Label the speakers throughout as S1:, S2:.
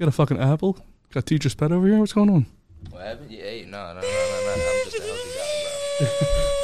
S1: You got a fucking apple? Got teacher's pet over here? What's going on?
S2: What happened? Yeah, hey, no, no, no, no, no. I'm just a healthy guy, bro.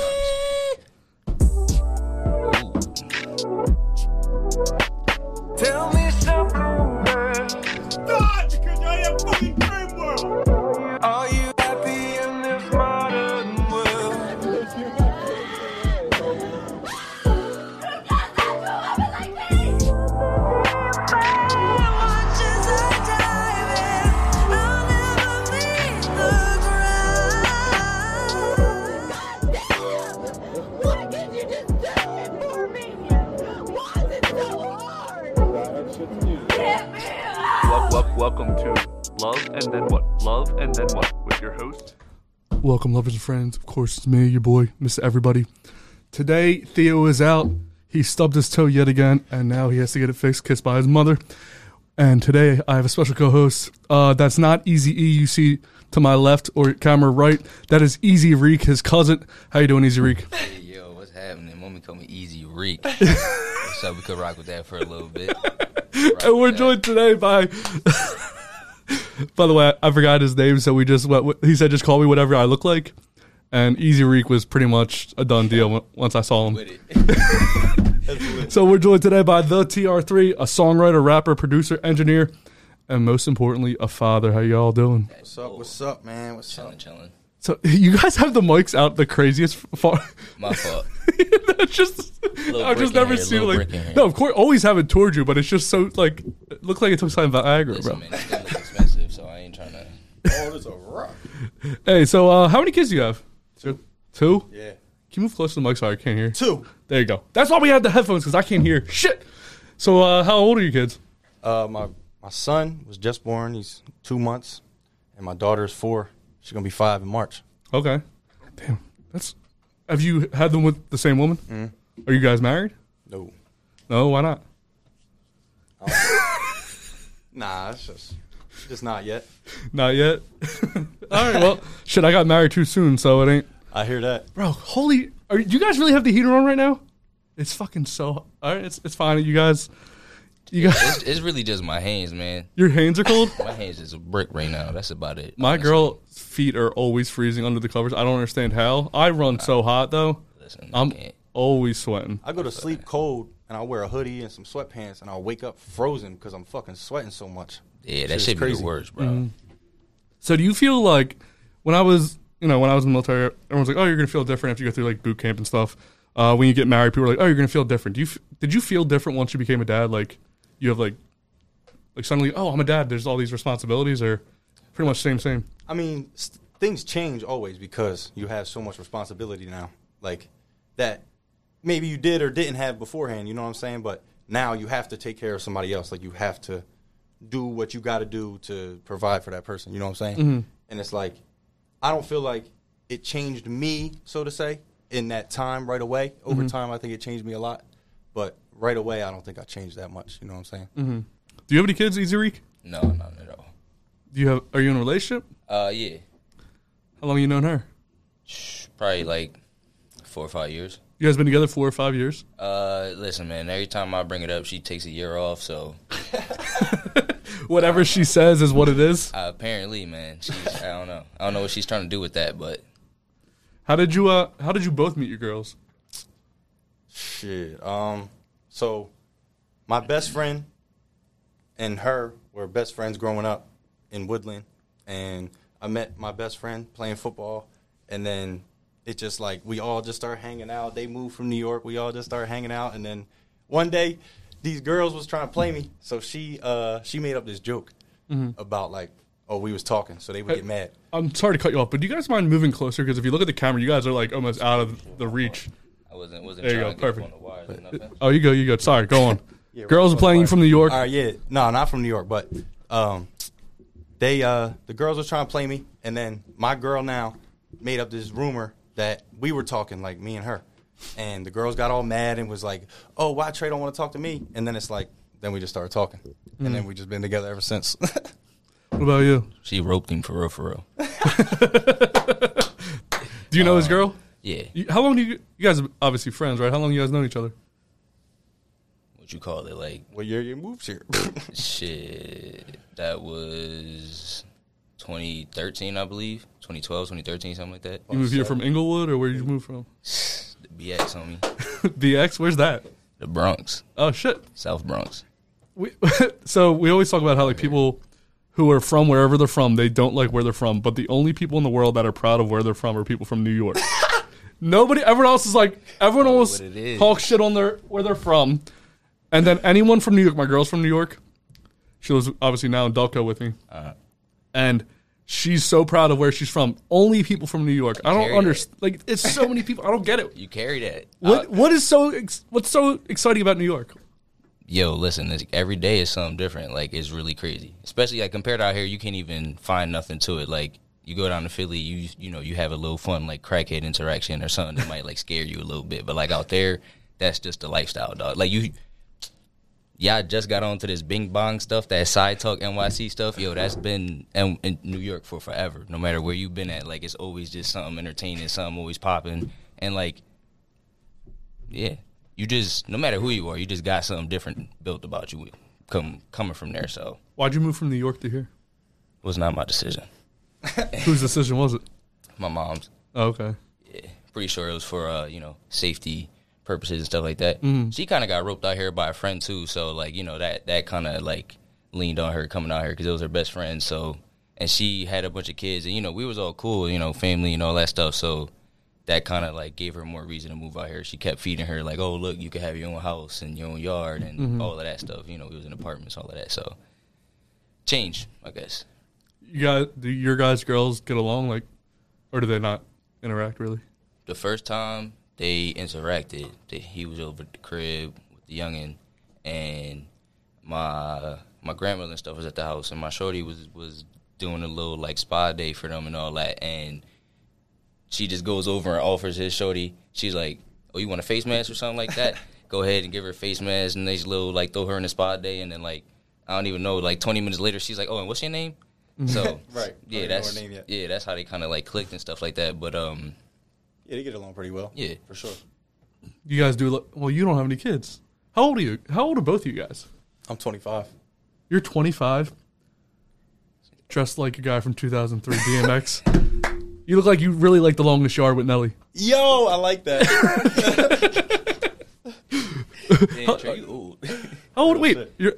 S3: Love and Then What? Love and Then What? With your host,
S1: Welcome, lovers and friends. Of course, it's me, your boy, Mr. Everybody. Today, Theo is out. He stubbed his toe yet again, and now he has to get it fixed, kissed by his mother. And today, I have a special co-host. Uh, that's not Easy E. You see to my left or camera right. That is Easy Reek, his cousin. How you doing, Easy Reek?
S2: Hey, yo, what's happening? Mommy call me Easy Reek. so we could rock with that for a little bit. Rock
S1: and we're
S2: with that.
S1: joined today by. By the way, I forgot his name, so we just went. He said, "Just call me whatever I look like." And Easy Reek was pretty much a done deal once I saw him. So we're joined today by the TR3, a songwriter, rapper, producer, engineer, and most importantly, a father. How y'all doing?
S4: What's up? What's up, man? What's up?
S2: Chilling, chilling.
S1: So you guys have the mics out the craziest far.
S2: My fault.
S1: It's just I've just never
S2: here,
S1: seen like
S2: brick in here.
S1: no, of course, always have it towards you, but it's just so like it looked like it took some Viagra,
S2: Listen,
S1: bro.
S2: man, it's expensive, so I ain't trying to.
S4: Oh, there's a rock.
S1: Hey, so uh, how many kids do you have?
S4: Two.
S1: Two?
S4: Yeah.
S1: Can you move closer to the mic so I can't hear?
S4: Two.
S1: There you go. That's why we had the headphones because I can't hear shit. So uh, how old are your kids?
S4: Uh, my my son was just born. He's two months, and my daughter is four. She's gonna be five in March.
S1: Okay. Damn, that's. Have you had them with the same woman?
S4: Mm-hmm.
S1: Are you guys married?
S4: No.
S1: No, why not?
S4: Nah, it's just just not yet.
S1: Not yet. All right. Well, shit. I got married too soon, so it ain't.
S4: I hear that.
S1: Bro, holy! Are do you guys really have the heater on right now? It's fucking so. All right, it's it's fine. You guys, you guys,
S2: It's, it's really just my hands, man.
S1: your hands are cold.
S2: My hands is a brick right now. That's about it.
S1: My
S2: honestly.
S1: girl's feet are always freezing under the covers. I don't understand how. I run so hot though.
S2: Listen, I
S1: I'm
S2: can't.
S1: always sweating.
S4: I go to sleep cold, and I wear a hoodie and some sweatpants, and I'll wake up frozen because I'm fucking sweating so much.
S2: Yeah, that
S4: Shit's
S2: should be
S4: crazy.
S2: the worst, bro.
S1: Mm-hmm. So do you feel like when I was, you know, when I was in the military, everyone's like, "Oh, you're gonna feel different after you go through like boot camp and stuff." Uh, when you get married, people are like, "Oh, you're gonna feel different." Do you f- did you feel different once you became a dad? Like you have like like suddenly, oh, I'm a dad. There's all these responsibilities, or pretty much same same.
S4: I mean, st- things change always because you have so much responsibility now. Like that maybe you did or didn't have beforehand, you know what I'm saying? But now you have to take care of somebody else. Like you have to do what you got to do to provide for that person, you know what I'm saying? Mm-hmm. And it's like I don't feel like it changed me, so to say, in that time right away. Over mm-hmm. time, I think it changed me a lot. But right away, I don't think I changed that much, you know what I'm saying?
S1: Do you have any kids, Easy Reek?
S2: No, not at all.
S1: Do you have? Are you in a relationship?
S2: Uh, yeah,
S1: How long you known her?
S2: probably like four or five years.
S1: You guys been together four or five years.
S2: Uh, listen, man. Every time I bring it up, she takes a year off. So
S1: Whatever she says is what it is.
S2: uh, apparently, man, she's, I don't know. I don't know what she's trying to do with that, but
S1: How did you? Uh, how did you both meet your girls?
S4: Shit. Um. So, my best friend and her were best friends growing up in Woodland, and I met my best friend playing football, and then it just like we all just started hanging out. They moved from New York. We all just started hanging out, and then one day, these girls was trying to play me, so she uh she made up this joke about like oh we was talking, so they would get mad.
S1: I'm sorry to cut you off, but do you guys mind moving closer? Because if you look at the camera, you guys are like almost out of the reach.
S2: I wasn't wasn't
S1: There you go,
S2: to get
S1: perfect.
S2: on the wires or nothing.
S1: Oh, you go, you go. Sorry, go on.
S4: Yeah,
S1: Girls are playing you from New York.
S4: All right, yeah. No, not from New York, but um, they uh, the girls were trying to play me, and then my girl now made up this rumor that we were talking like me and her, and the girls got all mad and was like, "Oh, why Trey don't want to talk to me?" And then it's like, then we just started talking, and then we just been together ever since.
S1: What about you?
S2: She roped him for real, for real.
S1: Do you know his girl?
S2: Yeah.
S1: You, how long do you? You guys are obviously friends, right? How long you guys known each other?
S2: What what you call it, like
S4: What year you moved here?
S2: shit. That was 2013, I believe. 2012, 2013, something like that.
S1: You moved here from oh, Inglewood, or where did you move from?
S2: The BX on me.
S1: BX, where's that?
S2: The Bronx,
S1: Oh shit.
S2: South Bronx.
S1: We, so we always talk about how like people who are from wherever they're from, they don't like where they're from, but the only people in the world that are proud of where they're from are people from New York. Nobody, everyone else is like, everyone else
S2: what
S1: talks shit on their where they're from, and then anyone from New York. My girl's from New York. She lives obviously now in Delco with me,
S2: Uh-huh.
S1: and she's so proud of where she's from. Only people from New York. I don't understand. Like it's so many people. I don't get it.
S2: You carry that.
S1: What
S2: Uh,
S1: what is so ex- what's so exciting about New York?
S2: yo, listen, this, every day is something different. Like it's really crazy. Especially like compared out here, you can't even find nothing to it. Like you go down to Philly, you you know, you have a little fun like crackhead interaction or something that might like scare you a little bit. But like out there, that's just the lifestyle, dog. Like you yeah, I just got onto this Bing Bong stuff, that side talk NYC stuff. Yo, that's been in, in New York for forever. No matter where you've been at, like it's always just something entertaining, something always popping, and like, yeah, you just no matter who you are, you just got something different built about you come coming from there. So
S1: Why'd you move from New York to here?
S2: it was not my decision.
S1: Whose decision was it?
S2: My mom's.
S1: Oh, okay.
S2: Yeah, pretty sure it was for uh, you know safety purposes and stuff like that.
S1: Mm-hmm.
S2: She kind of got roped out here by a friend too, so like you know that that kind of like leaned on her coming out here because it was her best friend. So and she had a bunch of kids, and you know we was all cool, you know, family and all that stuff. So that kind of like gave her more reason to move out here. She kept feeding her like, oh look, you can have your own house and your own yard and
S1: Mm-hmm.
S2: all of that stuff. You know, we was in apartments, all of that. So change, I guess.
S1: You guys, do your guys' girls get along like, or do they not interact really?
S2: the first time they interacted, they, he was over at the crib with the youngin, and my my grandmother and stuff was at the house, and my shorty was was doing a little like spa day for them and all that, and she just goes over and offers his shorty. She's like, "Oh, you want a face mask or something like that? Go ahead and give her a face mask, and nice little like throw her in the spa day, and then like I don't even know, like twenty minutes later, she's like, "Oh, and what's your name?" So
S4: Right.
S2: Yeah,
S4: don't
S2: that's
S4: name yet.
S2: yeah, that's how they kind of like clicked and stuff like that. But um,
S4: Yeah, they get along pretty well.
S2: Yeah.
S4: for sure.
S1: You guys do. lo- Well, you don't have any kids. How old are you? How old are both of you guys?
S4: I'm 25.
S1: You're 25, dressed like a guy from 2003 DMX. you look like you really like the longest yard with Nelly.
S4: Yo, I like that.
S2: Damn, Trey, you old.
S1: How old? Wait,
S4: shit.
S1: you're,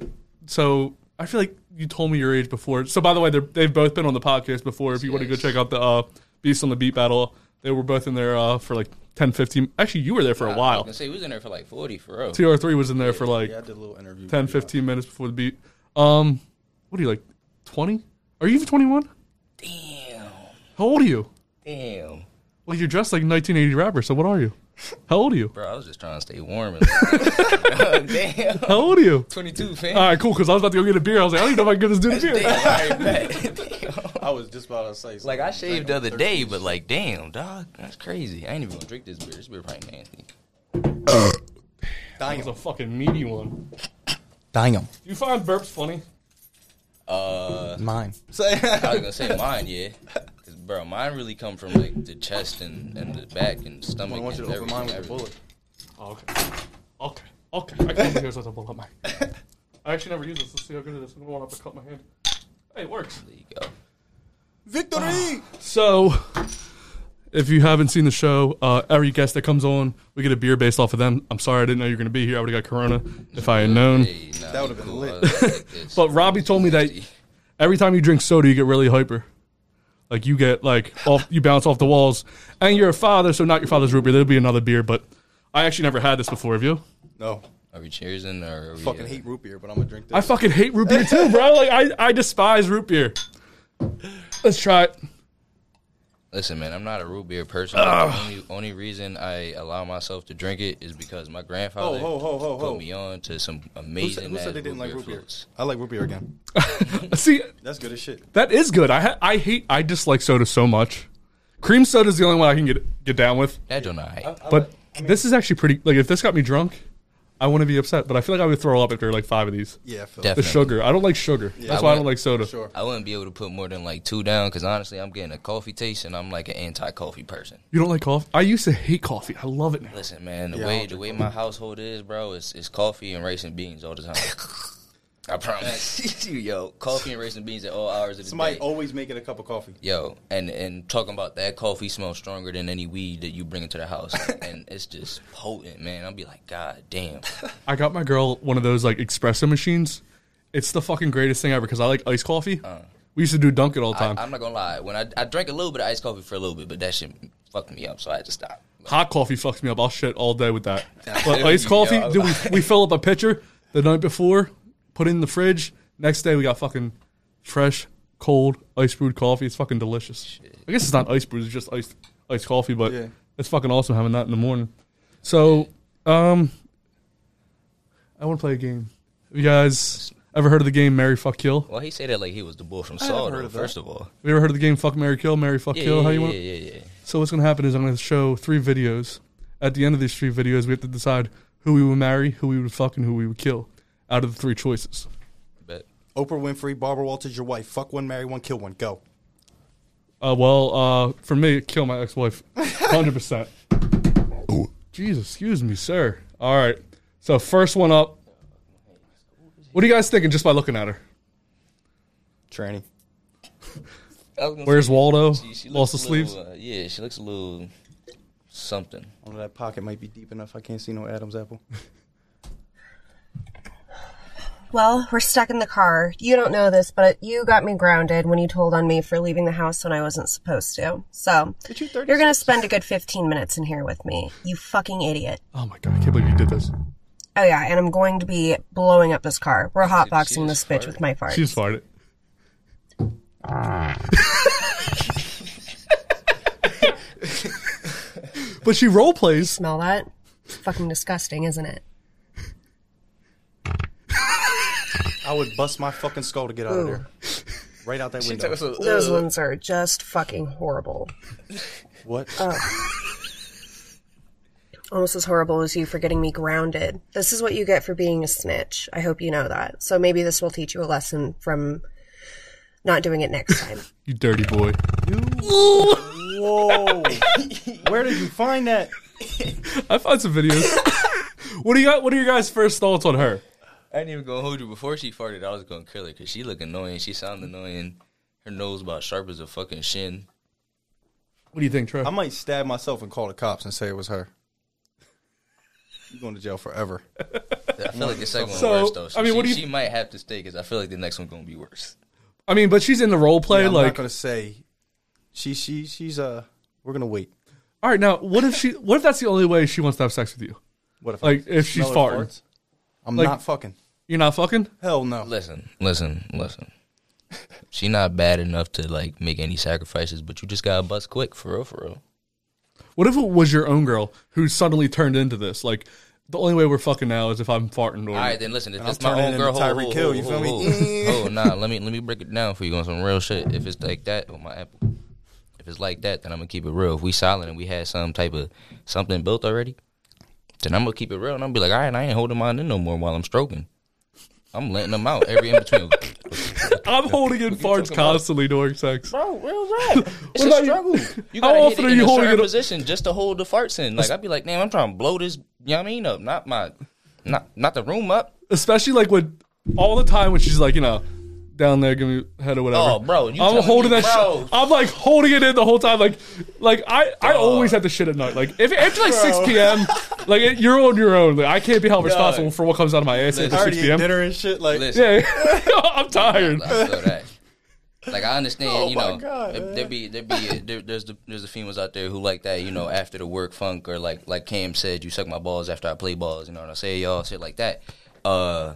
S1: so I feel like you told me your age before. So by the way, they're, they've both been on the podcast before. If you want to go check out the uh, Beast on the Beat battle, they were both in there uh, for like 10, 15. Actually, you were there for a while.
S2: was gonna say we was in there for like forty for real.
S1: TR3 was in there for like
S4: yeah, I did a little interview.
S1: 10, 15 minutes before the beat. Um, what are you like? 20? Are you even 21?
S2: Damn,
S1: How old are you?
S2: damn,
S1: Well, you're dressed like a 1980 rapper. So what are you? How old are you?
S2: bro. I was just trying to stay warm. and- damn,
S1: How old are you?
S2: twenty two, fam.
S1: All right, cool. Because I was about to go get a beer. I was like, I don't even know if I can get this dude a beer.
S2: Damn, all right,
S4: I was just about to say. Something.
S2: Like I shaved the other
S4: 30.
S2: day, but like, damn, dog, that's crazy. I ain't even gonna drink this beer. This beer probably nasty.
S1: That was a fucking meaty one.
S4: Damn.
S1: Do you find burps funny?
S2: Uh,
S4: Mine.
S2: I was gonna say mine, yeah. 'Cause, bro, mine really come from like the chest and, and the back and stomach.
S4: I want you
S2: and
S4: to open mine with
S2: everything,
S4: the bullet.
S1: Oh, okay. Okay. Okay. I can't hear such a bullet, mine. I actually never use this. Let's see how good it is. I don't want to have to cut my hand. Hey, it works.
S2: There you go.
S4: Victory!
S1: So, if you haven't seen the show, uh, every guest that comes on, we get a beer based off of them. I'm sorry I didn't know you were going to be here. I would have got Corona if I had known.
S2: Hey, nah,
S4: That would've been
S2: cool.
S4: lit.
S2: I was like this.
S1: But Robbie told me that every time you drink soda, you get really hyper. Like you get like off, you bounce off the walls, and you're a father, so not your father's root beer. There'll be another beer, but I actually never had this before. Have you?
S4: No,
S2: Are we cheersing or are we,
S4: fucking
S2: uh,
S4: hate root beer, but I'm gonna drink this.
S1: I fucking hate root beer too, bro. Like I, I despise root beer. Let's try it.
S2: Listen, man, I'm not a root beer person. The only, only reason I allow myself to drink it is because my grandfather
S4: Ho, ho, ho, ho, ho.
S2: put me on to some
S4: who said,
S2: amazing
S4: who said they didn't like root beer?
S2: floats.
S4: I like root beer again.
S1: See,
S4: That's good as shit.
S1: that is good. I ha- I hate. I dislike soda so much. Cream soda is the only one I can get get down with.
S2: That don't know.
S1: But this is actually pretty. Like if this got me drunk, I wouldn't be upset. But I feel like I would throw up after like five of these.
S4: Yeah, I feel
S1: The sugar. I don't like sugar. That's
S2: I
S1: why I don't like soda.
S4: sure.
S2: I wouldn't be able to put more than like two down because honestly, I'm getting a coffee taste and I'm like an anti-coffee person.
S1: You don't like coffee? I used to hate coffee. I love it now.
S2: Listen, man, the
S4: Yeah,
S2: way the
S4: drink
S2: way my household is, bro, is is coffee and rice and beans all the time. I promise you, yo, coffee and raisin beans at all hours of the
S4: Somebody
S2: day.
S4: always making a cup of coffee.
S2: Yo, and and talking about that coffee smells stronger than any weed that you bring into the house, and it's just potent, man. I'll be like, God damn.
S1: I got my girl one of those like espresso machines. It's the fucking greatest thing ever because I like iced coffee. we used to do Dunkin' all the
S2: Uh. I,
S1: time.
S2: I'm not gonna lie. When I I drank a little bit of iced coffee for a little bit, but that shit fucked me up, so I had to stop.
S1: Hot coffee fucks me up. I'll shit all day with that. But
S2: feel
S1: iced coffee,
S2: yo.
S1: dude, we, we fill up a pitcher the night before, put it in the fridge. Next day, we got fucking fresh, cold, ice brewed coffee. It's fucking delicious. I guess it's not ice brewed, it's just iced, iced coffee, but
S4: Yeah.
S1: it's fucking awesome having that in the morning. So, um, I want to play a game. Have you guys ever heard of the game Mary Fuck Kill? Have
S2: Well, he said that like he was the bull from
S4: haven't
S2: Saw.
S4: heard
S2: Though,
S4: of that.
S2: first of all, Have
S1: you ever heard of the game Fuck Mary Kill? Mary Fuck
S2: yeah,
S1: Kill?
S2: yeah,
S1: How you
S2: yeah,
S1: want?
S2: yeah, yeah, yeah.
S1: So what's going to happen is I'm going to show three videos. At the end of these three videos, we have to decide who we would marry, who we would fuck, and who we would kill. Out of the three choices.
S2: Bet.
S4: Oprah Winfrey, Barbara Walters, your wife. Fuck one, marry one, kill one. Go.
S1: Uh, well, uh, for me, kill my ex-wife, hundred percent. Jesus, excuse me, sir. All right. So first one up. What are you guys thinking just by looking at her?
S4: Tranny.
S2: I was gonna
S1: Where's
S2: say,
S1: Waldo?
S2: she- she
S1: Lost the
S2: a
S1: sleeves.
S2: uh, yeah, she looks a little something.
S4: Oh, that pocket might be deep enough. I can't see no Adam's apple.
S5: Well, we're stuck in the car. You don't know this, but you got me grounded when you told on me for leaving the house when I wasn't supposed to. So,
S4: you
S5: you're going to spend a good 15 minutes in here with me. You fucking idiot.
S1: Oh my god, I can't believe you did this.
S5: Oh, yeah, and I'm going to be blowing up this car. We're hotboxing this
S2: just
S5: bitch with my farts.
S1: She's farted. but she role plays.
S5: Smell that? Fucking disgusting, isn't it?
S4: I would bust my fucking skull to get out of there. Right out that window.
S5: Those ones are just fucking horrible.
S4: What? Oh.
S5: Almost as horrible as you for getting me grounded. This is what you get for being a snitch. I hope you know that. So maybe this will teach you a lesson from not doing it next time.
S1: You dirty boy.
S4: Whoa. Where did you find that?
S1: I found some videos. what do you got? What are your guys' first thoughts on her?
S2: I ain't even gonna hold you. Before she farted, I was gonna kill her because she look annoying. She sound annoying. Her nose about sharp as a fucking shin.
S1: What do you think, Trey?
S4: I might stab myself and call the cops and say it was her. You're going to jail forever.
S2: I feel like the second
S1: So,
S2: one worse though. So
S1: I mean,
S2: she,
S1: what do you-
S2: she might have to stay because I feel like the next one gonna be worse.
S1: I mean, but she's in the role play.
S4: Yeah, I'm
S1: like,
S4: not going to say. She she she's uh. We're gonna wait.
S1: all right, now what if she? What if that's the only way she wants to have sex with you?
S4: What if
S1: Like,
S4: I
S1: if she's
S4: smell her
S1: farting.
S4: farts? I'm
S1: Like-
S4: not fucking.
S1: You're not fucking.
S4: Hell no.
S2: Listen, listen, listen. She not bad enough to like make any sacrifices, but you just gotta bust quick for real, for real.
S1: What if it was your own girl who suddenly turned into this? Like, the only way we're fucking now is if I'm farting. Or
S2: All right, then listen. If
S4: And
S2: it's
S4: I'm
S2: my
S4: turning
S2: own girl,
S4: into
S2: hold,
S4: Tyreek
S2: hold,
S4: Hill,
S2: hold,
S4: you feel
S2: hold,
S4: me?
S2: hold. Oh, nah. Let me let me break it down for you on some real shit. If it's like that, on my apple. If it's like that, then I'm gonna keep it real. If we silent and we had some type of something built already, then I'm gonna keep it real and I'm gonna be like, all right, I ain't holding mine in no more while I'm stroking. I'm letting them out every in between.
S1: I'm holding in farts
S2: talking about?
S1: constantly during sex.
S2: Bro, real rap. It's a
S1: you?
S2: struggle. You
S1: How
S2: gotta
S1: often
S2: hit
S1: are
S2: it in
S1: you
S2: a
S1: holding
S2: certain
S1: it
S2: position just to hold the farts in. Like I'd be like, damn, I'm trying to blow this. You know what I mean? Up, not my, not not the room up.
S1: Especially like when all the time when she's like, you know, down there, give me head or whatever.
S2: Oh, bro, you
S1: I'm
S2: telling
S1: holding
S2: me,
S1: that.
S2: bro.
S1: Shit. I'm like holding it in the whole time. Like, like I, I always have to shit at night. Like if after like 6 p.m., like it, you're on your own. Like I can't be held responsible for what comes out of my ass
S2: Listen,
S1: after
S4: I already
S1: 6
S4: ate
S1: p.m.
S4: dinner and shit. Like
S2: Listen,
S1: Yeah, I'm tired.
S2: I feel that. Like I understand,
S4: Oh
S2: you
S4: my
S2: know,
S4: God,
S2: there,
S4: man.
S2: there be there be there, there's the there's the females out there who like that, you know, after the work funk or like like Cam said, you suck my balls after I play balls, you know what I say, y'all shit like that. Uh,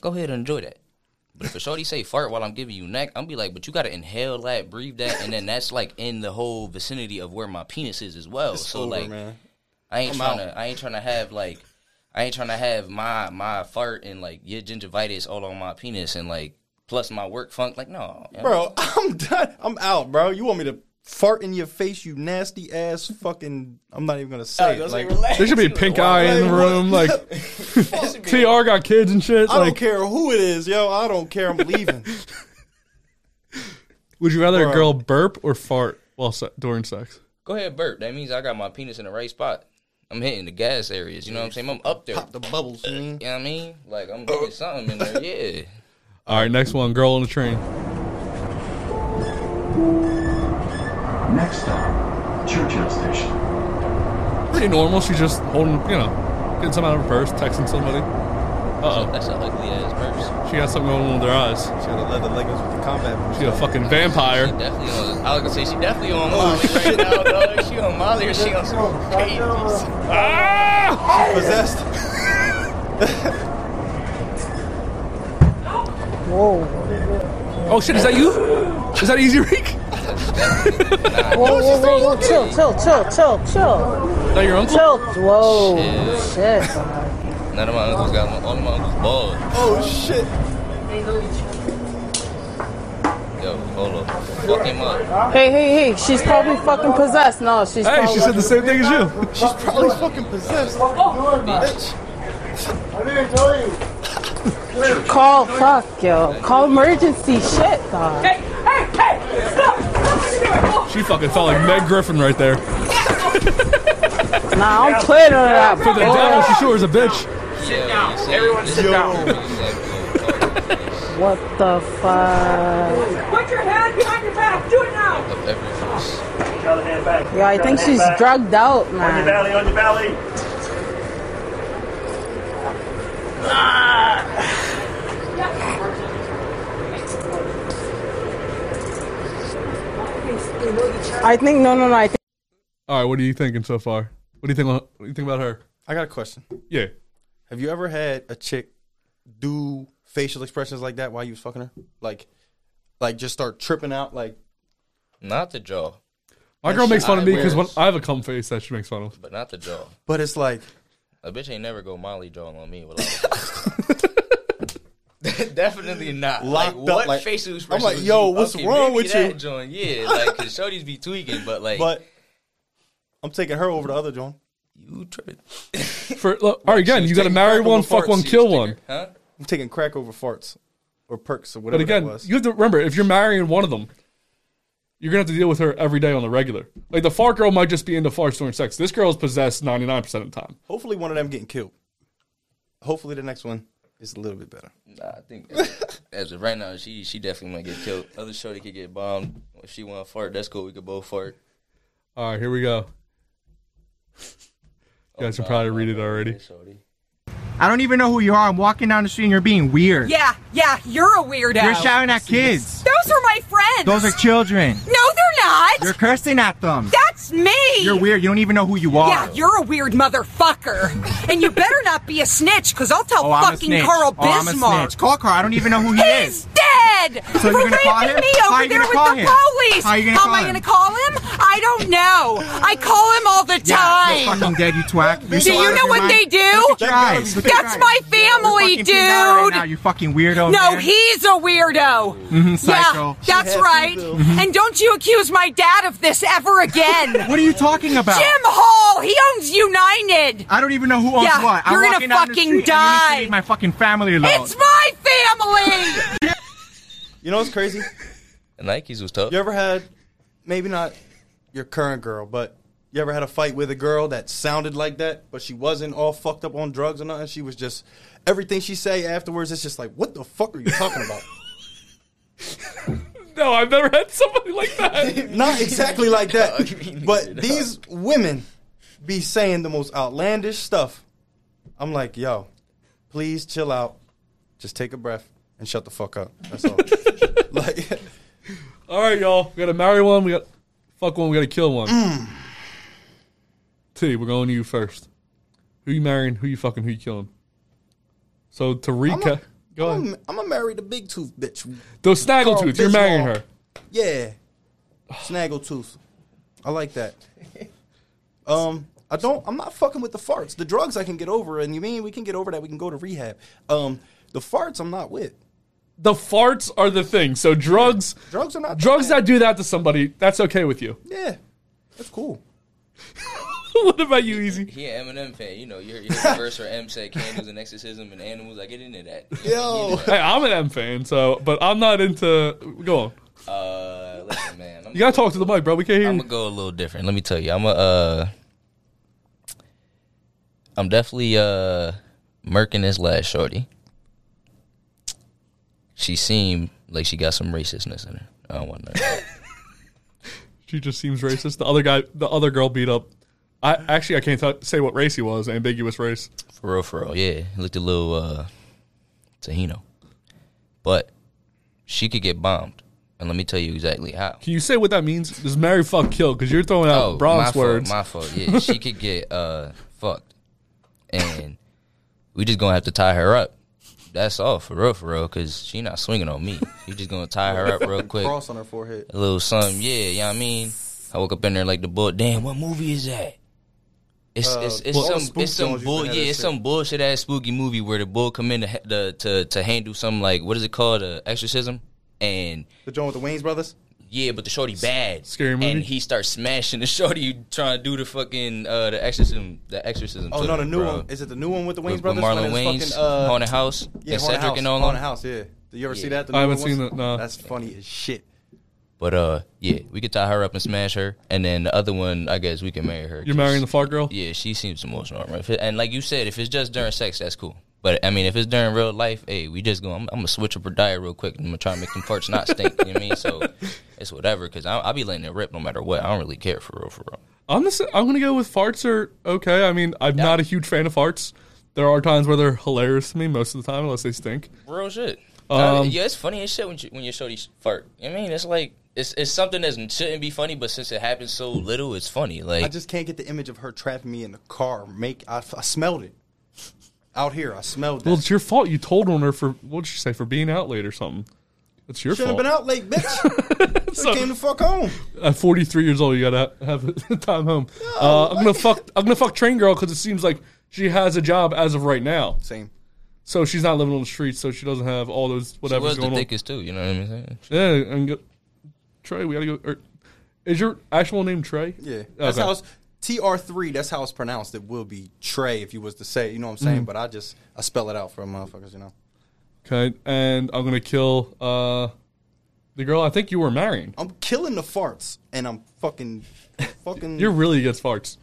S2: go ahead and enjoy that. But if a shorty say fart while I'm giving you neck, I'm be like, but you gotta inhale that, breathe that, and then that's like in the whole vicinity of where my penis is as well. so
S4: over,
S2: like,
S4: man.
S2: I ain't
S4: I'm
S2: trying
S4: out.
S2: to. I ain't trying to have like. I ain't trying to have my my fart and like your gingivitis all on my penis and like plus my work funk. Like no,
S4: bro, I'm done. I'm out, bro. You want me to fart in your face, you nasty ass fucking. I'm not even gonna say oh, it. Like,
S1: There should be a pink eye in the room. Like TR got kids and shit.
S4: I don't care who it is, yo. I don't care. I'm leaving.
S1: would you rather a girl burp or fart while se- during sex?
S2: Go ahead, burp. That means I got my penis in the right spot. I'm hitting the gas areas. You know what I'm saying? I'm up there.
S4: Pop the bubbles. Uh, you mean?
S2: You know what I mean? Like I'm getting something in there. Yeah.
S1: All right, next one. Girl on the train.
S6: Next stop, Churchill Station.
S1: Pretty normal. She's just holding, you know, getting something out of her purse, texting somebody. Uh oh.
S2: That's an ugly ass purse.
S1: She got something going on with her eyes.
S4: She got the leather leggings with the combat boots.
S1: She a fucking vampire.
S2: She definitely on. I was gonna say she definitely on Molly right now, dog. She on Molly or she on some crazy.
S1: Ah!
S4: possessed. Whoa.
S1: Oh shit, is that you? Is that Easy Reek?
S7: Whoa, whoa, whoa, whoa, chill, chill, chill, chill, chill,
S1: Is that your uncle?
S7: chill. Whoa,
S2: Shit.
S7: shit.
S2: None of my uncles got my, all of my uncles bald.
S4: Oh shit.
S2: Yo, hold up. Fuck him up.
S7: Hey, hey, hey, she's probably fucking possessed. No, she's
S1: Hey,
S7: probably
S1: she said the same thing as you.
S4: She's probably fucking possessed. Bitch. I didn't tell you.
S7: Call fuck yo. Call emergency shit, dog.
S1: She fucking felt like Meg Griffin right there.
S7: Nah, I'm playing on that.
S1: For the devil, she sure is a bitch.
S2: Yeah, Everyone sit down.
S7: What the fuck?
S8: Put your hand behind your back. Do it now.
S7: Yeah, I think she's drugged out, man.
S8: On your belly, on your belly. Ah.
S7: I think no, no, no. I think
S1: All right, what are you thinking so far? What do you think? What do you think about her?
S4: I got a question.
S1: Yeah.
S4: Have you ever had a chick do facial expressions like that while you was fucking her? Like, like just start tripping out. Like,
S2: Not the jaw,
S1: My
S4: That
S1: girl makes fun of me because when I have a cum face that she makes fun of.
S2: but not the jaw.
S4: but it's like,
S2: A bitch ain't never go Molly jaw on me. Without Definitely not.
S4: Locked
S2: like,
S4: up,
S2: what
S4: like-
S2: facial
S4: I'm like, yo, what's
S2: okay,
S4: wrong with
S2: that
S4: you?
S2: Joint, yeah, like, cause shorties be tweaking, but like,
S4: but I'm taking her over the other John.
S2: you tripping.
S1: For look, all right, again, you got to marry one, fuck one, kill one.
S2: Huh?
S4: I'm taking crack over farts or perks or whatever.
S1: But again,
S4: that was.
S1: you have to remember if you're marrying one of them, you're gonna have to deal with her every day on the regular. Like the fart girl might just be into farts during sex. This girl is possessed 99 percent of the time.
S4: Hopefully, one of them getting killed. Hopefully, the next one is a little bit better.
S2: Nah, I think as of right now, she she definitely might get killed. Other shorty could get bombed. If she want to fart, that's cool. We could both fart.
S1: All right, here we go. You oh, guys can
S2: Oh,
S1: probably read it already.
S9: I don't even know who you are. I'm walking down the street and you're being weird.
S10: Yeah, yeah, you're a weirdo.
S9: You're shouting at kids.
S10: Those are my friends.
S9: Those are children.
S10: no, they're not.
S9: You're cursing at them.
S10: That's me.
S9: You're weird. You don't even know who you are.
S10: Yeah, you're a weird motherfucker. and you better not be a snitch, because I'll tell
S9: oh, I'm a
S10: fucking
S9: snitch.
S10: Carl
S9: oh, I'm a
S10: Bismarck.
S9: snitch. Call Carl. I don't even know who he
S10: He's
S9: is.
S10: dead
S9: So
S10: for
S9: you're gonna call
S10: raping
S9: him?
S10: me
S9: How
S10: over
S9: you
S10: there
S9: gonna
S10: with
S9: call
S10: the
S9: him?
S10: police.
S9: How you gonna
S10: am
S9: call
S10: I
S9: him?
S10: gonna call him? I don't know. I call him all the
S9: Yeah,
S10: time.
S9: you're fucking dead, you twat. You're
S10: Do
S9: so
S10: you know what
S9: mind.
S10: they do?
S9: Look at your eyes. Look at your
S10: That's
S9: eyes.
S10: my family,
S9: fucking peeing right
S10: dude.
S9: now, you fucking weirdo.
S10: No,
S9: man.
S10: he's a weirdo.
S9: Mhm, psycho.
S10: Yeah, that's right. And don't you accuse my dad of this ever again.
S9: What are you talking about?
S10: Jim Hall, he owns United.
S9: I don't even know who owns
S10: Yeah,
S9: what. I'm
S10: you're gonna
S9: walking the
S10: fucking
S9: and you need to
S10: die.
S9: leave my fucking family alone.
S10: It's my family.
S4: You know what's crazy?
S2: The Nikes was tough.
S4: You ever had, maybe not your current girl, but you ever had a fight with a girl that sounded like that, but she wasn't all fucked up on drugs or nothing? She was just everything she say afterwards. It's just like, what the fuck are you talking about?
S1: No, I've never had somebody like that.
S4: not exactly like that, but these women be saying the most outlandish stuff. I'm like, yo, please chill out, just take a breath and shut the fuck up. That's all. like,
S1: All right, y'all. We got to marry one. We got fuck one. We got to kill one.
S9: Mm.
S1: T, we're going to you first. Who you marrying? Who you fucking? Who you killing? So to recap, go ahead.
S4: I'm, I'm gonna marry the big tooth bitch.
S1: Those snaggletooth.
S4: Carl
S1: You're marrying her.
S4: Yeah. Snaggletooth. I like that. Um, I don't I'm not fucking with the farts. The drugs I can get over, and you mean we can get over that, we can go to rehab. Um, the farts I'm not with.
S1: the farts are the thing. So drugs,
S4: Drugs are not
S1: drugs that do that to somebody, that's okay with you.
S4: Yeah, that's cool.
S1: what about you, Easy?
S2: He an Eminem fan. You know, you heard, you heard the verse where M said candles and exorcism and animals. I get into that.
S4: Yo.
S1: Hey, I'm an M fan, so but I'm not into. Go on.
S2: Uh, listen, man. I'm
S1: You gotta talk to the mic, bro. We can't hear
S2: I'm gonna go a little different. Let me tell you, I'm a. Uh, I'm definitely uh murking this last shorty. She seemed like she got some racistness in her. I don't want that.
S1: She just seems racist. The other guy, the other girl beat up. I actually I can't t- say what race he was. Ambiguous race.
S2: For real, for real. Yeah, he looked a little uh Tahino. But she could get bombed. And let me tell you exactly how.
S1: Can you say what that means? Does marry, fuck, kill? Because you're throwing out
S2: my
S1: Bronx
S2: fault,
S1: words.
S2: My fault. Yeah, she could get uh fucked, and we just gonna have to tie her up. That's all for real, for real. Cause she not swinging on me. You just gonna tie her up real quick.
S4: Cross on her forehead.
S2: A little something, yeah. You know what I mean? I woke up in there like the bull. Damn, what movie is that? It's
S4: Uh,
S2: it's it's
S4: well,
S2: some it's some
S4: Jones used to
S2: bull yeah it's
S4: shit.
S2: some bullshit ass spooky movie where the bull come in to ha- the, to to handle some like what is it called uh, exorcism and
S4: The joint with the Wayans brothers.
S2: yeah, but the shorty bad.
S1: Scary movie?
S2: And he starts smashing the shorty trying to do the fucking uh the exorcism the exorcism.
S4: Oh no, the new
S2: bro.
S4: one. Is it the new one with the Wayans
S2: With, with
S4: brothers?
S2: Marlon
S4: Wayans fucking, uh,
S2: Haunted House
S4: Yeah,
S2: and
S4: Haunted
S2: Cedric
S4: House.
S2: and all
S4: Haunted. House. Yeah. Did you ever
S2: Yeah.
S4: see that? The
S1: I haven't seen
S4: ones?
S1: it, no.
S4: That's funny as shit.
S2: But uh yeah, we could tie her up and smash her, and then the other one, I guess we can marry her.
S1: You're marrying the fart girl.
S2: Yeah, she seems emotional, right? If it- And like you said, if it's just during sex, that's cool. But I mean, if it's during real life, hey, we just go. I'm, I'm gonna switch up her diet real quick. I'm gonna try to make them farts not stink. you know what I mean? So it's whatever, because I'll be letting it rip no matter what. I don't really care for real, for real.
S1: I'm just, I'm gonna go with farts are okay. I mean, I'm not a huge fan of farts. There are times where they're hilarious to me. Most of the time, unless they stink.
S2: Real shit.
S1: Um,
S2: Uh, yeah, it's funny as shit when you, when your shorty fart. I mean, it's like it's it's something that shouldn't be funny, but since it happens so little, it's funny. Like
S4: I just can't get the image of her trapping me in the car. Make I, I smelled it out here. I smelled it.
S1: Well, it's your fault. You told on her for what did she say for being out late or something. It's your
S4: Shouldn't have
S1: fault.
S4: been out late, bitch.
S1: So-
S4: I came the fuck home.
S1: At 43 years old, you gotta have time home. uh, I'm gonna fuck. I'm gonna fuck train girl because it seems like she has a job as of right now.
S4: Same.
S1: So she's not living on the streets, so she doesn't have all those
S2: she
S1: whatever's
S2: was the
S1: going on.
S2: thickest too. You know what I mean?
S1: Yeah, and go, Trey, we gotta go. Or, is your actual name Trey?
S4: Yeah, that's
S1: Okay.
S4: how it's TR three. That's how it's pronounced. It will be Trey if you was to say. You know what I'm saying?
S1: Mhm.
S4: But I just I spell it out for motherfuckers. You know.
S1: Okay, and I'm gonna kill uh, the girl I think you were marrying.
S4: I'm killing the farts, and I'm fucking, fucking.
S1: You're really against farts.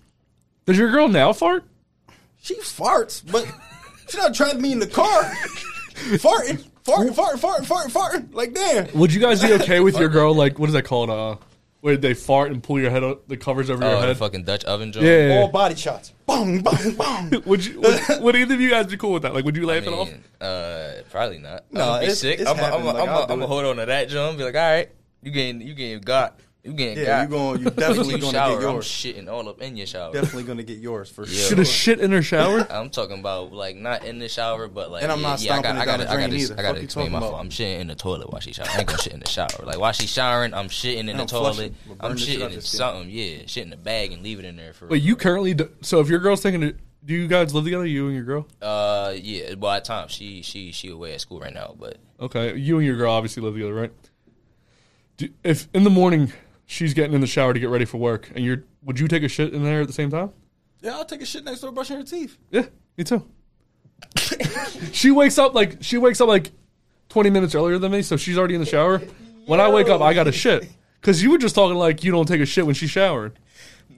S1: Does your girl now fart?
S4: She farts, but she not trapping me in the car. farting, farting, farting, farting, farting, farting. Like damn.
S1: Would you guys be okay with your girl? Like, what is that called? Uh, where they fart and pull your head, o- the covers over your
S2: Oh, the
S1: head.
S2: fucking Dutch oven joint.
S1: Yeah.
S4: All body shots. Boom, boom, boom.
S1: would you? Would, would either of you guys be cool with that? Like, would you laugh it off?
S2: Uh, probably not.
S4: No,
S2: I'm be
S4: it's-
S2: sick.
S4: it's
S2: I'm
S4: happened.
S2: gonna
S4: Like, I'll do it.
S2: hold on to that jump. Be like, all right, you getting you getting got. You getting
S4: Yeah,
S2: got.
S4: you gon- you definitely
S2: You
S4: gonna
S2: shower,
S4: get
S2: I'm shitting all up in your shower.
S4: Definitely gonna get yours for
S2: Yeah.
S4: sure.
S1: Should have shit in her shower.
S2: I'm talking about like not in the shower, but like
S4: And I'm
S2: yeah,
S4: not
S2: yeah, I got,
S4: it
S2: I
S4: down
S2: got,
S4: the
S2: I
S4: gotta.
S2: I got
S4: Fuck
S2: to
S4: you
S2: explain my
S4: talking
S2: fault.
S4: about?
S2: I'm shitting in the toilet while she showering. I ain't gonna shit in the shower. Like while she's showering, I'm shitting in
S4: And
S2: the
S4: I'm
S2: toilet. I'm
S4: burn this shit
S2: shitting in
S4: your skin.
S2: something. Yeah, shit in the bag and leave it in there for.
S1: But you currently. Do, so if your girl's taking it, do you guys live together? You and your girl?
S2: Uh, yeah. Well, at times she she she away at school right now, but
S1: Okay, you and your girl obviously live together, right? Do, if in the morning she's getting in the shower to get ready for work, and you're, would you take a shit in there at the same time?
S4: Yeah, I'll take a shit next to her brushing her teeth.
S1: Yeah, me too. she wakes up like she wakes up like twenty minutes earlier than me, so she's already in the shower. When I wake up, I got to shit because you were just talking like you don't take a shit when she's showering.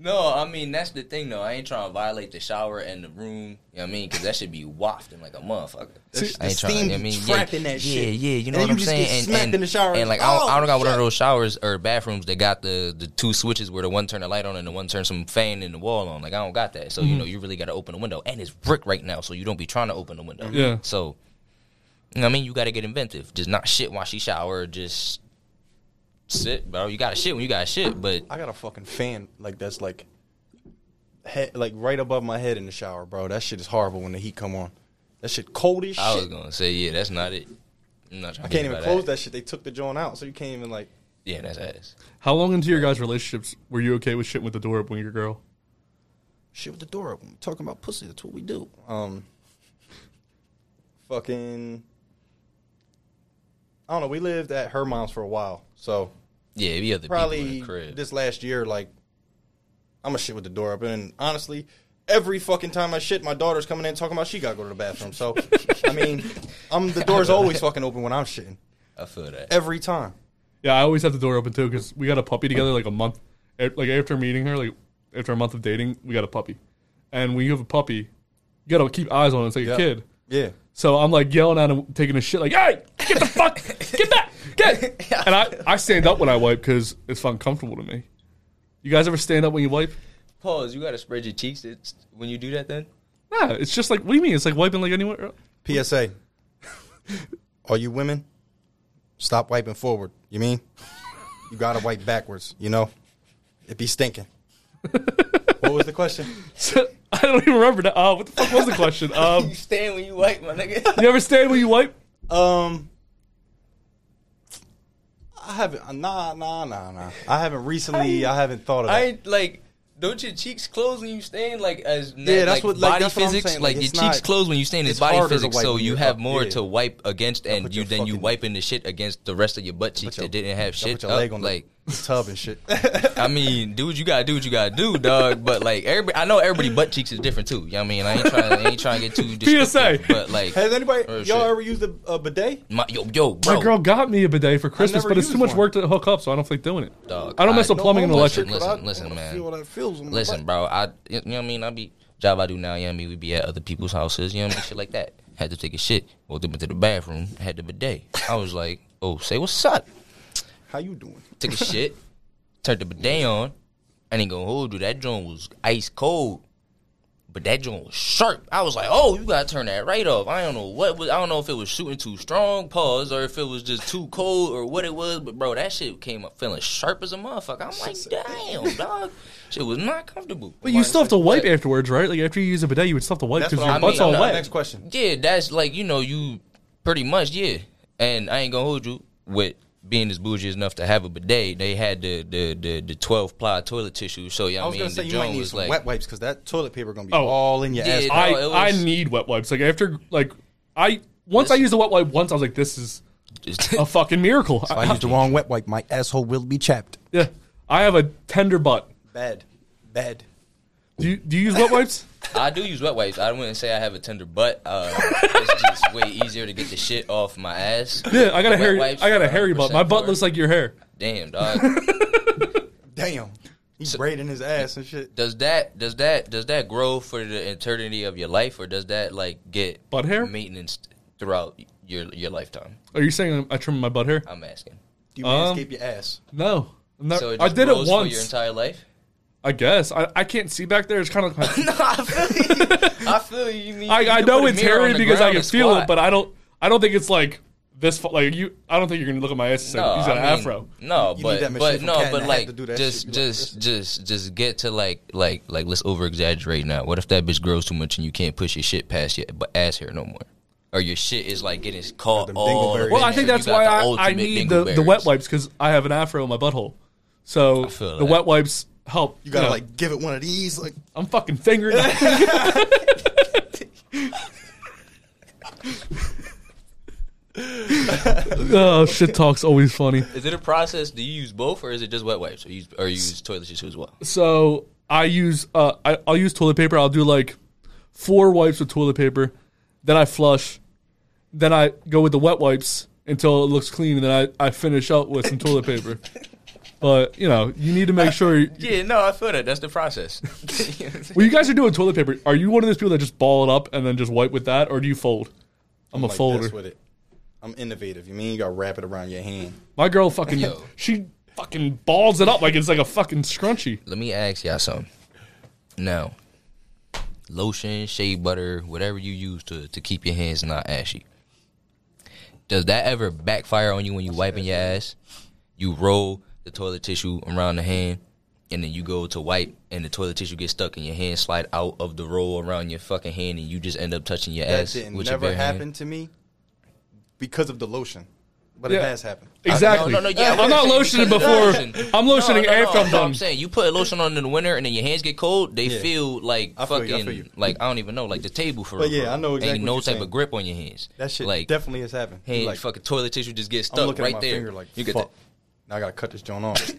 S2: No, I mean that's the thing though. I ain't trying to violate the shower and the room. You know what I mean? Because that should be wafting like a motherfucker.
S4: See,
S2: I ain't
S4: the
S2: trying.
S4: steam
S2: I mean,
S4: trapping
S2: yeah,
S4: that
S2: yeah,
S4: shit.
S2: yeah. You know
S4: And
S2: what
S4: you
S2: I'm
S4: just
S2: saying?
S4: smacked
S2: and,
S4: in the shower.
S2: and like I don't, I don't got one of
S4: Oh,
S2: those showers or bathrooms that got the the two switches where the one turn the light on and the one turn some fan in the wall on. Like I don't got that. So you
S1: Mhm.
S2: know you really got to open the window, and it's brick right now, so you don't be trying to open the window.
S1: Yeah.
S2: So, you know what I mean, you got to get inventive. Just not shit while she shower. Just sit, bro. You got to shit when you got to shit, but
S4: I got a fucking fan like that's like head like right above my head in the shower, bro. That shit is horrible when the heat come on. That shit cold as shit.
S2: I was gonna say yeah, that's not it. I'm not trying
S4: I can't
S2: get
S4: even close that. shit. They took the joint out, so you can't even like.
S2: Yeah, that's ass.
S1: How long into your guys' relationships were you okay with shitting with the door open with your girl?
S4: Shit with the door open. We're talking about pussy. That's what we do. Um, fucking I don't know. We lived at her mom's for a while, so
S2: Yeah, be other people in
S4: probably
S2: the crib.
S4: this last year, like I'm gonna shit with the door open. And honestly, every fucking time I shit, my daughter's coming in talking about she gotta go to the bathroom. So I mean, I'm the door's always fucking open when I'm shitting
S2: I feel that.
S4: every time.
S1: Yeah, I always have the door open too because we got a puppy together like a month, like after meeting her, like after a month of dating, we got a puppy, and when you have a puppy, you gotta keep eyes on it. It's like
S4: Yeah.
S1: a kid.
S4: Yeah.
S1: So I'm like yelling at him, taking a shit, like, "Hey, get the fuck, get back, get!" And I, I stand up when I wipe because it's fun, comfortable to me. You guys ever stand up when you wipe?
S2: Pause. You gotta spread your cheeks it's, when you do that. Then
S1: Nah, it's just like, what do you mean? It's like wiping like anywhere.
S4: PSA. All you women, stop wiping forward. You mean? You gotta wipe backwards. You know, it be stinking. what was the question?
S1: I don't even remember that. Uh, what the fuck was the question? Um,
S2: you stand when you wipe, my nigga.
S1: you ever stand when you wipe?
S4: Um, I haven't. Uh, nah, nah, nah, nah. I haven't recently. I haven't thought of that.
S2: I ain't like. Don't your cheeks close when you stand? Like as
S4: Yeah, that's
S2: like,
S4: what- like,
S2: body
S4: that's what I'm
S2: physics.
S4: saying,
S2: like,
S4: like,
S2: your
S4: it's
S2: cheeks close when you stand is
S4: it's
S2: body physics. So you have
S4: up,
S2: more
S4: yeah.
S2: to wipe against, and you then you wiping the shit against the rest of your butt cheeks
S4: your-
S2: that didn't have shit.
S4: put your
S2: up,
S4: leg on the-
S2: like
S4: tub and shit.
S2: I mean, do what you gotta do. What you gotta do, dog. But like, everybody, I know everybody butt cheeks is different too. You know what I mean? I ain't trying. I ain't trying to get too descriptive,
S1: PSA.
S2: But like,
S4: Has anybody y'all
S2: shit.
S4: ever used a, a bidet?
S2: My, yo, yo, bro.
S1: My girl got me a bidet for Christmas, but it's too much
S4: one.
S1: work to hook up, so I don't think doing it.
S2: Dog,
S1: I don't mess with
S2: I-
S1: plumbing and
S4: no
S1: electric.
S4: homework,
S2: Listen,
S4: I
S2: listen, man.
S4: feel how that feels on my
S2: Listen,
S4: butt.
S2: bro. I, you know what I mean? I be job I do now. You know what I mean? We be at other people's houses. You know what I mean? Shit like that. Had to take a shit. Walked up into the bathroom. Had the bidet. I was like, oh, say what's up.
S4: How you doing?
S2: Took a shit. Turned the bidet on. I ain't gonna hold you. That joint was ice cold. But that joint was sharp. I was like, "Oh, you gotta turn that right off." I don't know what was. I don't know if it was shooting too strong, pause, or if it was just too cold, or what it was. But bro, that shit came up feeling sharp as a motherfucker. I'm like, "Damn, dog, shit was not comfortable."
S1: But you still have to wipe
S2: But-
S1: afterwards, right? Like after you use a bidet, you would still have to wipe
S4: That's
S1: because
S4: what
S1: your
S4: I
S1: butt's
S4: mean.
S1: all
S4: No,
S1: wet.
S4: Next question.
S2: Yeah, that's like you know you pretty much yeah. And I ain't gonna hold you with being as bougie enough to have a bidet. They had the the the, the twelve ply toilet tissue. So yeah,
S4: I
S2: I,
S4: was
S2: mean
S4: gonna
S2: the
S4: say you might
S2: joint
S4: need some
S2: like
S4: wet wipes because that toilet paper gonna be
S1: Oh.
S4: all in your
S2: Yeah,
S4: ass.
S1: I
S2: No, it
S1: I need wet wipes. Like after like I once I used a wet wipe once, I was like, this is a fucking miracle.
S4: If I used the wrong wet wipe, my asshole will be chapped.
S1: yeah, I have a tender butt.
S4: Bad, bad.
S1: Do you do you use wet wipes?
S2: I do use wet wipes. I wouldn't say I have a tender butt. Uh, it's just way easier to get the shit off my ass.
S1: Yeah, I got a
S2: The wet
S1: hairy I got a hairy butt. My butt looks like your hair.
S2: Damn, dog.
S4: Damn, he's braiding his ass and shit.
S2: does that does that does that grow for the eternity of your life, or does that like get
S1: Butt hair?
S2: maintenance throughout your your lifetime?
S1: Are you saying I trim my butt hair?
S2: I'm asking.
S4: Do you
S1: Um,
S4: manscape your ass?
S1: No. I'm not-
S2: So it
S1: I
S2: just
S1: did it
S2: once. for your entire life.
S1: I guess I, I can't see back there. It's kind of like
S2: no, I feel you. I feel you. you
S1: I,
S2: you
S1: I know it's hairy because I can feel
S2: squat.
S1: it, but I don't I don't think it's like this. fu- Like you, I don't think you're gonna look at my ass and say
S2: no,
S1: he's got
S2: I
S1: an
S2: mean,
S1: afro.
S2: No,
S4: You
S2: but but no, but like
S4: to do that
S2: just
S4: shit. Like
S2: just just just get to like like like let's over exaggerate now. What if that bitch grows too much and you can't push your shit past your but ass hair no more? Or your shit is like getting caught all.
S4: dingleberries.
S1: Well, I think that's why I, I need the, the wet wipes because I have an afro in my butthole. So the wet wipes help.
S4: You gotta
S1: know,
S4: like give it one of these. Like
S1: I'm fucking fingering. it. oh, shit talk's always funny.
S2: Is it a process? Do you use both, or is it just wet wipes, or you use, or you use toilet tissue as well?
S1: So I use uh I, I'll use toilet paper. I'll do like four wipes with toilet paper, then I flush, then I go with the wet wipes until it looks clean, and then I, I finish up with some toilet paper. But you know, you need to make sure.
S2: Yeah, no, I feel that. That's the process.
S1: When you guys are doing toilet paper, are you one of those people that just ball it up and then just wipe with that, or do you fold? I'm, a
S4: like
S1: folder.
S4: this with it. I'm innovative. You mean you gotta wrap it around your hand?
S1: My girl fucking
S2: Yo.
S1: she fucking balls it up like it's like a fucking scrunchie.
S2: Let me ask y'all something. Now, lotion, shea butter, whatever you use to, to keep your hands not ashy. Does that ever backfire on you when you wiping your ass? You roll the toilet tissue around the hand, and then you go to wipe, and the toilet tissue gets stuck, and your hand slide out of the roll around your fucking hand, and you just end up touching your
S4: That
S2: ass
S4: didn't
S2: with your
S4: never
S2: bare hand?
S4: happen to me because of the lotion. but
S1: Yeah.
S4: it has happened.
S1: Exactly.
S2: No, no, no, yeah,
S1: I'm not lotioning before.
S2: lotion.
S1: I'm lotioning
S2: no, no,
S1: after
S2: no,
S1: I'm done.
S2: I'm saying you put a lotion on in the winter and then your hands get cold. They
S4: Yeah.
S2: feel like
S4: I feel you, I
S2: fucking
S4: feel you.
S2: like I don't even know like the table for.
S4: But
S2: real,
S4: yeah, I know exactly
S2: Ain't no
S4: what
S2: type
S4: you're
S2: of grip on your hands.
S4: That shit
S2: like
S4: definitely has happened. You
S2: hand
S4: like,
S2: fucking toilet tissue just gets
S4: I'm
S2: stuck
S4: looking
S2: right
S4: at my
S2: there.
S4: finger like,
S2: you get
S4: fuck. Now I gotta cut this joint off.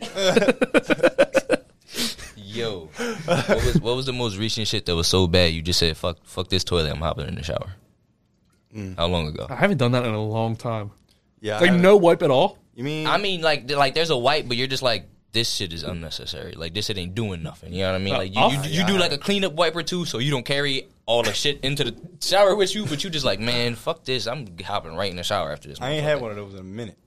S2: yo. what was what was the most recent shit that was so bad you just said fuck fuck this toilet I'm hopping in the shower.
S4: Mm.
S2: How long ago?
S1: I haven't done that in a long time.
S4: yeah,
S1: Like no wipe at all.
S4: You mean?
S2: I mean, like, like there's a wipe, but you're just like, this shit is unnecessary. Like, this shit ain't doing nothing. You know what I mean?
S1: Uh,
S2: Like, you,
S1: I'll-
S2: you, you do like a cleanup wipe or two, so you don't carry all the shit into the shower with you. But you just like, man, fuck this. I'm hopping right in the shower after this.
S4: I ain't had one of those in a minute.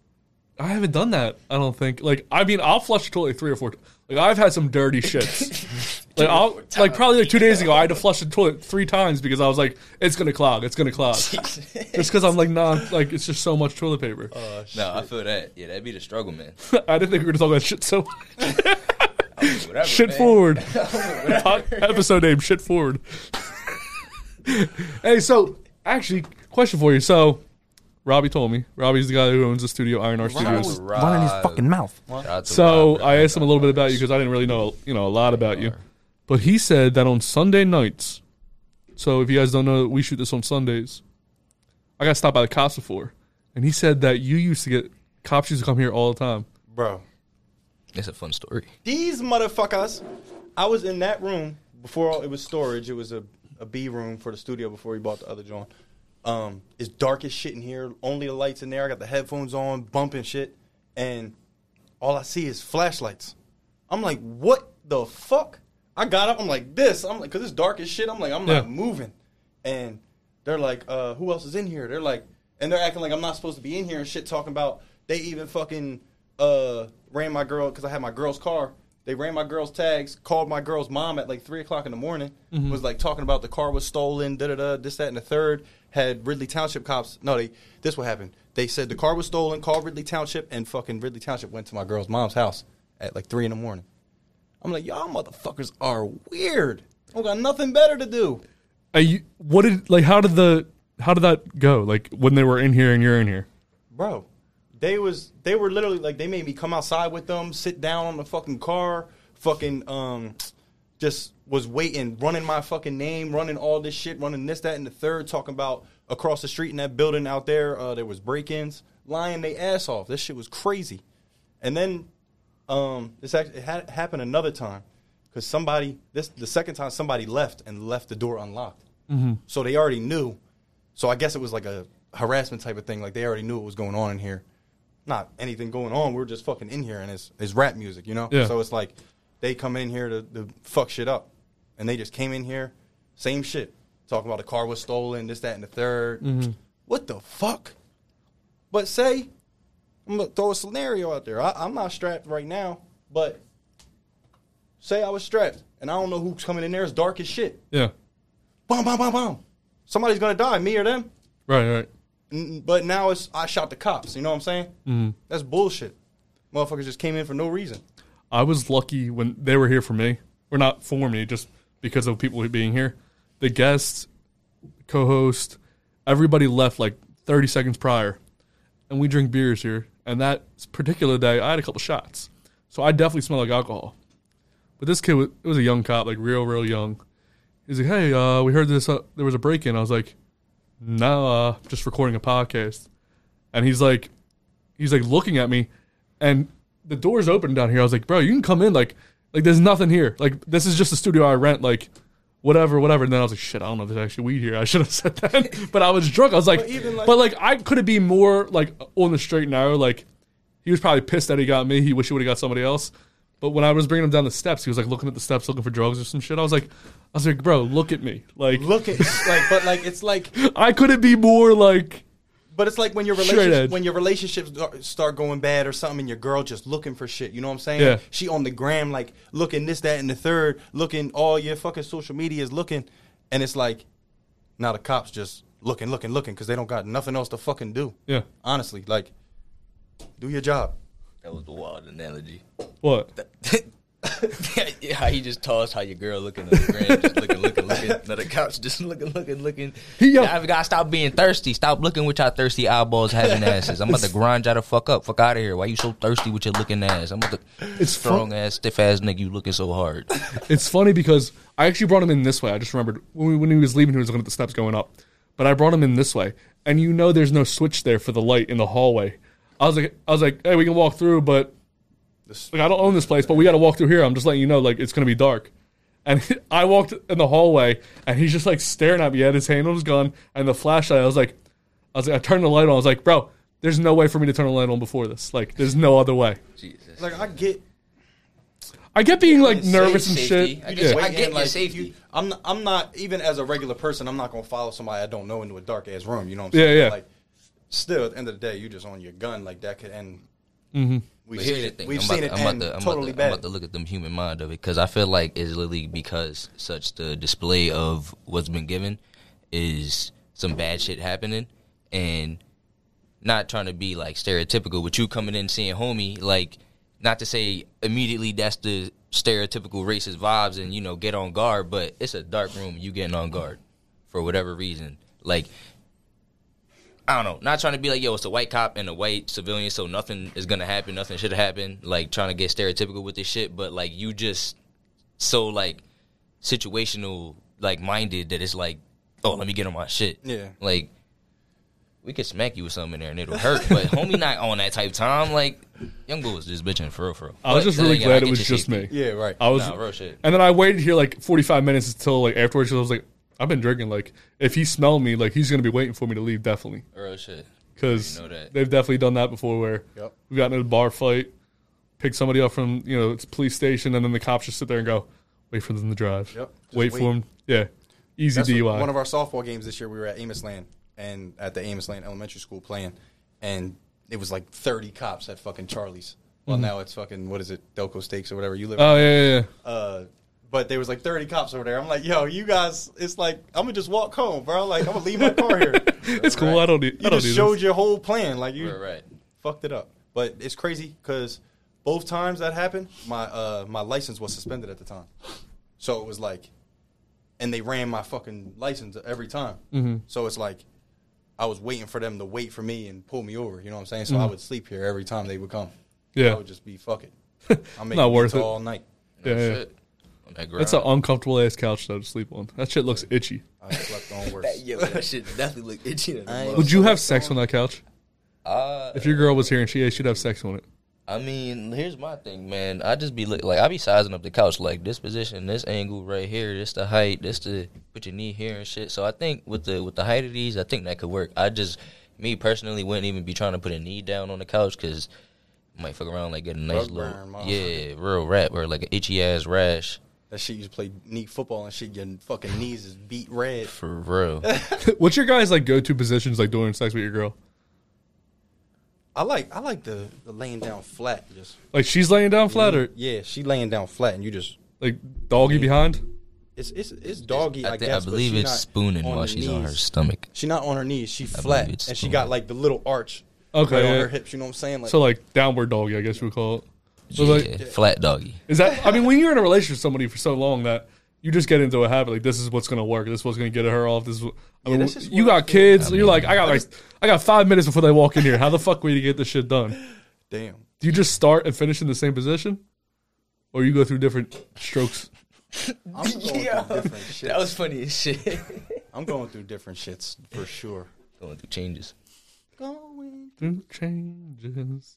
S1: I haven't done that. I don't think. Like, I mean, I'll flush the toilet three or four. Like, I've had some dirty shits. like, I'll like probably like two days ago, I had to flush the toilet three times because I was like, it's gonna clog. It's gonna clog. just because I'm like, nah, like it's just so much toilet paper.
S2: Oh, no, I feel that. Yeah, that'd be the struggle, man.
S1: I didn't think we were gonna talk about shit so.
S2: Whatever,
S1: shit
S2: man.
S1: forward. Hot episode name: Shit forward. hey, so actually, question for you. So, Robbie told me. Robbie's the guy who owns the studio, Iron R Studios.
S4: Running his fucking mouth.
S2: Shout out to
S1: So I asked him a little bit about you because I didn't really know you know a lot about you, but he said that on Sunday nights. So if you guys don't know, we shoot this on Sundays. I got stopped by the cops before, and he said that you used to get cops used to come here all the time.
S4: Bro,
S2: It's a fun story.
S4: these motherfuckers. I was in that room before it was storage. It was a, a B room for the studio before we bought the other joint. Um, it's dark as shit in here. Only the lights in there. I got the headphones on, bumping shit, and all I see is flashlights. I'm like, what the fuck? I got up. I'm like this. I'm like, cause it's dark as shit. I'm like, I'm
S1: Yeah.
S4: not moving, and they're like, uh, who else is in here? They're like, and they're acting like I'm not supposed to be in here and shit. Talking about they even fucking uh ran my girl because I had my girl's car. They ran my girl's tags, called my girl's mom at like three o'clock in the morning. Mm-hmm. Was like talking about the car was stolen, da da da, this that and the third. Had Ridley Township cops. No, they this what happened. They said the car was stolen. Called Ridley Township, and fucking Ridley Township went to my girl's mom's house at like three in the morning. I'm like, y'all motherfuckers are weird. I got nothing better to do.
S1: Are you, what did like? How did the how did that go? Like when they were in here and you're in here.
S4: bro. They was they were literally like they made me come outside with them, sit down on the fucking car, fucking um, just was waiting, running my fucking name, running all this shit, running this, that, and the third, talking about across the street in that building out there, uh, there was break-ins, lying they ass off. This shit was crazy. And then um, this actually it had happened another time because somebody this the second time somebody left and left the door unlocked. So they already knew. So I guess it was like a harassment type of thing. Like they already knew what was going on in here. Not anything going on. We're just fucking in here, and it's it's rap music, you know.
S1: Yeah.
S4: So it's like they come in here to, to fuck shit up, and they just came in here, same shit, talking about the car was stolen, this, that, and the 3rd mm-hmm. What the fuck? But say, I'm gonna throw a scenario out there. I, I'm not strapped right now, but say I was strapped, and I don't know who's coming in there. It's dark as shit.
S1: Yeah.
S4: Boom, boom, boom, boom. Somebody's gonna die, me or them.
S1: Right. Right.
S4: But now it's I shot the cops. You know what I'm saying? Mm. That's bullshit. Motherfuckers just came in for no reason.
S1: I was lucky when they were here for me, or not for me, just because of people being here. The guests, co-host, everybody left like 30 seconds prior, and we drink beers here. And that particular day, I had a couple shots, so I definitely smell like alcohol. But this kid was, it was a young cop, like real, real young. He's like, "Hey, uh, we heard this. Uh, there was a break in." I was like, "No, uh, just recording a podcast." And he's like, he's like looking at me, and the door's open down here. I was like, "Bro, you can come in. Like, like there's nothing here. Like, this is just a studio I rent. Like, whatever, whatever." And then I was like, "Shit, I don't know if there's actually weed here. I should have said that." but I was drunk. I was like,
S4: But even, like-
S1: but like I could have been more like on the straight and narrow. Like, he was probably pissed that he got me. He wish he would have got somebody else. But when I was bringing him down the steps, he was like looking at the steps, looking for drugs or some shit. I was like, I was like, bro, look at me. Like,
S4: Look at like, but like it's like,
S1: I couldn't be more like,
S4: but it's like when your relationship when your relationships start- start going bad or something, and your girl just looking for shit. You know what I'm saying?
S1: Yeah.
S4: She on the gram like looking this, that, and the third, looking all your fucking social media is looking, and it's like now the cops just looking, looking, looking because they don't got nothing else to fucking do.
S1: yeah,
S4: Honestly, like, do your job.
S2: That was the wild analogy.
S1: what?
S2: yeah, how you just tossed how your girl looking at the grand, just looking, looking, looking at the couch, just looking, looking, looking.
S1: He- yo-
S2: Y'all gotta stop being thirsty. Stop looking with y'all thirsty eyeballs having asses. I'm about to grind y'all the fuck up. Fuck out of here. Why you so thirsty with your looking ass? I'm about to
S1: It's fun-
S2: strong ass, stiff ass nigga. You looking so hard.
S1: It's funny because I actually brought him in this way. I just remembered when, we, when he was leaving, he was looking at the steps going up. But I brought him in this way, and you know, there's no switch there for the light in the hallway. I was like, I was like, hey, we can walk through, but like, I don't own this place, but we got to walk through here. I'm just letting you know, like, it's gonna be dark. And I walked in the hallway, and he's just like staring at me. He had his hand on his gun and the flashlight. I was like, I was like, I turned the light on. I was like, bro, there's no way for me to turn the light on before this. Like, there's no other way.
S2: Jesus.
S4: Like I get
S1: I get being like nervous and
S2: safety.
S1: shit.
S2: I, just,
S1: yeah.
S2: I get and,
S4: like,
S2: safety.
S4: You, I'm not, I'm not even as a regular person. I'm not gonna follow somebody I don't know into a dark ass room. You know what I'm
S1: Yeah,
S4: saying?
S1: yeah.
S4: Like, still at the end of the day, you just on your gun like that could end.
S1: Mm-hmm.
S4: We've
S2: But
S4: seen
S2: here's the
S4: it.
S2: thing.
S4: We've
S2: I'm
S4: seen
S2: about
S4: it
S2: to, I'm about
S4: end
S2: to, I'm
S4: totally
S2: about to,
S4: bad.
S2: I'm about to look at them human mind of it because I feel like it's literally because such the display of what's been given is some bad shit happening and not trying to be like stereotypical, but you coming in seeing homie like not to say immediately that's the stereotypical racist vibes and you know get on guard, but it's a dark room. You getting on guard for whatever reason, like. I don't know. Not trying to be like, yo, it's a white cop and a white civilian, so nothing is gonna happen, nothing should happen. Like trying to get stereotypical with this shit, but like you just so like situational, like minded that it's like, oh, let me get on my shit.
S4: Yeah.
S2: Like we could smack you with something in there and it'll hurt, but homie not on that type time. Like young boy was just bitching for real, for real.
S1: I was
S2: But
S1: just really
S2: again, I
S1: glad it was just
S2: safety.
S1: me.
S4: Yeah, right.
S1: I was,
S2: Nah, real shit.
S1: and then I waited here like 45 minutes until like afterwards. I was like, I've been drinking. Like, if he smelled me, like he's gonna be waiting for me to leave definitely,
S2: Real shit.
S1: because
S2: You know that.
S1: they've definitely done that before. Where
S4: Yep.
S1: we got in a bar fight, pick somebody up from you know it's a police station, and then the cops just sit there and go, wait for them to drive.
S4: Yep. Just
S1: Wait,
S4: wait.
S1: for them. Yeah. Easy
S4: That's
S1: DUI.
S4: One of our softball games this year, we were at Amosland and at the Amosland Elementary School playing, and it was like 30 cops at fucking Charlie's. Well, now it's fucking what is it, Delco Steaks or whatever you live.
S1: Mm-hmm. oh
S4: in.
S1: yeah, yeah, yeah.
S4: Uh, but there was like 30 cops over there. I'm like, yo, you guys, it's like I'm gonna just walk home, bro. Like I'm gonna leave my car here.
S1: It's cool. I don't need.
S4: You
S1: I don't
S4: just
S1: need
S4: showed
S1: this.
S4: your whole plan, like you
S2: Right, right.
S4: fucked it up. But it's crazy because both times that happened, my uh, my license was suspended at the time. So it was like, and they ran my fucking license every time.
S1: Mm-hmm.
S4: So it's like, I was waiting for them to wait for me and pull me over. You know what I'm saying? So I would sleep here every time they would come.
S1: Mm-hmm. Yeah.
S4: I would just be fuck it. I'm making
S1: Not worth it.
S4: all night.
S1: Yeah, yeah.
S2: Shit. On that
S1: That's an uncomfortable ass couch though to sleep on. That shit looks itchy.
S4: I slept on worse.
S2: Yo, that shit definitely look itchy.
S1: Would you have sex on that couch?
S2: Uh,
S1: If your girl was here and she she'd have sex on it.
S2: I mean, here's my thing, man. I just be look, like, I be sizing up the couch, like this position, this angle right here, this the height, this the put your knee here and shit. So I think with the with the height of these, I think that could work. I just, me personally, wouldn't even be trying to put a knee down on the couch because might fuck around like get a nice
S4: Rug
S2: little,
S4: burn, motherfucker.
S2: yeah, real rat or like an itchy ass rash
S4: That shit used to play knee football and shit. Your fucking knees is beat red.
S2: for real.
S1: What's your guys like go to positions like during sex with your girl?
S4: I like I like the, the laying down flat. Just
S1: Like she's laying down flat or
S4: yeah, she laying down flat and you just
S1: like doggy behind?
S4: it's it's it's doggy. I,
S2: I, think,
S4: guess,
S2: I
S4: but
S2: believe it's spooning while
S4: her
S2: she's on her stomach.
S4: She not on her knees. She
S2: believe
S4: flat
S2: it's
S4: and she got like the little arch
S1: Okay,
S4: right on her hips. You know what I'm saying? Like,
S1: So like downward doggy, I guess you would call it. So
S2: Yeah,
S1: like
S2: flat doggy.
S1: is that I mean when you're in a relationship with somebody for so long that you just get into a habit like this is what's gonna work, this is what's gonna get her off. This is what, I
S4: Yeah,
S1: mean,
S4: that's just
S1: you got kids,
S2: I
S1: you're like I got like I got five minutes before they walk in here. How the fuck will you gonna get this shit done?
S4: damn.
S1: Do you just start and finish in the same position? Or you go through different strokes?
S4: I'm going through different shits.
S2: That was funny as shit.
S4: I'm going through different shits for sure.
S2: Going through changes.
S4: Going.
S1: Through changes.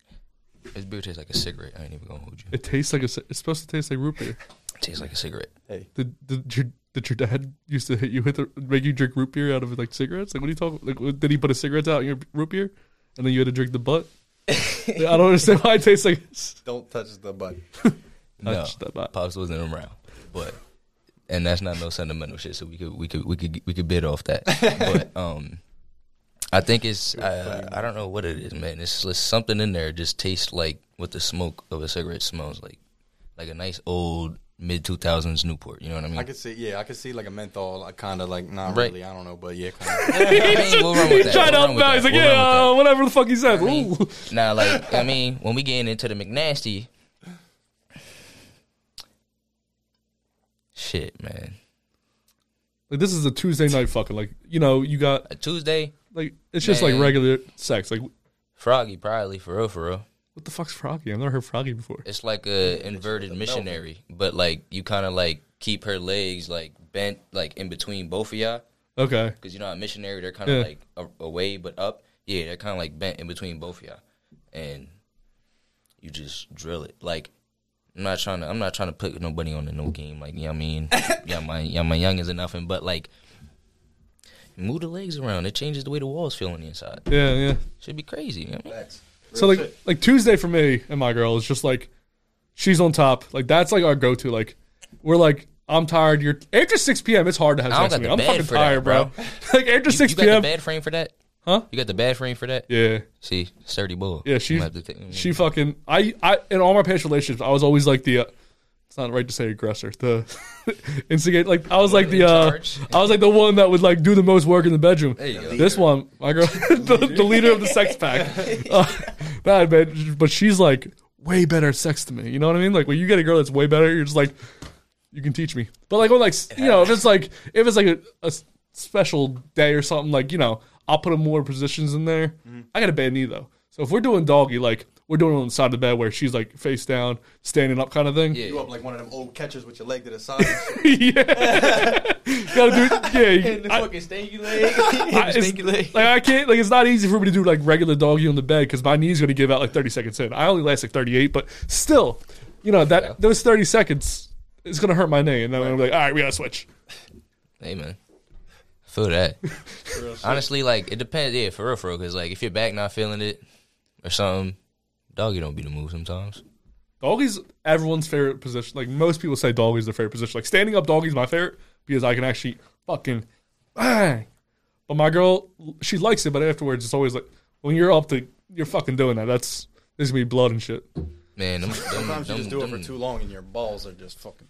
S2: This beer tastes like a cigarette. I ain't even gonna hold you.
S1: It tastes like a. ci- It's supposed to taste like root beer.
S2: It tastes like a cigarette.
S4: Hey,
S1: Did, did your did your dad used to hit you with the, make you drink root beer out of like cigarettes? Like what are you talking? Like what- did he put a cigarette out in your root beer, and then you had to drink the butt? I don't understand why it tastes like.
S4: don't touch the butt.
S2: No,
S1: Touch that butt.
S2: pops wasn't around, but and that's not no sentimental shit. So we could we could we could we could bid off that. but um, I think it's uh, I don't know what it is, man. It's just something in there just tastes like what the smoke of a cigarette smells like, like a nice old mid two thousands Newport. You know what I mean?
S4: I could see, yeah, I could see like a menthol, like kind of like not
S2: Right.
S4: really, I don't know, but yeah, kind of.
S2: We'll run with
S1: He's
S2: that.
S1: trying to
S2: We'll
S1: help out. He's like,
S2: We'll
S1: yeah, uh, whatever the fuck he said.
S2: I mean,
S1: Ooh.
S2: now, like, I mean, when we get into the McNasty, shit, man.
S1: Like this is a Tuesday night fucking like you know you got
S2: A Tuesday,
S1: like it's just like regular sex. Like
S2: Froggy probably for real, for real.
S1: what the fuck's froggy? I've never heard froggy before.
S2: It's like a inverted missionary, but like you kind of like keep her legs like bent like in between both of y'all.
S1: Okay.
S2: Because you know, a missionary they're kind of
S1: Yeah.
S2: like a, away but up. Yeah, they're kind of like bent in between both of y'all, and you just drill it. Like I'm not trying to. I'm not trying to put nobody on the no game. Like you know what I mean, yeah, my yeah, my youngins and nothing. But like, move the legs around. It changes the way the walls feel on the inside.
S1: Yeah, yeah.
S2: Should be crazy. You know what I mean?
S1: So like like Tuesday for me and my girl is just like she's on top. Like that's like our go to. Like we're like I'm tired. You're after six p.m. It's hard to have
S2: I don't
S1: sex
S2: got
S1: with me.
S2: the
S1: I'm
S2: bed
S1: fucking
S2: for that,
S1: tired, bro.
S2: bro.
S1: like after
S2: You,
S1: six
S2: you got the
S1: p.m.
S2: bed frame for that?
S1: Huh?
S2: You got the bed frame for that?
S1: Yeah.
S2: See, sturdy bull.
S1: Yeah,
S2: I'm
S1: she
S2: gonna have to take-
S1: she fucking I I in all my past relationships I was always like the uh, it's not right to say aggressor the instigate like I was like the uh. I was like the one that would like do the most work in the bedroom.
S2: There you.
S1: This one, my girl, the, the leader of the sex pack. Uh, nah, man, but she's like way better at sex to me. You know what I mean? Like when you get a girl that's way better, you're just like you can teach me. But like when like you know if it's like if it's like a special day or something like you know I'll put in more positions in there. I got a bad knee though, so if we're doing doggy like we're doing it on the side of the bed where she's like face down, standing up kind of thing. Yeah.
S4: You up like one of them old catchers with your leg to the side. and shit.
S1: yeah, gotta do yeah. you- I-
S2: fucking stanky leg.
S1: I, it's- like I can't like it's not easy for me to do like regular doggy on the bed because my knee's gonna give out like thirty seconds in. I only last like thirty eight, but still, you know that those thirty seconds is gonna hurt my knee, and then I'm gonna be like, all right, we gotta switch.
S2: Hey man, feel that. Honestly, like it depends. Yeah, for real, for real. Because like if your back not feeling it or something, doggy don't be the move sometimes.
S1: Doggy's everyone's favorite position. Like most people say, doggy's their favorite position. Like standing up, doggy's my favorite because I can actually fucking bang. But my girl, she likes it, but afterwards, it's always like when you're up to you're fucking doing that. That's there's gonna be blood and shit.
S2: Man, them, them,
S4: Sometimes you
S2: them-
S4: just do it for too long and your balls are just fucking.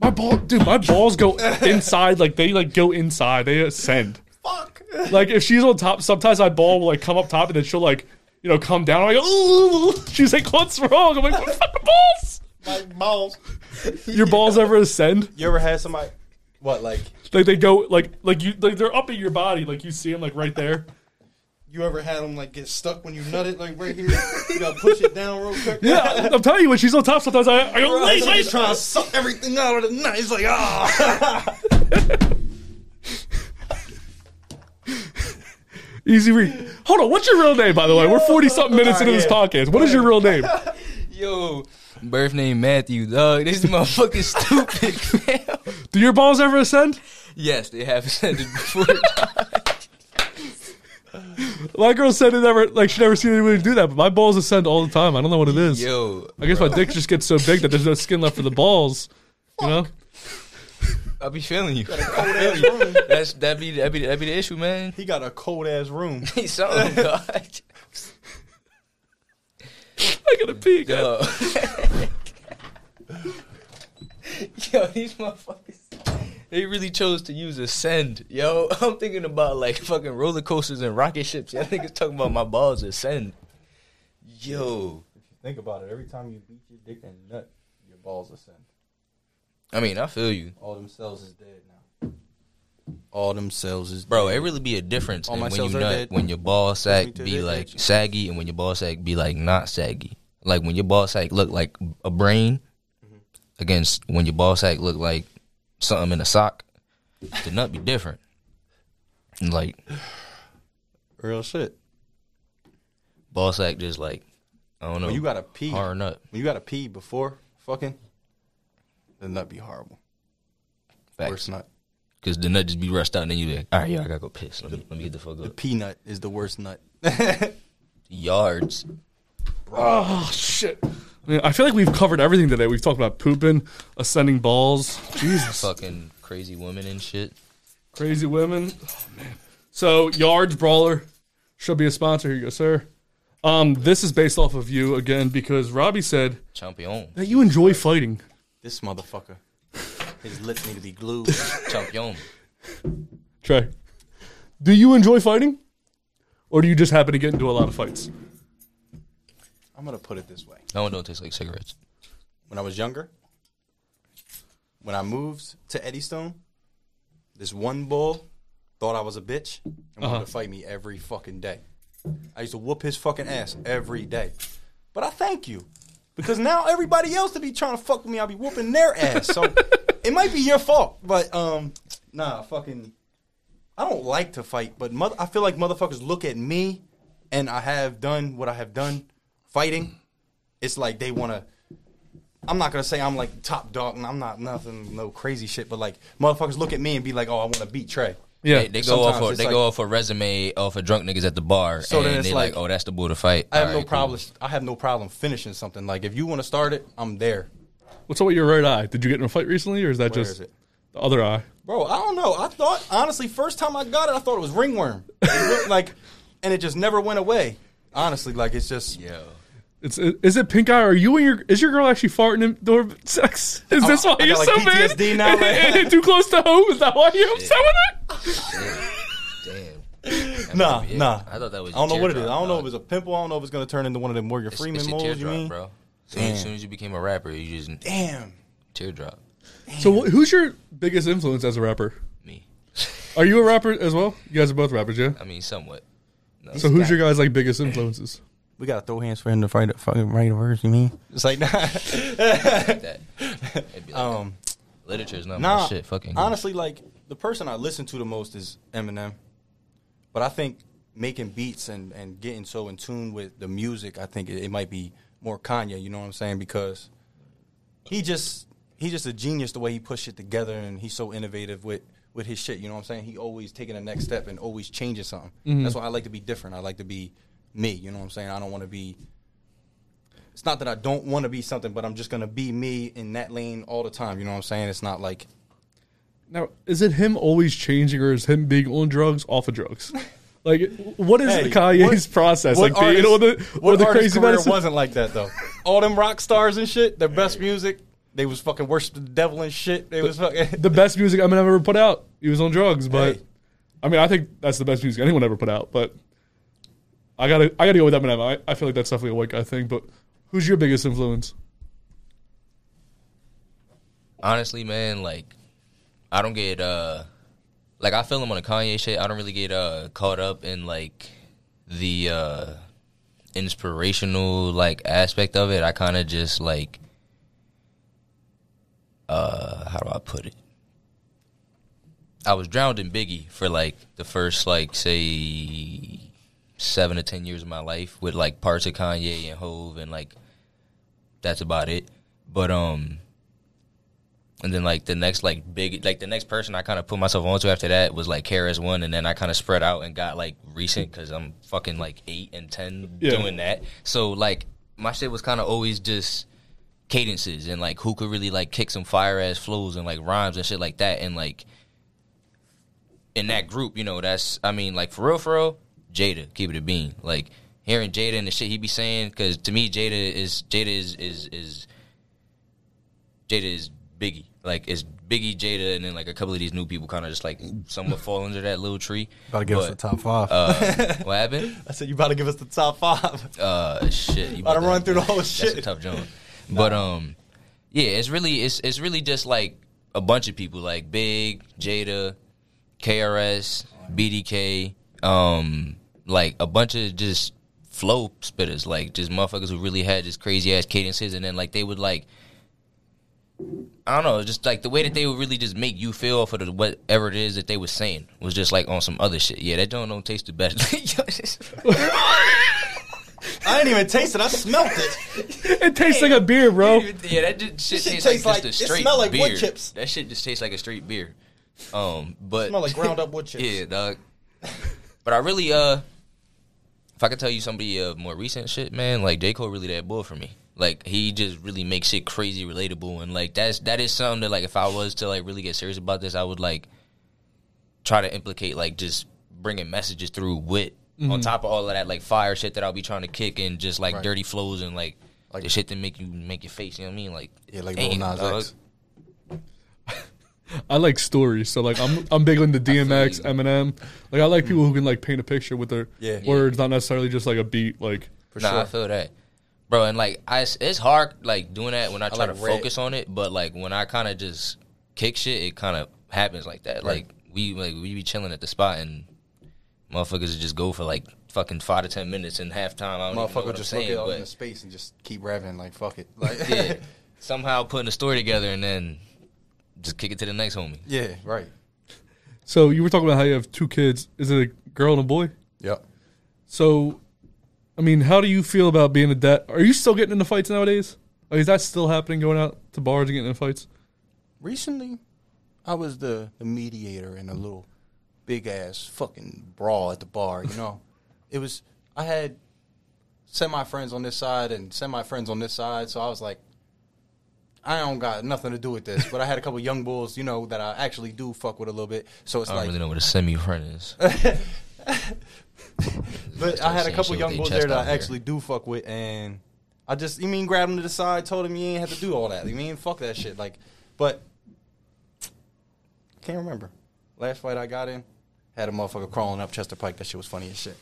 S1: My ball, dude, my balls go inside. Like they like go inside. They ascend.
S4: Fuck.
S1: Like if she's on top, sometimes my ball will like come up top and then she'll like you know come down. I'm like, ooh. She's like, what's wrong? I'm like, what fucking balls?
S4: My balls.
S1: Your balls ever ascend?
S4: You ever had somebody? What like?
S1: Like they go like like you like they're up in your body. Like you see them like right there.
S4: You ever had them like get stuck when you nut it like right here? You gotta push it down real quick.
S1: Yeah, I'm telling you, when she's on top, sometimes I, I go,
S4: he's
S1: wait.
S4: trying to suck everything out of the nut. He's like, ah.
S1: Easy read. Hold on, what's your real name, by the way? We're 40 something minutes into this podcast. What is your real name?
S2: Yo, birth name Matthew, dog. This motherfucking stupid. man.
S1: Do your balls ever ascend?
S2: yes, they have ascended before.
S1: My girl said it never, like, she never seen anybody do that, but my balls ascend all the time. I don't know what it is.
S2: Yo,
S1: I guess my dick just gets so big that there's no skin left for the balls. You know?
S2: I be feeling you. I feel you. That's that be that be that be the issue, man.
S4: He got a cold ass room.
S2: He's something, dog.
S1: I gotta pee again.
S2: Yo. Yo, these motherfuckers. They really chose to use ascend. Yo, I'm thinking about like fucking roller coasters and rocket ships. Y'all niggas talking about my balls ascend. Yo.
S4: If you think about it. Every time you beat your dick and nut, your balls ascend.
S2: I mean, I feel you.
S4: All themselves is dead now. All themselves is
S2: Bro, it really be a difference
S4: All
S2: in
S4: my
S2: when you nut
S4: dead.
S2: when your ball sack be like saggy and when your ball sack be like not saggy. Like when your ball sack look like a brain
S4: Mm-hmm.
S2: against when your ball sack look like something in a sock. The nut be different. Like
S4: real shit.
S2: ball sack just like I don't know.
S4: When you gotta pee,
S2: hard nut.
S4: when you gotta pee before fucking, the nut be horrible.
S2: Facts.
S4: Worst nut.
S2: Cause the nut just be rushed out and then you like, all right, yo, I gotta go piss. Let me let me get the fuck up.
S4: The peanut is the worst nut.
S2: Yards.
S1: Oh, shit. I, mean, I feel like we've covered everything today. We've talked about pooping, ascending balls. Jesus.
S2: Fucking crazy women and shit.
S1: Crazy women. Oh, man. So, Yards Brawler should be a sponsor. Here you go, sir. Um, this is based off of you again because Robbie said
S2: Champion.
S1: that you enjoy fighting.
S4: This motherfucker. His lips need to be glued.
S2: Champion.
S1: Trey, do you enjoy fighting, or do you just happen to get into a lot of fights?
S4: I'm gonna put it this way.
S2: That one don't taste like cigarettes.
S4: When I was younger, when I moved to Eddystone, this one bull thought I was a bitch and wanted
S1: Uh-huh.
S4: to fight me every fucking day. I used to whoop his fucking ass every day. But I thank you. Because now everybody else to be trying to fuck with me, I'll be whooping their ass. So it might be your fault. But um nah, fucking I don't like to fight, but mother, I feel like motherfuckers look at me and I have done what I have done fighting. It's like they want to. I'm not gonna say I'm like top dog, and I'm not nothing, no crazy shit. But like motherfuckers look at me and be like, "Oh, I want to beat Trey."
S2: They, they go off.
S4: Sometimes
S2: A,
S4: it's
S2: they
S4: like-
S2: go off a resume off of drunk niggas at the bar,
S4: So then
S2: and
S4: it's
S2: they like,
S4: like-
S2: oh, that's the bull to fight.
S4: I have
S2: All
S4: no
S2: right, cool.
S4: problem. I have no problem finishing something. Like if you want to start it, I'm there,
S1: What's up with your right eye? Did you get in a fight recently, or is that
S4: Where
S1: just
S4: is it?
S1: the other eye?
S4: bro. I don't know. I thought honestly, first time I got it, I thought it was ringworm, It like, and it just never went away. Honestly, like it's just
S2: Yo,
S1: It's is it pink eye? Are you and your is your girl actually farting in door sex? Is oh,
S4: this
S1: why
S4: I
S1: you're
S4: got,
S1: so
S4: like,
S1: mad?
S4: PTSD now, like-
S1: Too close to home? Is that why you're upset with
S2: damn. That
S4: nah,
S2: might be it.
S4: nah.
S2: I thought that was.
S4: I don't know what it is. I don't know if it's a pimple. I don't know if it's gonna turn into one of them Morgan
S2: It's,
S4: Freeman
S2: it's a
S4: moles. You mean,
S2: bro. Soon, as soon as you became a rapper, you just
S4: Damn.
S2: teardrop.
S1: it? So who's your biggest influence as a rapper?
S2: Me.
S1: Are you a rapper as well? You guys are both rappers, yeah.
S2: I mean, somewhat. No.
S1: So who's your guys' like biggest influences?
S4: We gotta throw hands for him to fight a fucking write a verse. You mean? It's like nah.
S2: that? It'd like
S4: um,
S2: that. Literature is not
S4: nah.
S2: my shit. Fucking
S4: honestly, like the person I listen to the most is Eminem, but I think making beats and and getting so in tune with the music, I think it, it might be more Kanye. You know what I'm saying? Because he just he's just a genius the way he puts shit together, and he's so innovative with. With his shit, you know what I'm saying? He always taking the next step and always changing something.
S1: Mhm.
S4: That's why I like to be different. I like to be me. You know what I'm saying? I don't want to be it's not that I don't want to be something, but I'm just gonna be me in that lane all the time. You know what I'm saying? It's not like
S1: Now, is it him always changing, or is him being on drugs, off of drugs? Like, what is
S4: Hey,
S1: Kanye's
S4: what-
S1: process?
S4: what
S1: like, being
S4: artist-
S1: on the,
S4: what
S1: or the crazy medicine?
S4: wasn't like that though. All them rock stars and shit, their best music, they was fucking worship the devil and shit. They was fucking
S1: the best music Eminem ever put out. He was on drugs, but
S4: Hey.
S1: I mean, I think that's the best music anyone ever put out. But I gotta, I gotta go with Eminem. I, I feel like that's definitely a white guy thing. But who's your biggest influence?
S2: honestly, man, like I don't get uh like I feel him on the Kanye shit. I don't really get uh caught up in like the uh inspirational like aspect of it. I kind of just like uh how do I put it? I was drowned in Biggie for like the first like say seven to ten years of my life with like parts of Kanye and Hov and like that's about it. But um and then like the next like big like the next person I kind of put myself onto after that was like KRS One, and then I kind of spread out and got like recent because I'm fucking like eight and ten
S1: Yeah.
S2: doing that. So like my shit was kind of always just cadences and like who could really like kick some fire ass flows and like rhymes and shit like that. And like in that group, you know, that's I mean like for real, for real, Jada, keep it a bean. Like hearing Jada and the shit he be saying, because to me Jada is Jada is is is Jada is Biggie. Like it's Biggie, Jada, and then like a couple of these new people kind of just like somewhat fall under that little tree.
S4: About to give us the top five.
S2: Uh, what happened?
S4: I said you about to give us the top five.
S2: Uh, shit. You
S4: About to run through the whole
S2: That's
S4: shit.
S2: a tough joint. But um, yeah, it's really it's it's really just like a bunch of people like Big, Jada, KRS, BDK, um, like a bunch of just flow spitters, like just motherfuckers who really had just crazy ass cadences, and then like they would like. I don't know, just like the way that they would really just make you feel for the whatever it is that they were saying was just like on some other shit. Yeah, that joint don't taste the best.
S4: I didn't even taste it. I smelt it.
S1: It tastes like a beer, bro.
S2: Yeah, that just, shit,
S4: Shit
S2: tastes,
S4: tastes
S2: like,
S4: like-
S2: just a
S4: it
S2: straight
S4: smell like
S2: beer.
S4: wood chips.
S2: That shit just tastes like a straight beer. Um, but
S4: Smell like ground up wood chips.
S2: yeah, dog. But I really, uh, if I could tell you somebody uh, more recent shit, man, like J Cole really that bull for me. Like he just really makes shit crazy relatable, and like that's that is something that like if I was to like really get serious about this, I would like try to implicate like just bringing messages through wit on
S1: Mhm.
S2: top of all of that like fire shit that I'll be trying to kick and just like
S4: Right.
S2: dirty flows and like
S4: Like-
S2: the shit that make you make your face. You know what I mean? Like
S4: Yeah, like Lil Nas. X.
S1: I like stories, so like I'm I'm big into DMX. Eminem. Like I like mm. people who can like paint a picture with their
S4: Yeah.
S1: words, not necessarily just like a beat. Like
S4: For
S2: nah,
S4: sure.
S2: I feel that, bro. And like, I, it's hard like doing that when I try
S4: like
S2: to
S4: Red.
S2: focus on it. But like when I kind of just kick shit, it kind of happens like that.
S4: Right.
S2: Like we like we be chilling at the spot and motherfuckers just go for like fucking five to ten minutes in halftime. I don't even know
S4: Motherfucker
S2: what
S4: just
S2: I'm
S4: look
S2: saying,
S4: out
S2: but
S4: into space and just keep rapping like fuck it. Like
S2: yeah, somehow putting a story together and then just kick it to the next homie.
S4: yeah, right.
S1: So you were talking about how you have two kids. Is it a girl and a boy?
S4: Yep.
S1: So, I mean, how do you feel about being a dad? Are you still getting into fights nowadays? Like, is that still happening? Going out to bars and getting in fights?
S4: Recently, I was the, the mediator in a little big ass fucking brawl at the bar. You know, it was I had semi friends on this side and semi friends on this side, so I was like, I don't got nothing to do with this. But I had a couple young bulls, you know, that I actually do fuck with a little bit. So it's like.
S2: I don't
S4: like,
S2: really know what a semi friend is.
S4: but I had a couple young bulls there that
S2: out
S4: I actually do fuck with, and I just, you mean, grabbed him to the side, told him you ain't have to do all that. You mean, fuck that shit. Like, but can't remember. Last fight I got in, had a motherfucker crawling up Chester Pike. That shit was funny as shit.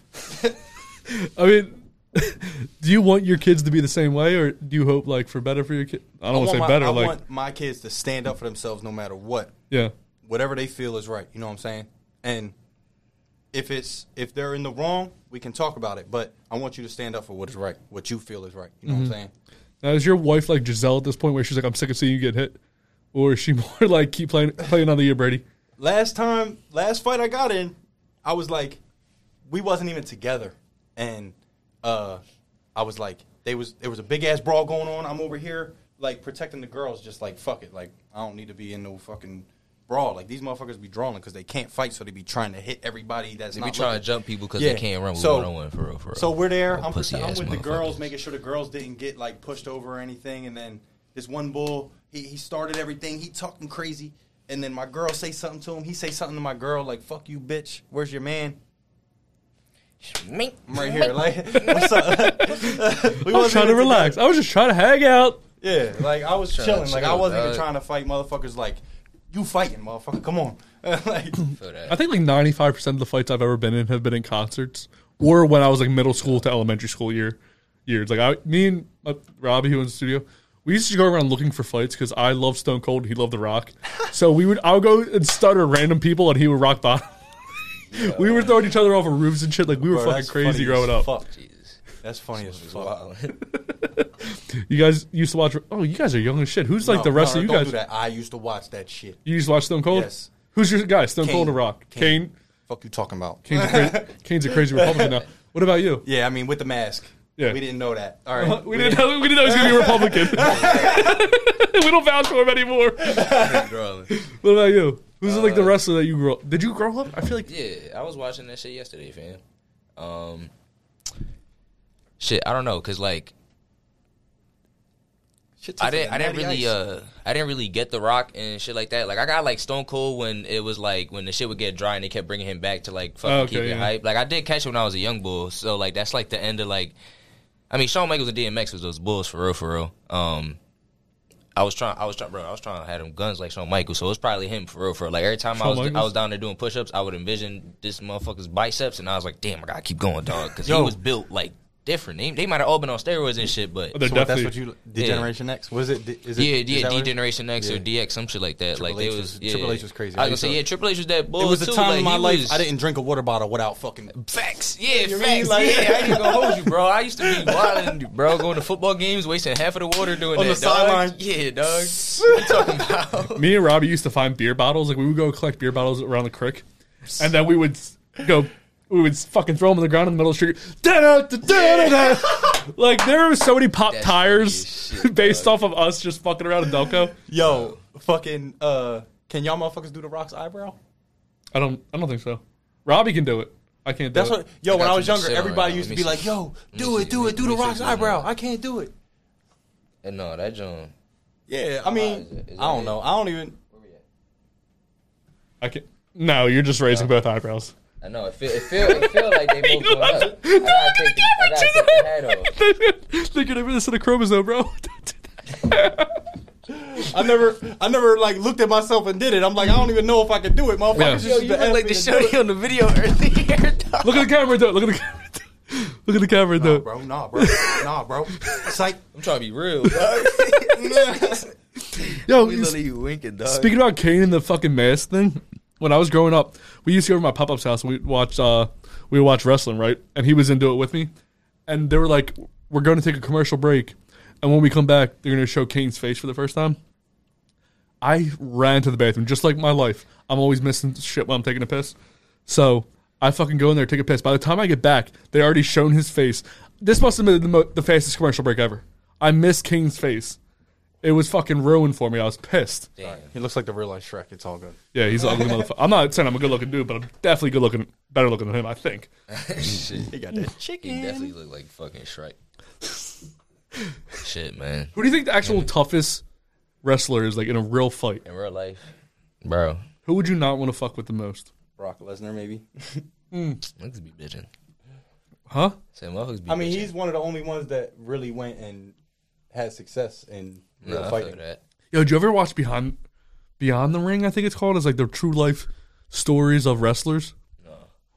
S1: I mean, do you want your kids to be the same way, or do you hope like for better for your kid? I don't want to say
S4: my,
S1: better.
S4: I
S1: like,
S4: want my kids to stand up for themselves no matter what.
S1: yeah,
S4: Whatever they feel is right. You know what I'm saying? And if it's if they're in the wrong, we can talk about it. But I want you to stand up for what is right, what you feel is right. You know
S1: Mhm.
S4: what I'm saying?
S1: now is your wife like Gisele at this point, where she's like, "I'm sick of seeing you get hit," or is she more like keep playing playing on the year, Brady?
S4: last time last fight I got in, I was like we wasn't even together. And uh I was like they was there was a big ass brawl going on. I'm over here like protecting the girls just like fuck it. Like I don't need to be in no fucking brawl. Like these motherfuckers be drawing because they can't fight so they be trying to hit everybody that's
S2: They be trying
S4: looking.
S2: to jump people 'cause they can't run with
S4: So-
S2: one-on-one, for real, for real.
S4: So we're there.
S2: Oh,
S4: I'm,
S2: pussy
S4: I'm with the girls, making sure the girls didn't get like pushed over or anything. And then this one bull, he, he started everything. He talking crazy. And then my girl say something to him. He say something to my girl like "fuck you, bitch." Where's your man?
S2: Me.
S4: I'm right here. Like, what's up? we
S1: I was trying to relax.
S4: together.
S1: I was just trying to hang out.
S4: Yeah, like I was
S2: Trying
S4: chilling.
S2: to
S4: Like I
S2: chill,
S4: wasn't even
S2: dog.
S4: trying to fight motherfuckers. Like you fighting, motherfucker. Come on. like,
S2: Feel that.
S1: I think like 95 percent of the fights I've ever been in have been in concerts or when I was like middle school to elementary school year years. Like I, me and uh, Robbie, who was in the studio, we used to go around looking for fights because I love Stone Cold, he loved The Rock. so we would, I would go and stutter random people, and he would rock bottom. we were throwing each other off of roofs and shit. Like we were
S4: bro,
S1: fucking
S4: that's
S1: crazy
S4: funny
S1: growing
S4: as
S1: up.
S4: Fuck.
S2: Jesus.
S4: That's funny as fuck.
S2: wild.
S1: You guys used to watch. Oh, you guys are young as shit. Who's like
S4: No,
S1: the rest
S4: no,
S1: of you
S4: don't
S1: guys?
S4: Do that. I used to watch that shit.
S1: You used to watch Stone Cold.
S4: Yes.
S1: Who's your guy? Stone Cold or
S4: Kane.
S1: Rock?
S4: Kane.
S1: Kane.
S4: Fuck you talking about?
S1: Kane's a, cra- Kane's a crazy Republican now. What about you?
S4: Yeah, I mean with the mask.
S1: Yeah.
S4: we didn't know that. All right,
S1: we, didn't know, we didn't know he was going to be a Republican. we don't vouch for him anymore. what about you? Who's like the wrestler that you grew up? Did you grow up? I feel like
S2: Yeah, I was watching that shit yesterday, fam. Um, shit, I don't know, cause like
S4: Shit
S2: I didn't,
S4: like
S2: I didn't really,
S4: Ice.
S2: uh, I didn't really get the Rock and shit like that. Like I got like Stone Cold when it was like when the shit would get dry and they kept bringing him back to like fucking
S1: Oh, okay,
S2: keep it
S1: yeah.
S2: hype. Like I did catch it when I was a young bull, so like that's like the end of like. I mean, Shawn Michaels and DMX was those bulls for real, for real. Um, I was trying, I was trying, bro. I was trying to have them guns like Shawn Michaels, so it was probably him for real, for real. Like every time I
S1: Shawn
S2: was, I was down there doing push-ups, I would envision this motherfucker's biceps, and I was like, damn, I gotta keep going, dog, because he
S4: Yo.
S2: was built like different. They, they might have all been on steroids and shit, but
S1: Oh,
S4: So what, that's what you Degeneration X was it? Is it
S2: yeah,
S4: is
S2: yeah,
S4: that
S2: D
S4: what it-
S2: Generation X or DX, some shit like that.
S4: Triple
S2: like
S4: H
S2: they
S4: was-
S2: was, yeah.
S4: Triple H was crazy.
S2: I
S4: I
S2: was gonna say, yeah, Triple H was that bull
S4: It was a
S2: too.
S4: time
S2: like,
S4: in my
S2: he
S4: life
S2: was-
S4: I didn't drink a water bottle without fucking.
S2: Facts, yeah,
S4: You
S2: facts,
S4: mean, like-
S2: yeah. I ain't even gonna hold you, bro. I used to be wilding, bro, going to football games, wasting half of the water doing
S4: On
S2: that.
S4: the
S2: dog.
S4: sideline.
S2: yeah, dog. what you talking about?
S1: me and Robbie used to find beer bottles. Like we would go collect beer bottles around the creek, and then we would go. We would fucking throw them on the ground in the middle of the street. Like there were so many pop
S2: That's
S1: tires
S2: funny as shit,
S1: based
S2: dog.
S1: off of us just fucking around in Delco.
S4: Yo, fucking. uh Can y'all motherfuckers do the Rock's eyebrow?
S1: I don't. I don't think so. Robbie can do it. I can't do
S4: That's
S1: it.
S4: what. Yo,
S2: I
S4: when
S2: got
S4: I was
S2: some
S4: younger,
S2: shit on
S4: everybody
S2: right
S4: used to
S2: Let
S4: be
S2: me
S4: like, "Yo, do it, do
S2: Let
S4: it, do the Rock's
S2: something.
S4: eyebrow." I can't do it.
S2: And no, that John.
S4: Yeah, I mean,
S2: is it- is
S4: I don't
S2: that
S4: know. I don't even.
S1: I can. No, you're just raising both eyebrows.
S2: I know it feel it feel it feel like they both going up. I gotta take the, I gotta take the hat off.
S1: They're gonna this in a chromosome, bro.
S4: I never, I never like looked at myself and did it. I'm like, I don't even know if I can do it, motherfuckers.
S1: Yeah.
S4: just
S2: Yo, you look like the
S4: to do
S2: shorty on the video earlier. dog.
S1: Look at the camera and do it. Look at the camera. and. Look at the camera and do
S4: Nah,
S1: it.
S4: bro, nah, bro, nah, bro. It's like,
S2: I'm trying to be real. dog.
S1: Yo,
S2: we
S1: you-
S2: winking, dog.
S1: Speaking about Kane and the fucking mask thing, when I was growing up, we used to go over to my pop up's house and we watch uh we watch wrestling, right? And he was into it with me. And they were like, We're gonna take a commercial break and when we come back, they're gonna show Kane's face for the first time. I ran to the bathroom, just like my life. I'm always missing shit when I'm taking a piss. So I fucking go in there, take a piss. By the time I get back, they already shown his face. This must have been the, mo- the fastest commercial break ever. I missed Kane's face. It was fucking ruined for me. I was pissed.
S4: He looks like the real life Shrek. It's all good.
S1: Yeah, he's an ugly motherfucker. I'm not saying I'm a good looking dude, but I'm definitely good looking, better looking than him. I think.
S2: Shit.
S4: He got that chicken.
S2: He definitely look like fucking Shrek. Shit, man.
S1: Who do you think the actual toughest wrestler is like in a real fight?
S2: In real life, bro.
S1: Who would you not want to fuck with the most?
S4: Brock Lesnar, maybe.
S2: Niggas mm. be bitching.
S1: Huh?
S2: Say motherfuckers be
S4: I mean,
S2: bitching.
S4: he's one of the only ones that really went and had success in real
S2: Nah, I
S4: fighting.
S2: feel that.
S1: Yo, did you ever watch Behind Beyond the Ring? I think it's called. It's like the true life stories of wrestlers.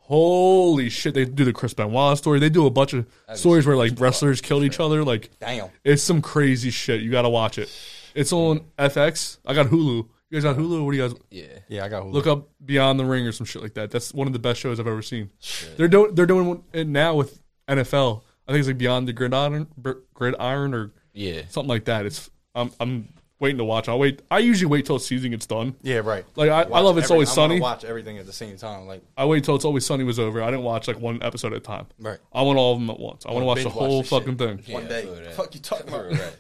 S1: Holy shit! They do the Chris Benoit story. They do a bunch of stories where like wrestlers killed each other. Like,
S4: Damn.
S1: it's some crazy shit. You got to watch it. It's on FX. I got Hulu. You guys got Hulu? What do you guys?
S2: Yeah.
S4: Yeah, I got Hulu.
S1: Look up Beyond the Ring or some shit like that. That's one of the best shows I've ever seen. They're doing they're doing it now with NFL. I think it's like Beyond the Gridiron, Br- Gridiron or
S2: Yeah.
S1: something like that. It's I'm I'm waiting to watch. I'll wait. I usually wait till the season gets done.
S4: Yeah, right.
S1: Like I, I
S4: Watch
S1: love It's
S4: every-
S1: Always
S4: I wanna
S1: Sunny.
S4: Watch everything at the same time. Like
S1: I wait till It's Always Sunny was over. I didn't watch like one episode at a time.
S4: Right.
S1: I want all of them at once. I want to watch the
S4: binge watch
S1: whole
S4: this shit.
S1: fucking thing.
S4: one
S2: Yeah, I
S4: day.
S2: feel that.
S4: Fuck you talking about?
S2: Right.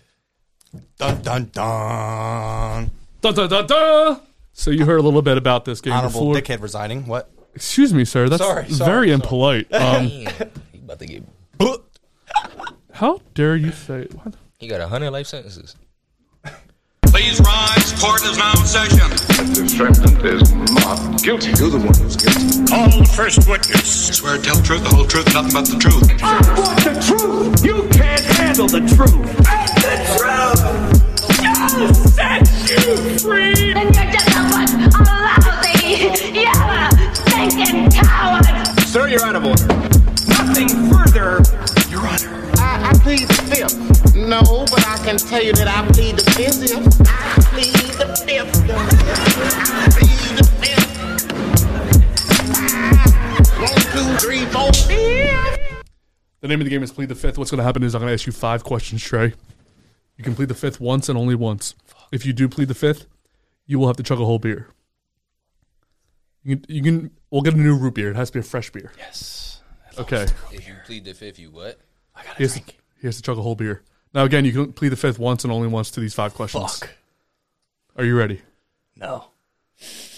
S4: Dun dun dun.
S1: Da, da, da, da. So you heard a little bit about this game
S4: Honorable
S1: before.
S4: dickhead resigning. What?
S1: Excuse me, sir. That's
S4: Sorry, sorry,
S1: very
S4: sorry.
S1: impolite. Um,
S2: Damn. he about to get.
S1: how dare you say? What?
S2: He got a hundred life sentences.
S8: Please rise. Court is now in session.
S6: The defendant is not guilty. You're the one who's guilty.
S8: Call the first witness. Swear to tell the truth, the whole truth, nothing but the truth.
S11: I want the truth. You can't handle the truth. And the truth shall set you free.
S12: And you're just a bunch of lousy, yellow, stinking cowards.
S11: Sir, you're out of order. Nothing further, Your Honor.
S13: I, I plead the fifth. No, but I can tell you that I plead the fifth. I plead the fifth. I plead the fifth. One, two, three, four, fifth.
S1: The name of the game is Plead the Fifth. What's going to happen is I'm going to ask you five questions, Trey. You can plead the fifth once and only once. If you do plead the fifth, you will have to chug a whole beer. You can, you can. We'll get a new root beer. It has to be a fresh beer.
S4: Yes.
S1: Okay.
S2: If you plead the fifth, you what?
S1: He has, to, he has to chug a whole beer. Now again, you can plead the fifth once and only once to these five questions.
S4: Fuck.
S1: Are you ready?
S4: No.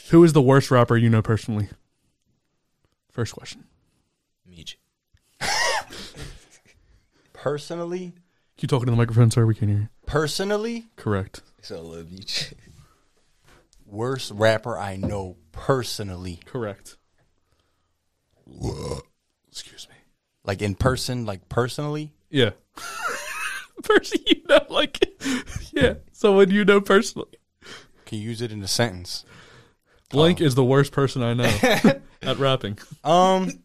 S1: Who is the worst rapper you know personally? First question.
S2: Meech.
S4: Personally,
S1: Keep talking to the microphone, sir. We can hear you.
S4: personally,
S1: Correct.
S2: So uh, love Meech.
S4: worst rapper I know personally.
S1: Correct. Excuse me.
S4: Like in person, like personally.
S1: Yeah. Person you know, like, yeah. Someone you know personally.
S4: Can you use it in a sentence?
S1: Blank is the worst person I know at rapping.
S4: Um.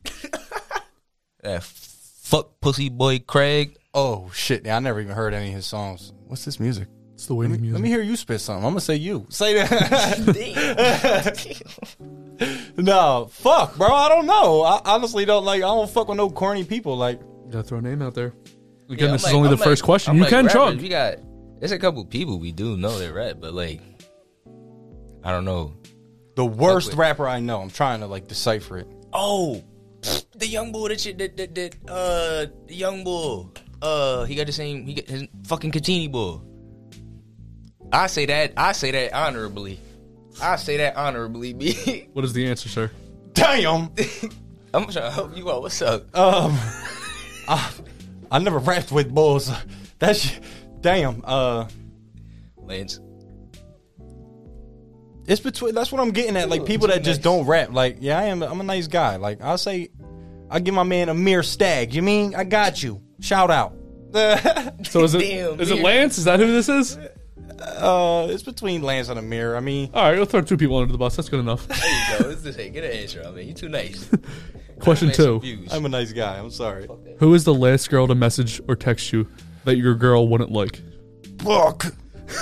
S2: That fuck pussy boy Craig.
S4: Oh shit! Yeah, I never even heard any of his songs. What's this music?
S1: It's the way
S4: Let me,
S1: music.
S4: let me hear you spit something. I'm gonna say you. Say that. no, fuck, bro. I don't know. I honestly don't like. I don't fuck with no corny people. Like,
S1: Gotta throw a name out there. Again,
S2: Yeah,
S1: this
S2: I'm
S1: is only
S2: I'm
S1: the first question.
S2: I'm
S1: you
S2: like,
S1: can
S2: rappers,
S1: chug.
S2: We got. There's a couple people we do know they're rap, but like, I don't know.
S4: the worst
S2: with-
S4: rapper I know. I'm trying to like decipher it.
S2: Oh, the young boy that shit that that, that uh the young boy. Uh, he got the same. He got his fucking Katini boy. I say that. I say that honorably. I say that honorably. B.
S1: What is the answer, sir?
S4: Damn.
S2: I'm trying to help you out. What's up?
S4: Um, I, I never rapped with bulls. That's damn. Uh,
S2: Lance.
S4: it's between. That's what I'm getting at. Like people that just don't rap. Like, yeah, I am. I'm a nice guy. Like I'll say, I give my man a mere stag. You mean I got you? Shout out.
S1: So is it
S2: Damn,
S1: is it. Lance? Is that who this is?
S4: Uh, it's between Lance and Amir. I mean,
S1: all right, we'll throw two people under the bus. That's good enough.
S2: There you go. It's the same. Get an answer. I mean, you too nice.
S1: Question two.
S2: Views.
S4: I'm a nice guy. I'm sorry.
S1: Who is the last girl to message or text you that your girl wouldn't like?
S4: Fuck.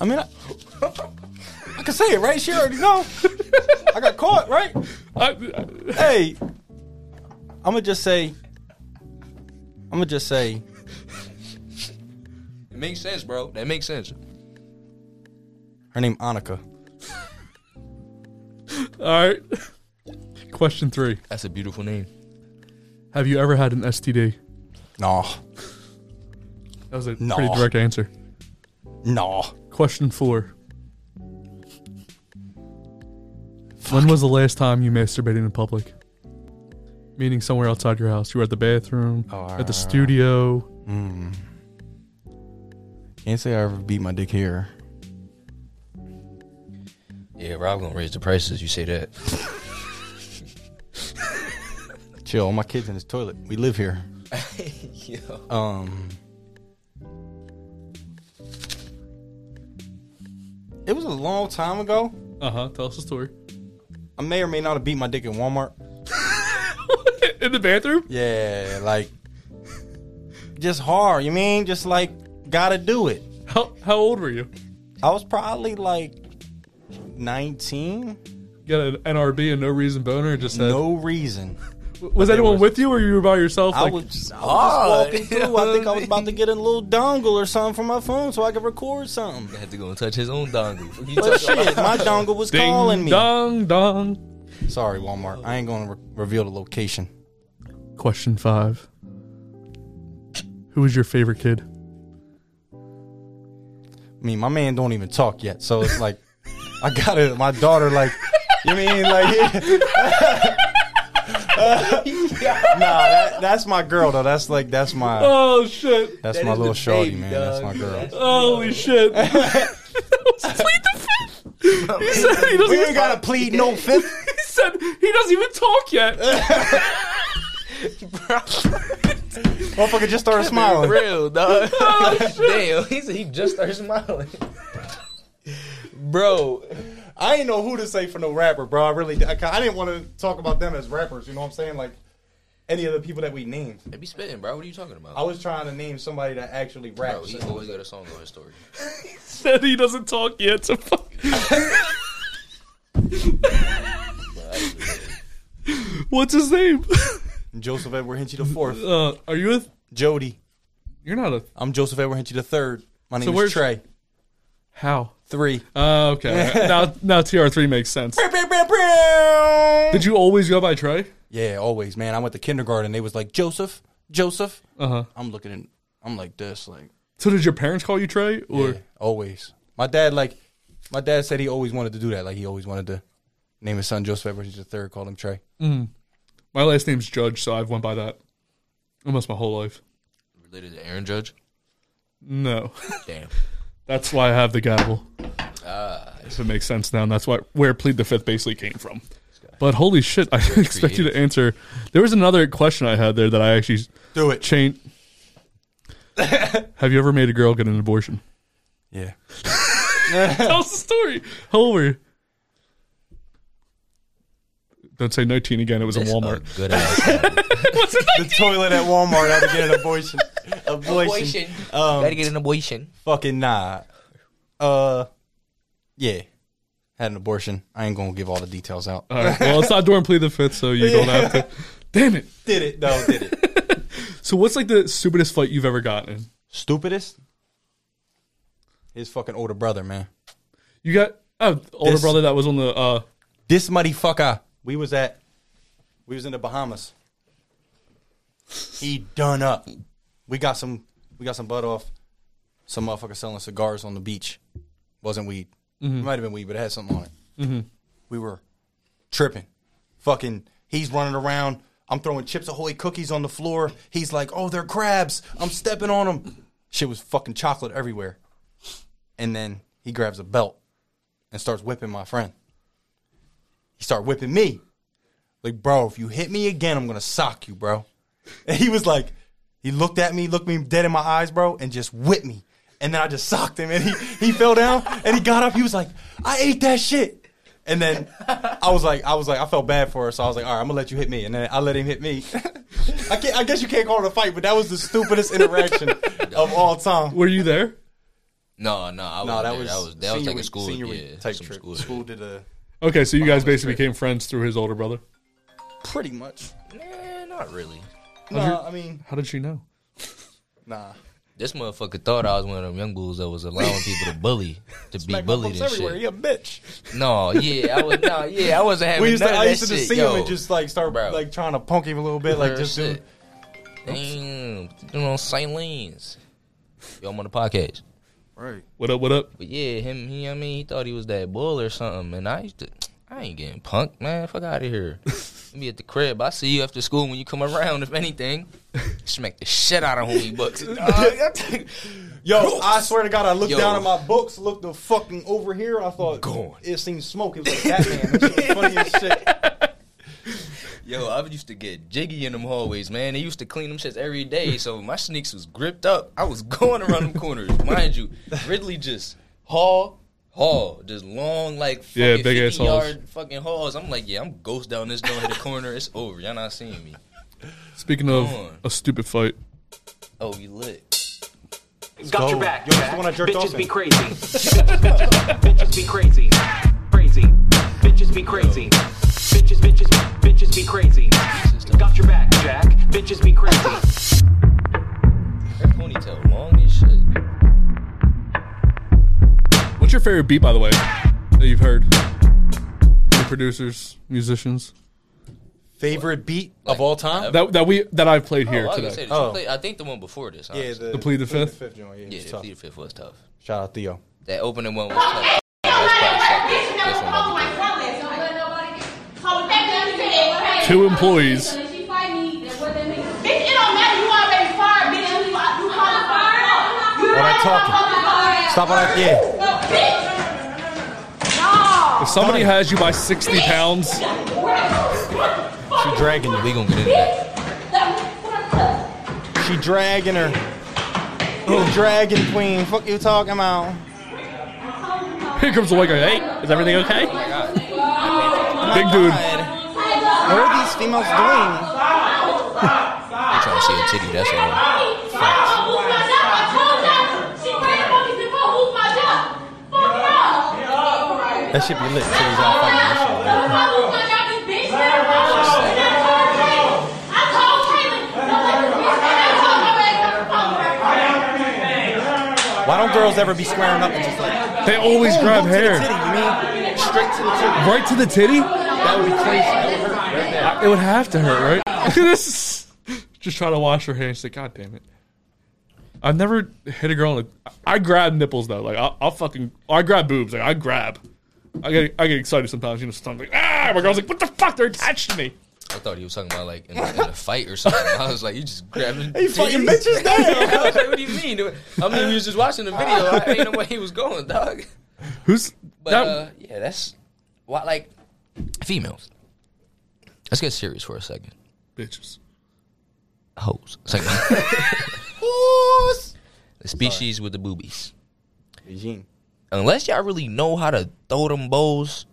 S4: I mean, I, can say it, right? She already know. I got caught, right? hey, I'm gonna just say. I'm gonna just say.
S2: It makes sense, bro. That makes sense.
S4: Her name Annika.
S1: All right. Question three.
S2: That's a beautiful name.
S1: Have you ever had an STD?
S4: No.
S1: That was a
S4: No.
S1: pretty direct answer.
S4: No.
S1: Question four. When was the last time you masturbated in public? Meaning somewhere outside your house. You were at the bathroom, at the studio.
S4: Hmm. Can't say I ever beat my dick here.
S2: Yeah, Rob gonna raise the prices. You say that.
S4: Chill, all my kids in his toilet. We live here.
S2: Yo.
S4: Um. It was a long time ago.
S1: Uh huh. Tell us the story.
S4: I may or may not have beat my dick in Walmart.
S1: in the bathroom?
S4: Yeah, like just hard. You mean just like gotta do it.
S1: How how old were you?
S4: I was probably like nineteen.
S1: Got an NRB and no reason boner. Just said,
S4: No reason.
S1: Was anyone with you, or you were by yourself?
S4: I
S1: like,
S4: was, I was just walking through. I think I was about to get a little dongle or something for my phone so I could record something.
S2: I had to go and touch his own dongle. You
S4: But shit, my dongle was
S1: Ding
S4: calling me.
S1: dong dong.
S4: Sorry, Walmart. I ain't gonna re- reveal the location.
S1: Question five. Who was your favorite kid?
S4: I mean, my man don't even talk yet, so it's like I got it. My daughter, like, you mean like, nah, that, that's my girl though. That's like that's my
S1: Oh shit!
S4: that's
S2: That
S4: my
S2: is
S4: little
S2: the
S4: shorty,
S2: baby,
S4: man.
S2: dog.
S4: That's my girl.
S1: Holy shit! Plead the fifth. He said he doesn't.
S4: We
S1: even-
S4: ain't gotta plead no fifth.
S1: He said he doesn't even talk yet.
S4: Motherfucker just started smiling.
S2: Real dog.
S1: Oh,
S2: Damn, he said he just started smiling. Bro,
S4: I didn't know who to say for no rapper, bro. I really, I, I didn't want to talk about them as rappers. You know what I'm saying? Like any of the people that we named.
S2: they be spitting, bro. What are you talking about?
S4: I was trying to name somebody that actually raps.
S2: Bro,
S4: raps.
S2: he always got a song on his story.
S1: said he doesn't talk yet. So fuck. What's his name?
S4: Joseph Edward Hinchy the fourth.
S1: Uh, are you with?
S4: Jody.
S1: You're not a.
S4: I'm Joseph Edward Hinchy the third. My name
S1: So
S4: is
S1: where's-
S4: Trey.
S1: How?
S4: Three.
S1: Uh, okay. now, now TR three makes sense. Did you always go by Trey?
S4: Yeah, always, man. I went to kindergarten. They was like Joseph, Joseph.
S1: Uh huh.
S4: I'm looking at, I'm like this, like
S1: So did your parents call you Trey, or
S4: yeah, always. My dad, like, my dad said he always wanted to do that. Like he always wanted to name his son Joseph Edward Hinchy the third. called him Trey.
S1: Mm. my last name's Judge, so I've went by that almost my whole life.
S2: Related to Aaron Judge?
S1: No,
S2: Damn.
S1: that's why I have the gavel. If it makes sense now, and that's why where plead the fifth basically came from. But holy shit, I didn't expect you to answer. There was another question I had there that I actually
S4: Do it.
S1: Chain. have you ever made a girl get an abortion?
S4: Yeah.
S1: Tell us the story. How old were you? Don't say 19 again. It was in
S2: That's
S1: Walmart.
S2: a good ass.
S4: the toilet at Walmart had to get an abortion. Abortion.
S2: Abortion.
S4: Um,
S2: Gotta get an abortion.
S4: Fucking nah. Uh, yeah. Had an abortion. I ain't gonna give all the details out.
S1: All right. Well, it's not during plead the fifth, so you don't have to. Damn it.
S4: Did it? No, did it?
S1: So, what's like the stupidest fight you've ever gotten?
S4: Stupidest? His fucking older brother, man.
S1: You got oh older
S4: This-
S1: brother that was on the uh
S4: This motherfucker. We was at. We was in the Bahamas. He done up. We got some. We got some butt off. Some motherfucker selling cigars on the beach. Wasn't weed. It might have been weed, but it had something on it.
S1: Mm-hmm.
S4: We were tripping. Fucking, he's running around. I'm throwing Chips Ahoy cookies on the floor. He's like, oh, they're crabs. I'm stepping on them. Shit was fucking chocolate everywhere. And then he grabs a belt and starts whipping my friend. He started whipping me. Like, bro, if you hit me again, I'm gonna sock you, bro. And he was like, he looked at me, looked me dead in my eyes, bro, and just whipped me. And then I just socked him, and he he fell down, and he got up. He was like, I ate that shit. And then I was like, I was like, I felt bad for her, so I was like, all right, I'm gonna let you hit me, and then I let him hit me. I can't, I guess you can't call it a fight, but that was the stupidest interaction of all time.
S1: Were you there?
S2: No, no, I
S4: No,
S2: wasn't
S4: that
S2: there.
S4: was
S2: that was that was
S4: senior
S2: like a
S4: week-
S2: school
S4: senior
S2: yeah,
S4: type trip.
S2: School,
S4: School did a
S1: Okay, so you guys basically
S4: the
S1: became friends through his older brother.
S4: pretty much.
S2: Eh, not really.
S4: Nah, I mean,
S1: How did she know?
S4: nah.
S2: This motherfucker thought I was one of them young bulls that was allowing people to bully, to be
S4: Smack my
S2: bullied
S4: books
S2: and
S4: everywhere.
S2: shit.
S4: You a bitch.
S2: No, yeah, I was no, yeah, I wasn't having
S4: We used
S2: none
S4: to,
S2: of
S4: I
S2: that
S4: used to just see
S2: yo.
S4: him and just like start
S2: Bro.
S4: like trying to punk him a little bit, like
S2: Real
S4: just do.
S2: shit. Damn, you know, silence. Yo, I'm on the podcast.
S4: Right.
S1: What up? What up?
S2: But yeah, him, he, I mean, he thought he was that bull or something, and I used to, I ain't getting punked, man. Fuck out of here. Let me at the crib. I see you after school when you come around. If anything, smack the shit out of homie bucks.
S4: Yo, I swear to God, I looked
S2: Yo.
S4: down at my books, looked the fucking over here. I thought it seemed smoke. It was like Batman. That shit was funny as shit.
S2: Yo, I used to get jiggy in them hallways, man. They used to clean them shits every day, so my sneaks was gripped up. I was going around them corners, mind you. Ridley just haul, haul, just long like fucking
S1: Yeah, big ass
S2: 50
S1: hauls.
S2: yard fucking hauls. I'm like, yeah, I'm ghost down this door, hit the corner, it's over. Y'all not seeing me.
S1: Speaking of
S2: on.
S1: a stupid fight,
S2: Oh, you lit.
S14: Got your back.
S4: Yo, that's
S14: Jack.
S4: the one I jerked
S14: Bitches
S4: off
S14: be crazy. bitches, bitches be crazy. Crazy. Bitches be crazy. Bitches, bitches, bitches be crazy. Got your back, Jack. Bitches be crazy.
S2: Her ponytail long as shit.
S1: What's your favorite beat, by the way, that you've heard? Any producers, musicians
S4: Favorite beat of all time?
S1: that that we that I've played here
S2: oh, I, was gonna
S1: today.
S2: say, did you
S4: Oh.
S2: play, I think the one before this.
S4: Yeah,
S2: honestly.
S4: the,
S1: The Plead the Fifth?
S4: Fifth joint. Yeah,
S2: yeah,
S4: it's
S2: the
S4: tough.
S2: Plead the Fifth was tough.
S4: Shout out Theo.
S2: That opening one was tough. That's probably second. This one might be third.
S1: Two employees.
S12: Bitch, it don't matter. You already fired, bitch. You, you call it fired.
S4: All that talking. Stop all that. Yeah.
S1: If somebody has you by sixty pounds,
S4: She dragging you.
S2: We gonna get into that.
S4: She dragging her. Oh, dragon queen. Fuck you talking about?
S1: here comes the white guy. Hey, is everything okay? Oh Big dude.
S4: What are these females doing?
S2: They trying to see a titty. That's all.
S4: That shit be lit. Titties out fighting. That shit. Why don't girls ever be squaring up and just like
S1: They always
S4: Boom,
S1: grab
S4: boom to the
S1: hair
S4: titty, you mean straight to the titty?
S1: right to the titty.
S4: That would be crazy. That would hurt right there.
S1: Uh, it would have to hurt, right? This is- just try to wash her hands. Like, God damn it. I've never hit a girl. In the, I grab nipples though. Like I'll, I'll fucking. I grab boobs. Like I grab. I get I get excited sometimes. You know, sometimes like ah, my girl's like, what the fuck? They're attached to me.
S2: I thought he was talking about like in, in a fight or something. I was like, you just grabbing.
S4: Hey, fucking
S2: titties?
S4: bitches down.
S2: I was like, what do you mean? I mean, you was just watching the video. I ain't know where he was going, dog.
S1: Who's
S2: But
S1: that?
S2: uh, yeah, that's why. Like females. Let's get serious for a second.
S1: bitches.
S2: Hoes. Second. the species with the boobies.
S4: Eugene.
S2: Unless y'all really know how to throw them bows,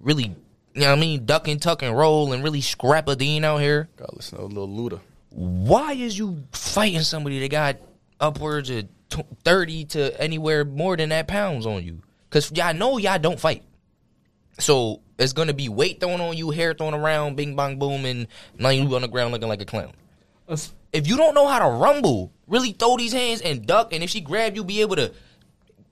S2: really, you know what I mean, duck and tuck and roll, and really scrap a dean out here.
S4: Gotta listen to a little Luda.
S2: why is you fighting somebody that got upwards of tw- 30 to anywhere more than that pounds on you? Because y'all know y'all don't fight. So it's going to be weight thrown on you, hair thrown around, bing, bong, boom, and now you on the ground looking like a clown.
S1: That's-
S2: If you don't know how to rumble, really throw these hands and duck, and if she grab you, be able to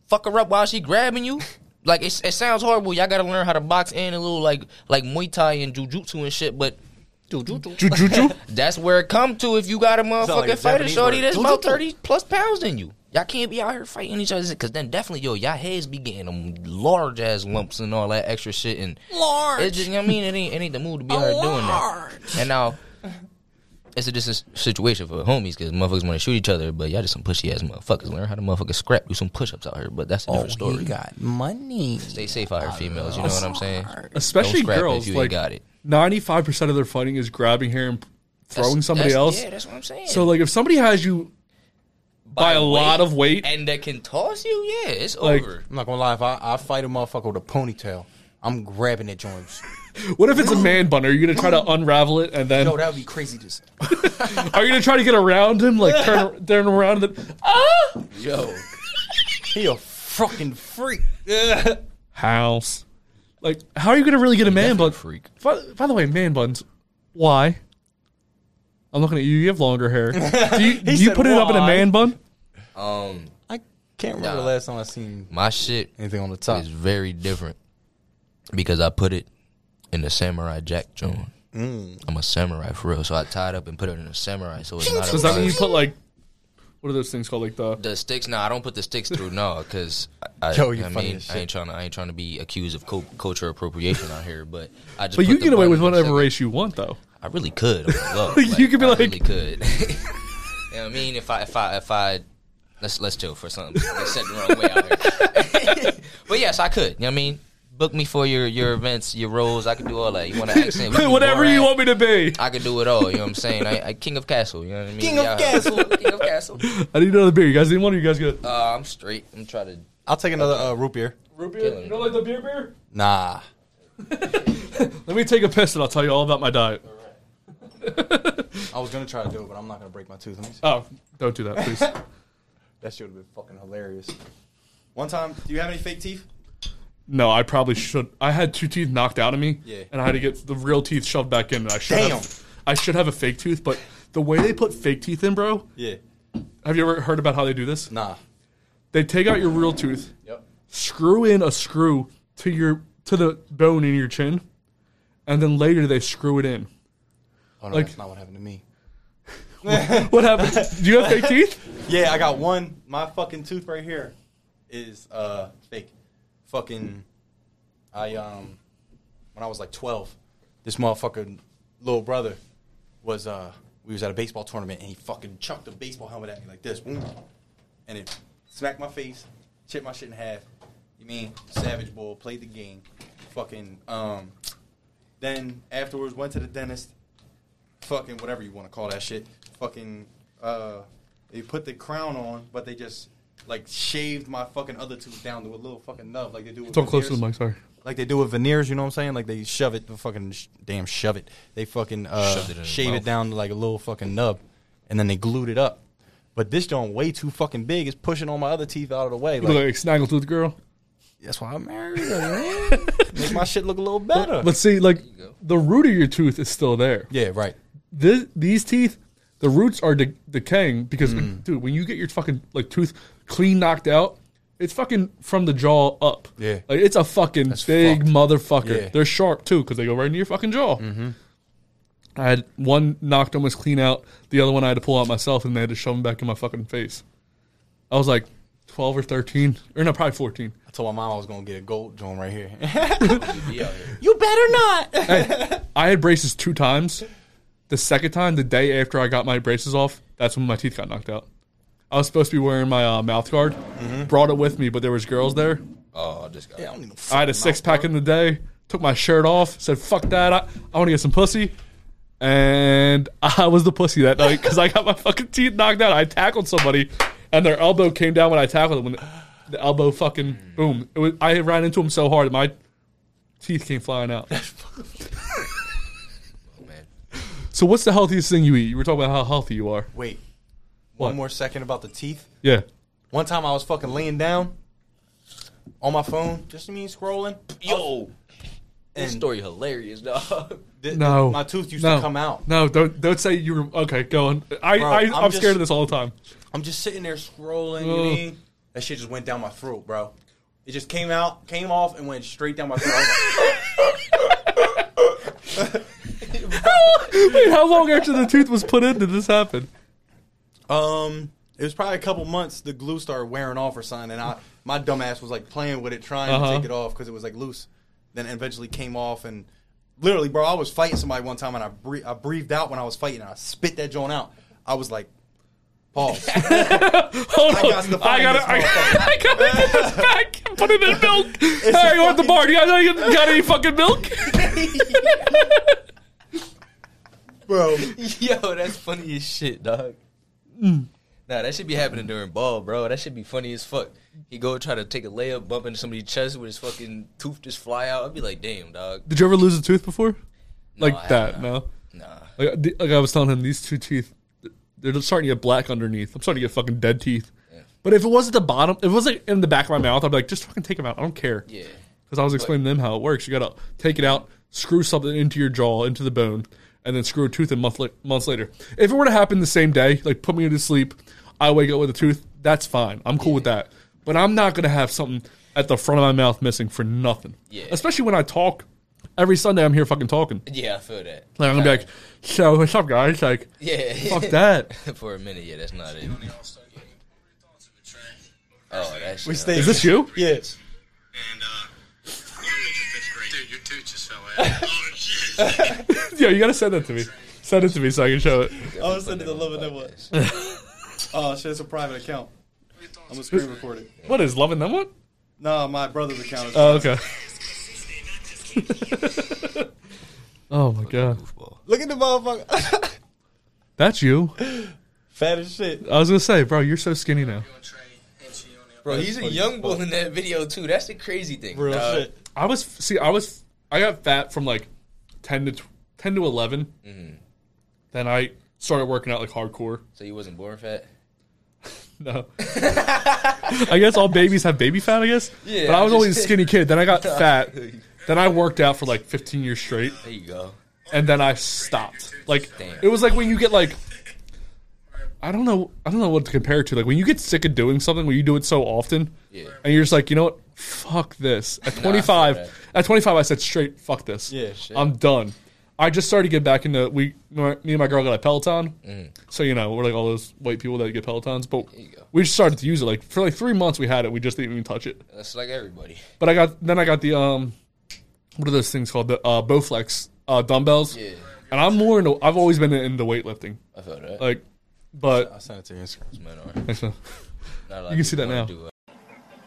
S2: fuck her up while she grabbing you. Like it, it sounds horrible. Y'all got to learn how to box and a little like like Muay Thai and Jujutsu and shit, but
S1: Jujutsu.
S2: that's where it come to if you got a motherfucking
S4: like a
S2: fighter
S4: Japanese
S2: shorty
S4: word.
S2: that's about
S4: Jujutsu.
S2: 30 plus pounds than you. Y'all can't be out here fighting each other because then definitely, yo, y'all heads be getting them large ass lumps and all that extra shit. And large. It's just, you know what I mean? It ain't, it ain't the move to be out here doing that. And now, it's a just a situation for homies because motherfuckers want to shoot each other, but y'all just some pushy ass motherfuckers. Learn how to motherfucking scrap, do some push ups out here, but that's a different oh, story.
S13: got money.
S2: Stay safe out here, females. You know what I'm saying?
S1: Especially
S2: Don't scrap
S1: girls.
S2: if you
S1: like
S2: ain't got it.
S1: ninety-five percent of their fighting is grabbing hair and throwing
S2: That's-
S1: somebody
S2: that's-
S1: else.
S2: Yeah, that's what I'm saying.
S1: So like, if somebody has you by, a lot of weight,
S2: and that can toss you, yeah, it's
S1: Like-
S2: over.
S4: I'm not gonna lie. If I, I fight a motherfucker with a ponytail, I'm grabbing it joints.
S1: What if it's a man bun? Are you gonna try to unravel it and then
S4: No, that would be crazy. Just
S1: are you gonna try to get around him, like turn turn around and then ah?
S2: Yo,
S4: he a fucking freak.
S1: House. Like, how are you gonna really get a man bun?
S2: freak.
S1: By, by the way, man buns. Why? I'm looking at you. You have longer hair. Do you, do you
S4: said
S1: put it up in a
S4: why.
S1: man bun?
S2: Um,
S4: I can't remember
S2: Nah.
S4: the last time I seen
S2: my shit
S4: anything on the top.
S2: is very different because I put it in the samurai jack joint.
S4: Mm.
S2: I'm a samurai for real, so I tied up and put it in a samurai. So it's not.
S1: Does
S2: a
S1: that mean you put like what are those things called? Like the
S2: The sticks, no, I don't put the sticks through, no, because I,
S4: Yo, you
S2: I mean, I ain't trying to, I ain't trying to be accused of co- culture appropriation out here, but I just.
S1: But
S2: put
S1: you
S2: the
S1: get away with whatever
S2: second-
S1: race you want, though.
S2: I really could. I would
S1: You could be
S2: I
S1: like-
S2: really could. you know what I mean? If I, if I, if I, let's let's chill for something. Get set the wrong way out here. but yes, I could. You know what I mean? Book me for your your events, your roles. I can do all that. You want to accent? we can do
S1: whatever you want me to be.
S2: I could do it all. You know what I'm saying? I, I King of Castle. You know what I mean?
S4: King of
S2: Yeah.
S4: Castle.
S2: King of Castle.
S1: I need another beer. You guys need one? Or you guys good?
S2: Uh, I'm straight. I'm trying to.
S4: I'll take another uh, root beer.
S1: Root beer? You don't like the beer beer?
S4: Nah.
S1: Let me take a piss and I'll tell you all about my diet.
S4: I was gonna try to do it, but I'm not gonna break my tooth. Let me see.
S1: Oh, don't do that, please.
S4: That should have been fucking hilarious. One time, do you have any fake teeth?
S1: No, I probably should. I had two teeth knocked out of me,
S4: Yeah.
S1: and I had to get the real teeth shoved back in. And I should
S4: Damn.
S1: have. I should have a fake tooth, but the way they put fake teeth in, bro.
S4: Yeah.
S1: Have you ever heard about how they do this?
S4: Nah.
S1: They take out your real tooth,
S4: Yep.
S1: screw in a screw to your to the bone in your chin, and then later they screw it in.
S4: Oh no,
S1: Like-
S4: that's not what happened to me.
S1: What happened? Do you have fake teeth?
S4: Yeah, I got one. My fucking tooth right here is uh fake. Fucking, I um, when I was like twelve, this motherfucking little brother was uh, we was at a baseball tournament and he fucking chucked a baseball helmet at me like this, and it smacked my face, chipped my shit in half. You mean Savage Bull played the game, fucking um. Then afterwards went to the dentist, fucking whatever you want to call that shit. Fucking uh, they put the crown on, but they just like shaved my fucking other tooth down to a little fucking nub, like they do. With
S1: Talk close to the
S4: veneers.
S1: mic. Sorry.
S4: Like they do with veneers, you know what I'm saying? Like they shove it, the fucking sh- damn shove it. They fucking uh,
S2: Shoved it in his
S4: shave
S2: mouth.
S4: it down to like a little fucking nub, and then they glued it up. But this joint way too fucking big. It's pushing all my other teeth out of the way.
S1: You look
S4: Like,
S1: like a snaggletooth girl.
S4: that's why I'm married. man. Make my shit look a little better.
S1: But see, like the root of your tooth is still there.
S4: yeah, right.
S1: This, these teeth, the roots are de- decaying because,
S4: Mm.
S1: dude, when you get your fucking like tooth clean knocked out, it's fucking from the jaw up.
S4: Yeah.
S1: like it's a fucking
S4: That's
S1: big
S4: fucked.
S1: motherfucker.
S4: Yeah.
S1: They're sharp too because they go right into your fucking jaw. Mm-hmm. I had one knocked almost clean out. The other one I had to pull out myself, and they had to shove them back in my fucking face. I was like twelve or thirteen, or no, probably fourteen.
S4: I told my mom I was gonna get a gold joint right here.
S2: Here.
S4: you better not.
S1: Hey, I had braces two times. The second time, the day after I got my braces off, that's when my teeth got knocked out. I was supposed to be wearing my uh, mouth guard. Brought it with me, but there was girls there.
S2: Oh, this guy.
S4: Yeah, I don't need no
S1: I had a six pack
S4: guard.
S1: in the day. Took my shirt off. Said "fuck that." I, I want to get some pussy. And I was the pussy that night because I got my fucking teeth knocked out. I tackled somebody, and their elbow came down when I tackled them. When the, the elbow fucking boom, it was, I ran into him so hard my teeth came flying out.
S2: Oh, man.
S1: So what's the healthiest thing you eat? You were talking about how healthy you are.
S4: Wait,
S1: What?
S4: one more second about the teeth.
S1: Yeah.
S4: One time I was fucking laying down on my phone, just me scrolling.
S2: Yo, oh.
S4: this
S2: story hilarious, dog.
S4: th-
S1: No.
S4: my tooth used
S1: no.
S4: to come out.
S1: No, don't don't say you were okay. Go on. I,
S4: Bro,
S1: I
S4: I'm
S1: I'm,
S4: just-
S1: scared of this all the time.
S4: I'm just sitting there scrolling. You
S1: Ugh.
S4: mean? That shit just went down my throat, bro. It just came out, came off, and went straight down my throat.
S1: Wait, how long after the tooth was put in did this happen?
S4: Like- um, it was probably a couple months. The glue started wearing off or something, and I, my dumbass was like playing with it, trying
S1: Uh-huh.
S4: to take it off because it was like loose. Then it eventually came off, and literally, bro, I was fighting somebody one time, and I bre- I breathed out when I was fighting, and I spit that joint out. I was like, pause.
S1: Hold
S4: I
S1: on.
S4: got to
S1: I
S4: find
S1: gotta,
S4: this
S1: I,
S4: motherfucker.
S1: I gotta get this back. Put it in milk. hey,
S4: a
S1: you want the
S4: fucking-
S1: bar? Do you guys got any fucking milk?
S4: bro.
S2: Yo, that's funny as shit, dog.
S1: Mm.
S2: Nah, that should be happening during ball, bro. That should be funny as fuck. He go try to take a layup, bump into somebody's chest with his fucking tooth just fly out. I'd be like, damn, dog.
S1: Did you ever lose a tooth before?
S2: No,
S1: like
S2: I
S1: that? No.
S2: Nah.
S1: Like, like I was telling him, these two teeth, they're starting to get black underneath. I'm starting to get fucking dead teeth. But if it was at the bottom, if it was like in the back of my mouth, I'd be like, just fucking take them out. I don't care.
S2: Yeah.
S1: Because I was explaining to them how it works. You gotta take it out, screw something into your jaw, into the bone, and then screw a tooth in month la- months later. If it were to happen the same day, like put me to sleep, I wake up with a tooth, that's fine. I'm cool with that. But I'm not gonna have something at the front of my mouth missing for nothing.
S2: Yeah.
S1: Especially when I talk. Every Sunday I'm here fucking talking.
S2: Yeah, I feel that.
S1: Like I'm gonna be like, so what's up guys? Like
S2: Yeah.
S1: fuck that.
S2: For a minute, yeah, that's not it. Oh, that's
S4: We stayed-
S1: Is this you?
S4: Yes.
S6: Uh, Dude, your tooth just fell out.
S1: Yo, you gotta send that to me. Send it to me so I can show it.
S4: I was sending the love and then what? oh shit, it's a private account. I'm gonna screen record it.
S1: What is loving them one?
S4: No, my brother's account. Is
S1: Oh, okay. oh my god.
S4: Look at the motherfucker.
S1: That's you.
S4: Fat as shit.
S1: I was gonna say, bro, you're so skinny now.
S2: Bro, he's a young bull in that video too. That's the crazy thing.
S4: Real
S2: dog.
S4: shit.
S1: I was see, I was I got fat from like ten to tw- ten to 11
S2: Mhm.
S1: Then I started working out like hardcore.
S2: So you wasn't born fat?
S1: No. I guess all babies have baby fat. I guess.
S2: Yeah,
S1: But I was
S2: I'm
S1: always a skinny kid. Then I got fat. Then I worked out for like 15 years straight.
S2: There you go.
S1: and then I stopped. Like
S2: Damn.
S1: it was like when you get like I don't know I don't know what to compare it to. Like when you get sick of doing something when you do it so often,
S2: Yeah.
S1: and you're just like, you know what, fuck this. At
S2: Nah, I feel
S1: 25,
S2: that.
S1: at 25, I said straight, fuck this.
S4: Yeah, shit.
S1: I'm done. I just started to get back into we. Me and my girl got a Peloton,
S2: Mm.
S1: so you know we're like all those white people that get Pelotons. But we just started to use it. Like for like three months, we had it. We just didn't even touch it.
S2: That's like everybody.
S1: But I got then I got the um, what are those things called? The uh, Bowflex uh, dumbbells.
S2: Yeah.
S1: And I'm more into. I've always been into weightlifting.
S2: I felt that.
S1: Like, but
S4: I sent it to you.
S2: Those men are.
S1: Thanks, man.
S2: Not
S1: You can see that now.
S2: do it.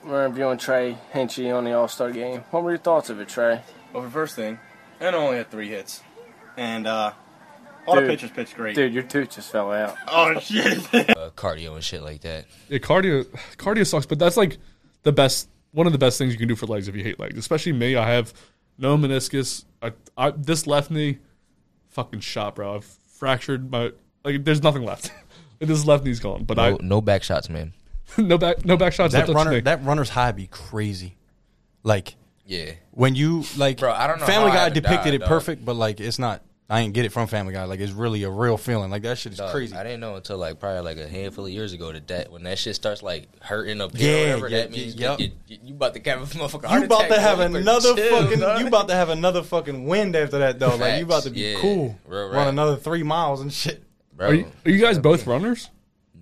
S15: We're interviewing Trey Henchy on the All Star game. What were your thoughts of it, Trey?
S16: Well, the first thing, and only had three hits, and uh, all
S15: Dude.
S16: the pitchers pitched great.
S15: Dude, your tooth just fell out.
S16: Oh shit!
S2: Uh, cardio and shit like that.
S1: Yeah, cardio cardio sucks, but that's like the best one of the best things you can do for legs if you hate legs. Especially me, I have no meniscus. I, I this left knee, fucking shot, bro. I've fractured my like. There's nothing left. this left knee's gone. But
S2: No, no back shots, man.
S1: I no back no back shots.
S4: that
S1: don't
S4: runner, that runner's high be crazy. Like
S2: Yeah.
S4: when you like,
S2: Bro, I don't know
S4: Family Guy depicted
S2: died,
S4: it
S2: dog.
S4: perfect, but like it's not. I ain't get it from Family Guy. Like it's really a real feeling. Like that shit is
S2: Dog,
S4: crazy.
S2: I didn't know until like probably like a handful of years ago that that when that shit starts like hurting up
S4: Yeah,
S2: here, or whatever,
S4: yeah,
S2: that means
S4: yeah,
S2: that you, you, you about to have a motherfucking
S4: You about
S2: attack,
S4: to have
S2: bro. You better
S4: another
S2: chill,
S4: fucking.
S2: dog.
S4: You about to have another fucking wind after that though. Like you about to be
S2: yeah.
S4: cool.
S2: Real
S4: Run
S2: rap.
S4: another three miles and shit.
S2: Bro,
S1: are, you, are you guys both runners?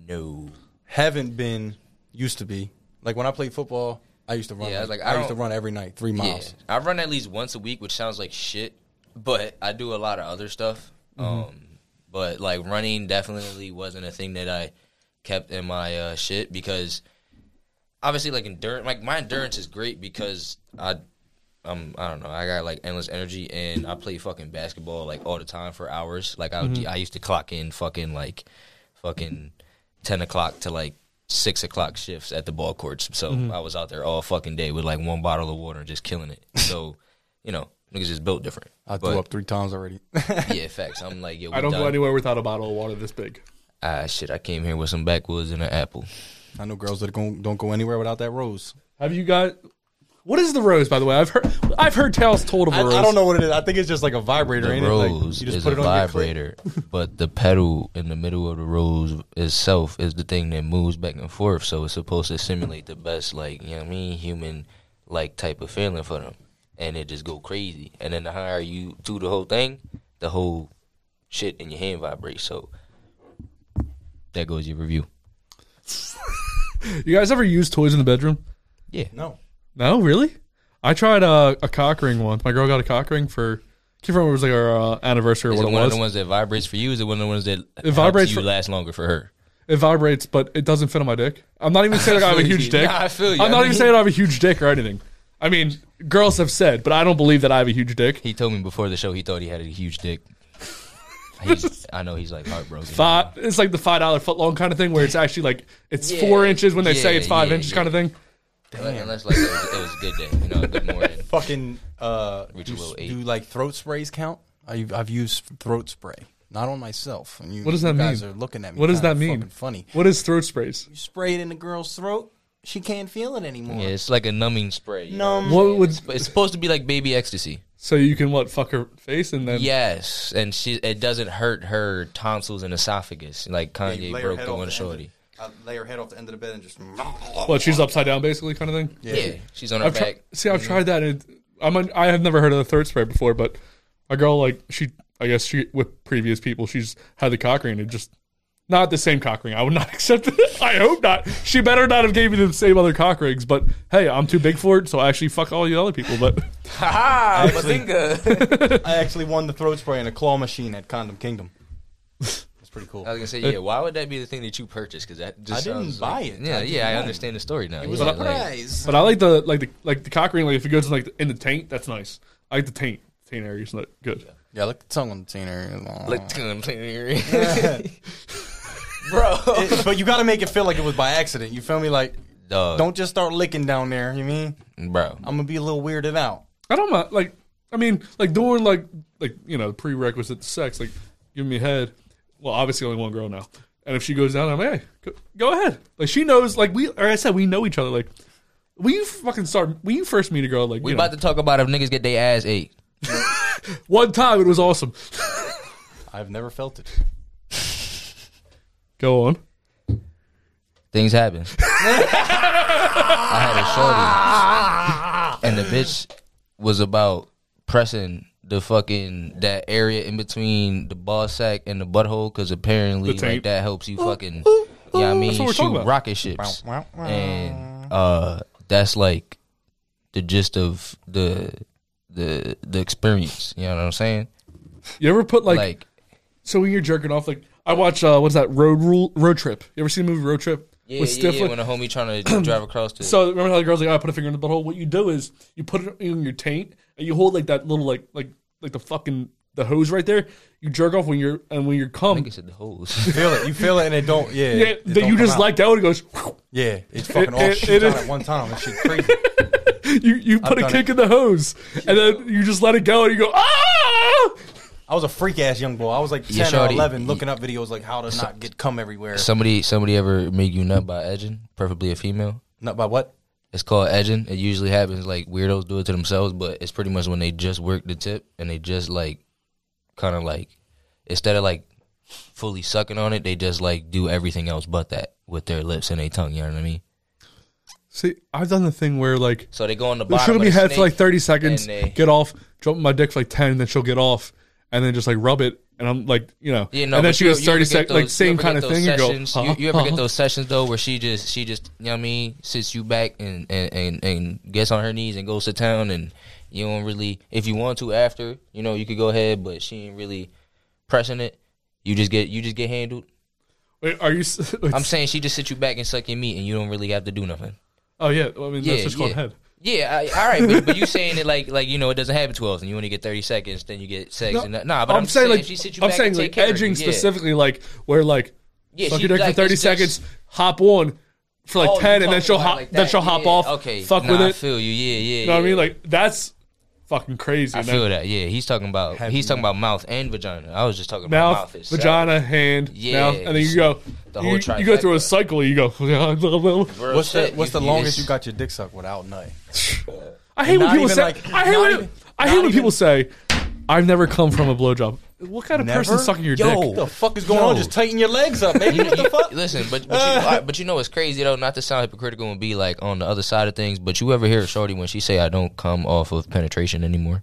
S2: no.
S4: Haven't been. Used to be. Like when I played football, I used to run.
S2: Yeah,
S4: like,
S2: like,
S4: I,
S2: I
S4: used to run every night, three miles.
S2: Yeah, I run at least once a week, which sounds like shit, but I do a lot of other stuff.
S4: Mm-hmm.
S2: Um, but like running definitely wasn't a thing that I kept in my uh, shit because obviously like endurance, like my endurance is great because I. Um, I don't know. I got like endless energy, and I play fucking basketball like all the time for hours. Like I,
S1: Mhm.
S2: I used to clock in fucking like, fucking ten o'clock to like six o'clock shifts at the ball courts. So
S1: Mhm.
S2: I was out there all fucking day with like one bottle of water and just killing it. So, you know, niggas just built different.
S4: I
S2: But-
S4: threw up three times already.
S2: yeah, facts. I'm like, yo,
S1: I don't
S2: done.
S1: go anywhere without a bottle of water this big.
S2: Ah, shit. I came here with some backwoods and an apple.
S4: I know girls that don't don't go anywhere without that rose.
S1: Have you got? What is the rose, by the way? I've heard I've heard tales told of a
S4: I,
S1: rose.
S4: I don't know what it is. I think it's just like a vibrator.
S2: The
S4: ain't it? Like,
S2: rose
S4: you just
S2: is
S4: put
S2: a
S4: it on
S2: vibrator, but the pedal in the middle of the rose itself is the thing that moves back and forth. So it's supposed to simulate the best, like you know what I mean, human like type of feeling for them, and it just go crazy. And then the higher you do the whole thing, the whole shit in your hand vibrates. So that goes your review.
S1: You guys ever use toys in the bedroom?
S2: Yeah.
S4: No.
S1: No, really? I tried uh, a cock ring once. My girl got a cock ring for. I can't remember it was like our uh, anniversary or
S2: Is
S1: what
S2: it
S1: it
S2: one
S1: was.
S2: of the ones that vibrates for you? Is it one of the ones that
S1: It vibrates
S2: you
S1: for-
S2: last longer for her?
S1: It vibrates, but it doesn't fit on my dick. I'm not even saying like I have a huge
S2: you.
S1: dick.
S2: Nah, I feel you.
S1: I'm
S2: I
S1: not even saying I have a huge dick or anything. I mean, girls have said, but I don't believe that I have a huge dick.
S2: He told me before the show he thought he had a huge dick. He's, I know he's like heartbroken.
S1: Five, it's like the five dollar foot long kind of thing, where it's actually like it's
S2: Yeah,
S1: four inches when they say it's five
S2: yeah,
S1: inches
S2: yeah.
S1: kind of thing.
S2: Unless like it was, it was a good day, you know, a good morning.
S4: Fucking uh, do,
S2: a
S4: do like throat sprays count? I've I've used throat spray. Not on myself. And you,
S1: What does that
S4: you guys
S1: mean?
S4: are looking at me.
S1: What does that mean?
S4: fucking Funny.
S1: What is throat sprays?
S4: You spray it in the girl's throat. She can't feel it anymore.
S2: Yeah, it's like a numbing spray. you know
S4: Numb.
S2: what
S1: would
S2: saying? It's supposed to be like baby ecstasy.
S1: so you can what fuck her face and then
S2: Yes, and she it doesn't hurt her tonsils and esophagus like Kanye
S4: you lay her
S2: broke the one
S4: the end
S2: shorty.
S4: Of- I lay her head off the end of the bed and just.
S1: Well, she's upside down basically kind of thing.
S2: Yeah, she's on her
S1: I've tri-
S2: back.
S1: see, I've mm-hmm. tried that. And it, I'm an, I have never heard of the third spray before, but a girl like she, I guess she with previous people, she's had the cock ring and just not the same cock ring. I would not accept it. I hope not. She better not have gave me the same other cock rings. But hey, I'm too big for it, so I actually fuck all you other people. But
S2: Ha
S4: Actually- I actually won the throat spray in a claw machine at Condom Kingdom. That's pretty cool.
S2: I was gonna say, yeah. Why would that be the thing that you purchased? Because that just
S4: I didn't
S2: sounds
S4: buy
S2: like-
S4: it.
S2: Yeah,
S4: I
S2: yeah. I
S4: didn't.
S2: understand the story now.
S4: It was
S2: yeah,
S4: a
S2: like-
S1: but I like the like the like the cock ring. Like if it goes in like in the taint, that's nice. I like the taint. Taint area is not good.
S4: Yeah, I like the tongue on the taint area.
S2: Like tongue on the taint area. Bro.
S4: It- but you got to make it feel like it was by accident. You feel me? Like,
S2: Dog.
S4: don't just start licking down there. You mean?
S2: bro.
S4: I'm gonna be a little weirded out.
S1: I don't mind. Like, I mean, like doing like like you know prerequisite sex, like give me head. Well, obviously only one girl now, and if she goes down, I'm like, hey, go, go ahead. Like she knows. Like we, or I said, we know each other. Like when you fucking start, when you first meet a girl, like
S2: We
S1: you know,
S2: about to talk about if niggas get their ass ate.
S1: one time it was awesome.
S4: I've never felt it.
S1: Go on.
S2: Things happen. I had a shorty, and the bitch was about pressing the fucking that area in between the ball sack and the butthole because apparently
S1: The
S2: like that helps you fucking. Yeah, you know what I mean,
S1: That's what we're talking
S2: shoot
S1: about.
S2: rocket ships, and uh, that's like the gist of the the the experience. You know what I'm saying?
S1: You ever put like,
S2: Like-
S1: so when you're jerking off, like I watch uh what's that road rule road trip? You ever seen the movie Road Trip?
S2: Yeah,
S1: with
S2: yeah, yeah.
S1: Stifler?
S2: When a homie trying to drive across the
S1: So remember how the girl's like, oh, I put a finger in the butthole. What you do is you put it in your taint and you hold like that little like like like the fucking the hose right there. You jerk off when you're and when you're cum.
S2: I said the hose.
S4: You feel it. You feel it, and it don't. Yeah.
S1: Yeah,
S4: it
S1: that
S4: don't
S1: you
S4: come
S1: just
S4: out.
S1: like that. It goes.
S4: Yeah, it's fucking all
S1: It-
S4: shit
S1: it-
S4: out at one time. That shit crazy.
S1: You you put a
S4: done
S1: kick
S4: it.
S1: in the hose and then you just let it go and you go ah.
S4: I was a freak ass young boy. I was like
S2: Yeah,
S4: ten or
S2: shorty.
S4: eleven, looking up videos like how to not get cum everywhere.
S2: Somebody somebody ever made you nut by edging? Preferably a female.
S4: Nut by what?
S2: It's called edging. It usually happens like weirdos do it to themselves, but it's pretty much when they just work the tip and they just like kind of like instead of like fully sucking on it, they just like do everything else but that with their lips and their tongue. You know what I mean?
S1: See, I've done the thing where like
S2: So they go on the
S1: she'll
S2: bottom. of
S1: me head for like thirty seconds,
S2: they-
S1: get off, jump my dick for like ten, then she'll get off, and then just like rub it, and I'm like, you know,
S2: Yeah, no,
S1: and then she goes thirty seconds, like same kind of thing. You go, huh,
S2: you, you ever
S1: huh.
S2: get those sessions though where she just she just you know what I mean sits you back and and, and and gets on her knees and goes to town and you don't really if you want to after you know you could go ahead but she ain't really pressing it. You just get you just get handled.
S1: Wait, are you?
S2: I'm saying she just sit you back and suck your meat and you don't really have to do nothing.
S1: Oh yeah, well, I mean that's just called
S2: yeah.
S1: head.
S2: Yeah, I, all right, but, but you saying it like like you know it doesn't happen too and You only get thirty seconds, then you get sex.
S1: No,
S2: and. Nah, but I'm, saying,
S1: like
S2: she you
S1: I'm saying like edging
S2: you. Yeah.
S1: specifically, like where like
S2: Yeah,
S1: suck your dick
S2: like,
S1: for thirty
S2: it's just-
S1: seconds, hop on for like
S2: Oh,
S1: ten, and then she'll hop,
S2: like
S1: then she'll hop
S2: Yeah,
S1: off,
S2: Okay,
S1: fuck
S2: nah,
S1: with
S2: I
S1: it.
S2: feel you. Yeah, yeah.
S1: You know what I mean? Like that's fucking crazy.
S2: I
S1: And
S2: feel that. Yeah, he's talking about
S4: Have
S2: he's
S4: you-
S2: talking about mouth and vagina. I was just talking about
S1: Mouth,
S2: mouth, itself.
S1: vagina, hand,
S2: Yeah,
S1: mouth, and then you go.
S2: the
S1: you,
S2: whole
S1: you go through a
S2: trifecta.
S1: cycle. You go.
S4: What's the
S2: shit,
S4: What's the
S2: you-
S4: longest
S2: you
S4: you got your dick sucked without nut?
S1: I hate when people say.
S4: like-
S1: I hate
S4: not
S1: when
S4: even-
S1: I hate when
S4: even-
S1: people say, "I've never come from a blowjob." What kind of person
S4: Never?
S1: sucking your
S2: Yo.
S1: dick?
S4: What the fuck is going on? Just tighten your legs up, baby. What the fuck?
S2: Listen, but but you, I- but you know what's crazy though? Not to sound hypocritical and be like on the other side of things, but you ever hear a shorty when she say, "I don't come off of penetration anymore,"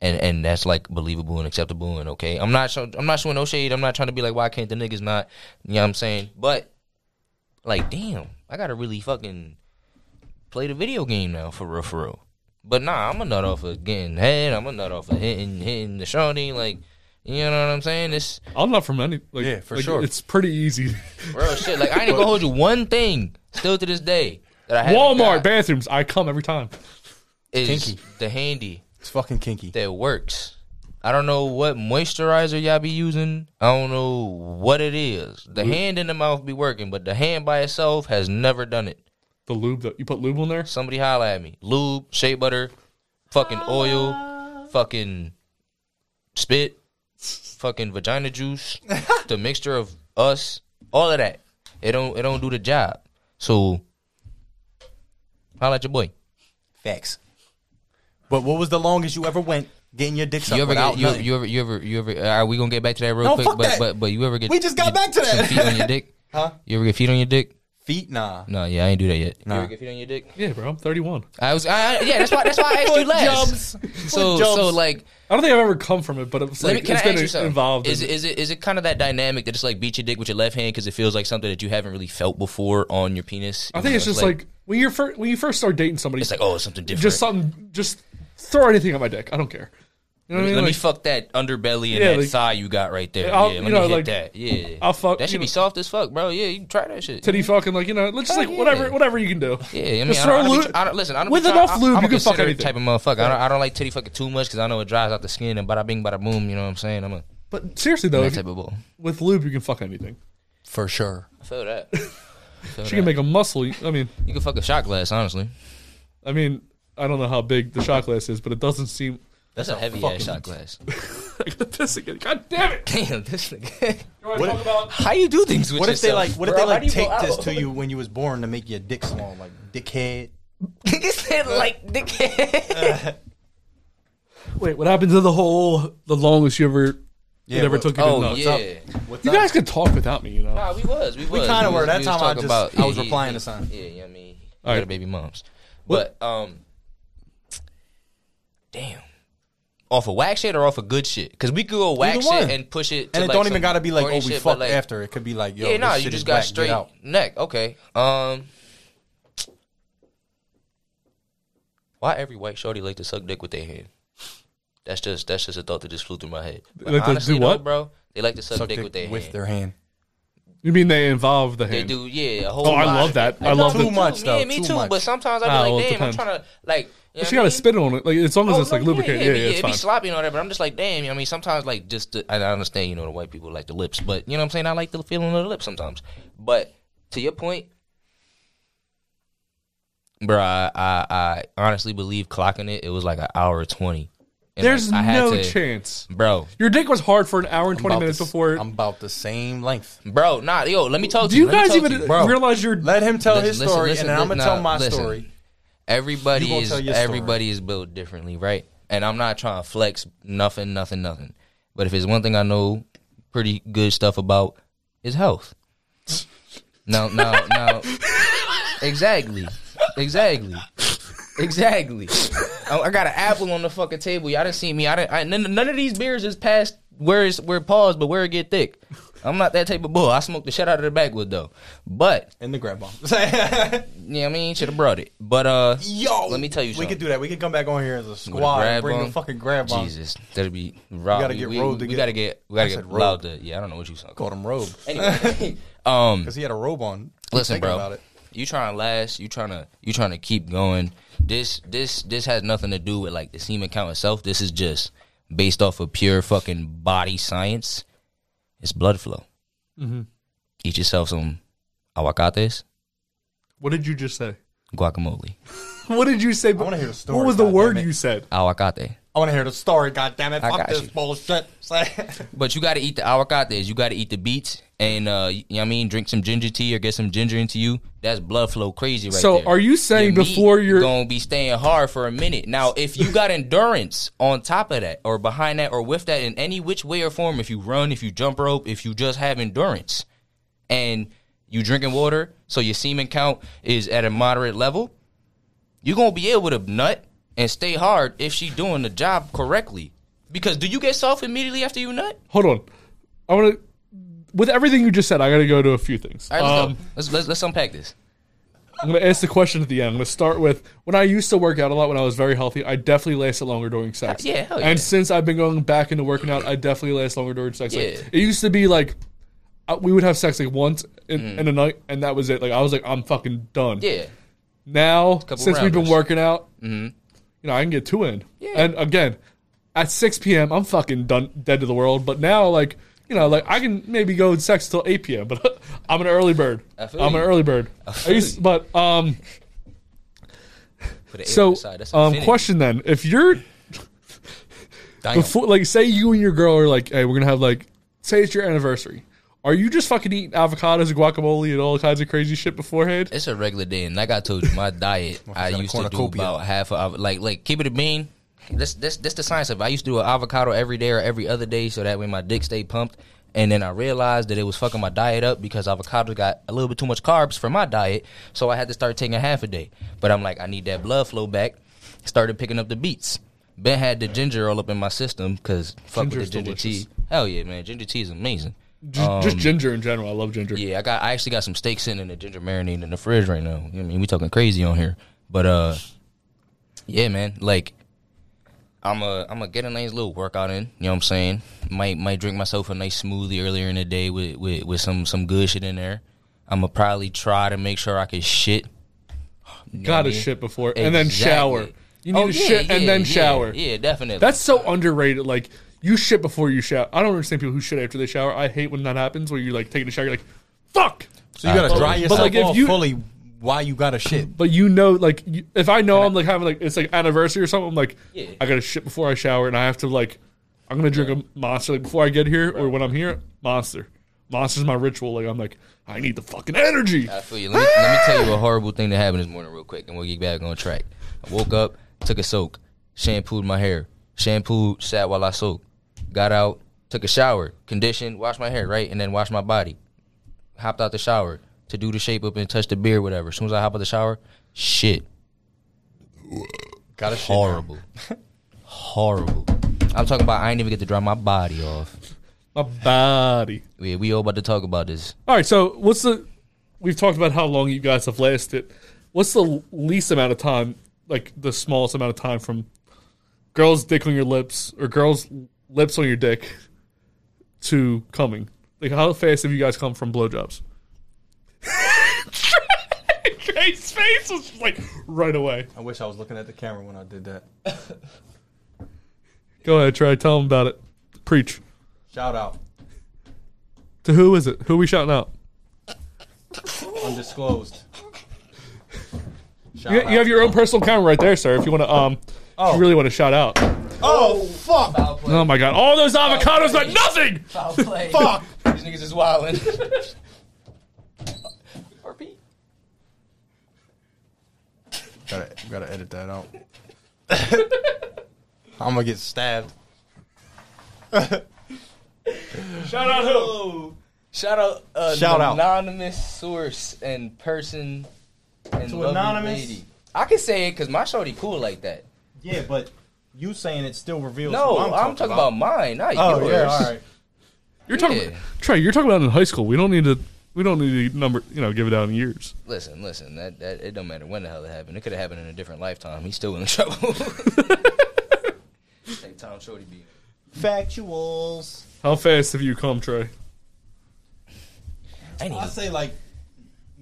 S2: and and that's like believable and acceptable and okay. I'm not show, I'm not showing no shade. I'm not trying to be like, why can't the niggas not? You know what I'm saying? But like, damn, I gotta really fucking play the video game now for real, for real. But nah, I'm a nut off of getting head. I'm a nut off of hitting hitting the shorty. Like, you know what I'm saying? It's
S1: I'm not from any. Like,
S4: Yeah, for
S1: like,
S4: sure.
S1: It's pretty easy.
S2: real shit. Like, I ain't gonna hold you. One thing still to this day that I haven't
S1: Walmart
S2: got
S1: bathrooms. I come every time.
S2: is
S4: Kinky.
S2: the handy
S4: It's fucking kinky.
S2: that works. I don't know what moisturizer y'all be using. I don't know what it is. The hand in the mouth be working, but the hand by itself has never done it.
S1: The lube. That you put lube on there.
S2: Somebody holla at me. Lube, shea butter, fucking oil, ah. fucking spit. Fucking vagina juice, the mixture of us, all of that. It don't it don't do the job. So holla at your boy.
S4: Facts. But what was the longest you ever went getting your dick sucked
S2: You ever get you, you ever you ever you ever are we gonna get back to that real
S4: No,
S2: quick?
S4: fuck
S2: but
S4: that.
S2: but but you ever get
S4: We just got back to that.
S2: feet on your dick?
S4: Huh?
S2: You ever get feet on your dick?
S4: Feet? Nah.
S2: No, yeah, I ain't do that yet.
S4: Nah.
S2: You ever get feet on your dick?
S1: Yeah, bro. I'm 31.
S2: I was I, I- yeah, that's why that's why I asked you
S1: Foot
S2: last.
S1: jumps.
S2: So
S1: Foot
S2: so like
S1: I don't think I've ever come from it, but it's
S2: Let
S1: like
S2: me, can
S1: it's
S2: I
S1: been
S2: ask you something?
S1: involved.
S2: Is
S1: in-
S2: it, is it is it kind of that dynamic that just like beat your dick with your left hand because it feels like something that you haven't really felt before on your penis?
S1: I think it's just like, when you're first when you first start dating somebody,
S2: It's like, oh, it's something different.
S1: Just something, just throw anything at my dick. I don't care. You know
S2: let
S1: what I
S2: me,
S1: mean?
S2: let me fuck that underbelly and
S1: Yeah,
S2: that
S1: like-
S2: thigh you got right there.
S1: I'll-
S2: yeah, let
S1: you know,
S2: me hit
S1: like,
S2: that. Yeah,
S1: I'll fuck-
S2: That should
S1: you
S2: be
S1: know-
S2: soft as fuck, bro. Yeah, you can try that shit.
S1: titty fucking like you know, let's just like
S2: yeah.
S1: whatever, whatever you can do.
S2: Yeah, I mean,
S1: Just
S2: I
S1: throw
S2: don't, I don't,
S1: lube-
S2: be, I don't listen. I don't
S1: with
S2: be
S1: enough
S2: trying,
S1: lube,
S2: I'm
S1: you can fuck
S2: considerate
S1: anything.
S2: Type of motherfucker. I don't, I don't like titty fucking too much because I know it dries out the skin and bada bing, bada boom. You know what I'm saying? I'm a
S1: But seriously though,
S2: type of bull.
S1: with lube you can fuck anything.
S4: For sure.
S2: I feel that. Feel
S1: She
S2: that.
S1: can make a muscle. I mean,
S2: You can fuck a shot glass, honestly.
S1: I mean, I don't know how big the shot glass is, but it doesn't seem.
S2: That's a heavy ass shot glass.
S1: I got this again. God damn it!
S2: Damn, this nigga.
S1: What, talk about?
S2: How you do things with
S4: What if they
S2: yourself,
S4: like? What if
S2: bro?
S4: they
S2: How do
S4: like
S2: you
S4: take this
S2: out?
S4: to you when you was born to make your dick small, like dickhead?
S2: He said like dickhead.
S1: Wait, what happened to the whole the longest you ever
S4: Yeah,
S1: it ever
S4: what-
S1: took you to
S2: oh,
S1: nuts?
S2: yeah.
S4: What's
S1: You
S4: up?
S1: guys could talk without me, you know.
S2: Nah, we was, we
S4: We
S2: was.
S4: kinda
S2: was-
S4: were. That
S2: was
S4: time I
S2: talking
S4: just- I was
S2: yeah,
S4: replying to something.
S2: Yeah, yeah, I mean, you
S1: All
S2: got
S1: right.
S2: a baby moms, but um, damn, off of whack shit or off of good shit? Because we could go whack
S4: Either
S2: shit
S4: one.
S2: and push it, to
S4: and it
S2: like
S4: don't even
S2: some
S4: gotta be like, oh, we
S2: shit, but,
S4: fucked
S2: like-
S4: after. It could be like, yo,
S2: yeah, nah,
S4: this
S2: you
S4: shit
S2: just got
S4: whack, get
S2: straight
S4: out.
S2: neck. Okay, um. Why every white shorty like to suck dick with their hand? That's just that's just a thought that just flew through my head. But
S1: Like to
S2: honestly,
S1: do
S2: though,
S1: what?
S2: bro? They like to suck,
S4: Suck
S2: dick,
S4: dick
S2: with their
S4: with
S2: hand.
S4: their hand.
S1: You mean they involve the hand?
S2: They do, yeah. A whole
S1: Oh, I
S2: lot
S1: love that.
S2: it.
S1: I love
S4: Too
S1: the-
S4: much, though.
S2: Yeah, me
S4: Too
S2: too.
S4: much.
S2: But sometimes I be
S1: Ah,
S2: like,
S1: well, it
S2: damn, I'm
S1: depends.
S2: trying to like. You know
S1: She got to
S2: mean?
S1: spit on it, like as long as
S2: Oh,
S1: it's like lubricated.
S2: Yeah,
S1: Yeah,
S2: yeah,
S1: yeah,
S2: it
S1: it's
S2: be sloppy and all that, but I'm just like, damn. You know I mean, sometimes like just to, I I understand, you know, the white people like the lips, but you know what I'm saying. I like the feeling of the lips sometimes. But to your point, bro, I I, I honestly believe clocking it. It was like an hour twenty. And,
S1: There's
S2: like, I had
S1: no
S2: to-
S1: chance,
S2: bro.
S1: Your dick was hard for an hour and
S4: I'm
S1: twenty minutes
S4: the-
S1: before.
S4: I'm about the same length.
S2: Bro, nah, yo, let me talk to
S1: Do you
S2: Let
S1: guys even
S2: you.
S1: Realize you're?
S4: Let him tell
S2: Listen,
S4: his story,
S2: listen,
S4: and then I'm gonna tell my
S2: listen.
S4: story.
S2: Everybody is everybody is built differently, right? And I'm not trying to flex nothing, nothing, nothing. But if it's one thing I know pretty good stuff about is health. Now, now, now, exactly, exactly, exactly. I, I got an apple on the fucking table. Y'all didn't see me. I didn't. I, none, none of these beers is past where it's where it paused, but where it get thick. I'm not that type of bull. I smoke the shit out of the backwood though. But
S4: In the grab bomb.
S2: yeah, I mean, should have brought it. But uh,
S4: Yo,
S2: let me tell you
S4: we
S2: something.
S4: could do that. We could come back on here as a squad and bring
S2: on?
S4: the fucking grab bomb.
S2: Jesus, that'd be rob.
S4: gotta get
S2: we,
S4: robed to
S2: we
S4: get-
S2: gotta get we gotta get
S4: robe.
S2: to yeah. I don't know what you said.
S4: Called him robe.
S2: Anyway, um,
S4: Because he had a robe on.
S2: listen, bro. You trying to last? You trying to you trying to keep going? This this this has nothing to do with like the semen count itself. This is just based off of pure fucking body science. It's blood flow.
S1: Mm-hmm.
S2: Eat yourself some aguacates,
S1: What did you just say?
S2: guacamole,
S1: What did you say?
S4: I want to hear the story.
S1: What was the
S4: God
S1: word
S4: it.
S1: you said?
S2: aguacate.
S4: I want to hear the story. God damn it!
S2: I
S4: Fuck
S2: got
S4: this
S2: you.
S4: bullshit.
S2: But you got to eat the aguacates. You got to eat the beets, and uh, you know what I mean, drink some ginger tea or get some ginger into you. That's blood flow crazy right there.
S1: So
S2: there.
S1: are you saying
S2: Your meat
S1: before you're-
S2: gonna be staying hard for a minute? Now, if you got endurance on top of that, or behind that, or with that, in any which way or form, if you run, if you jump rope, if you just have endurance, and you drinking water, so your semen count is at a moderate level, you're gonna be able to nut and stay hard if she doing the job correctly. Because do you get soft immediately after you nut?
S1: Hold on. I want to. With everything you just said, I got to go to a few things.
S2: All right, let's
S1: Um,
S2: go. Let's, let's let's unpack this.
S1: I'm going to ask the question at the end. I'm going to start with when I used to work out a lot when I was very healthy. I definitely lasted longer during sex.
S2: Yeah, hell yeah.
S1: And since I've been going back into working out, I definitely last longer during sex. Like,
S2: Yeah.
S1: it used to be like uh, we would have sex like once in,
S2: Mm.
S1: in a night, and that was it. Like I was like, I'm fucking done.
S2: Yeah.
S1: Now, since we've been working out,
S2: Mhm.
S1: You know, I can get two in.
S2: Yeah.
S1: And again, at 6 p.m., I'm fucking done, dead to the world. But now, like, you know, like I can maybe go and sex till 8 p.m. But I'm an early bird. I'm an early bird.
S2: I
S1: used, but um,
S2: Put an A on
S1: so. Um, question then: If you're before, like, say you and your girl are like, hey, we're gonna have like, say it's your anniversary. Are you just fucking eating avocados and guacamole and all kinds of crazy shit beforehand?
S2: It's a regular day, and like I told you, my diet I used to do about half of like like keep it a bean. This this this the science of it. I used to do an avocado every day or every other day, so that way my dick stayed pumped. And then I realized that it was fucking my diet up because avocado got a little bit too much carbs for my diet, so I had to start taking half a day. But I'm like, I need that blood flow back. Started picking up the beets. Ben had the ginger all up in my system because fuck
S1: Ginger's
S2: with the ginger
S1: delicious.
S2: tea. Hell yeah, man, ginger tea is amazing.
S1: Just, just
S2: Um,
S1: ginger in general. I love ginger.
S2: yeah, I got. I actually got some steak sitting in the ginger marinade in the fridge right now. I mean, we talking crazy on here, but uh, yeah, man. Like, I'm a I'm gonna get a nice little workout in. You know what I'm saying? Might might drink myself a nice smoothie earlier in the day with with, with some some good shit in there. I'm gonna probably try to make sure I can shit. You know
S1: Gotta
S2: I mean?
S1: shit before and then shower. You need
S2: Oh,
S1: to
S2: yeah,
S1: shit and then
S2: yeah,
S1: shower.
S2: Yeah, definitely.
S1: That's so underrated. Like you shit before you shower. I don't understand people who shit after they shower. I hate when that happens. Where you're like taking a shower, you're like, "Fuck."
S4: So you gotta
S1: But-
S4: dry
S1: but,
S4: yourself
S1: like, if
S4: off
S1: you-
S4: fully. Why you gotta shit?
S1: But you know, like, you, if I know I'm like having like it's like anniversary or something, I'm like,
S2: Yeah.
S1: I gotta shit before I shower, and I have to like, I'm gonna drink a monster like before I get here or when I'm here. Monster, monster's my ritual. Like I'm like, I need the fucking energy.
S2: I feel you. Let me, let me tell you a horrible thing that happened this morning, real quick, and we'll get back on track. I woke up, took a soak, shampooed my hair, shampooed, sat while I soaked, got out, took a shower, conditioned, washed my hair, right, and then washed my body. Hopped out the shower to do the shape up and touch the beard, whatever. As soon as I hop out the shower, shit,
S4: Gotta shit.
S2: horrible, horrible. I'm talking about I ain't even get to dry my body off.
S1: My body.
S2: Yeah, we all about to talk about this.
S1: All right, so what's the? We've talked about how long you guys have lasted. What's the least amount of time, like the smallest amount of time from girls' dick on your lips or girls' lips on your dick to coming? Like, how fast have you guys come from blowjobs? Trey's face was just like right away.
S4: I wish I was looking at the camera when I did that.
S1: Go ahead, Trey. Tell them about it. Preach.
S4: Shout out.
S1: To who is it? Who are we shouting out?
S4: Undisclosed. Shout
S1: You, you have your own personal camera right there, sir. If you want to, um, if
S4: Oh.
S1: you really want to shout out.
S4: Oh fuck! Foul play.
S1: Oh my god! All those avocados meant nothing.
S2: Foul play.
S4: Fuck!
S2: These niggas is wildin'.
S4: Gotta gotta edit that out. I'm gonna get stabbed.
S1: Shout out who?
S2: Shout out, uh,
S4: Shout out.
S2: anonymous source and person and
S4: To
S2: lovely
S4: anonymous?
S2: lady. I can say it because my shorty cool like that.
S4: Yeah, but you saying it still reveals.
S2: No,
S4: who
S2: I'm,
S4: I'm,
S2: talking about, mine, not
S4: Oh
S2: yours.
S4: yeah, all right.
S1: You're talking,
S2: Yeah.
S1: Trey. You're talking about in high school. We don't need to. We don't need to number. You know, give it out in years.
S2: Listen, listen. That, that it don't matter when the hell it happened. It could have happened in a different lifetime. He's still in trouble. like Tom Shorty be.
S4: Factuals.
S1: How fast have you come, Trey?
S2: I
S4: I say like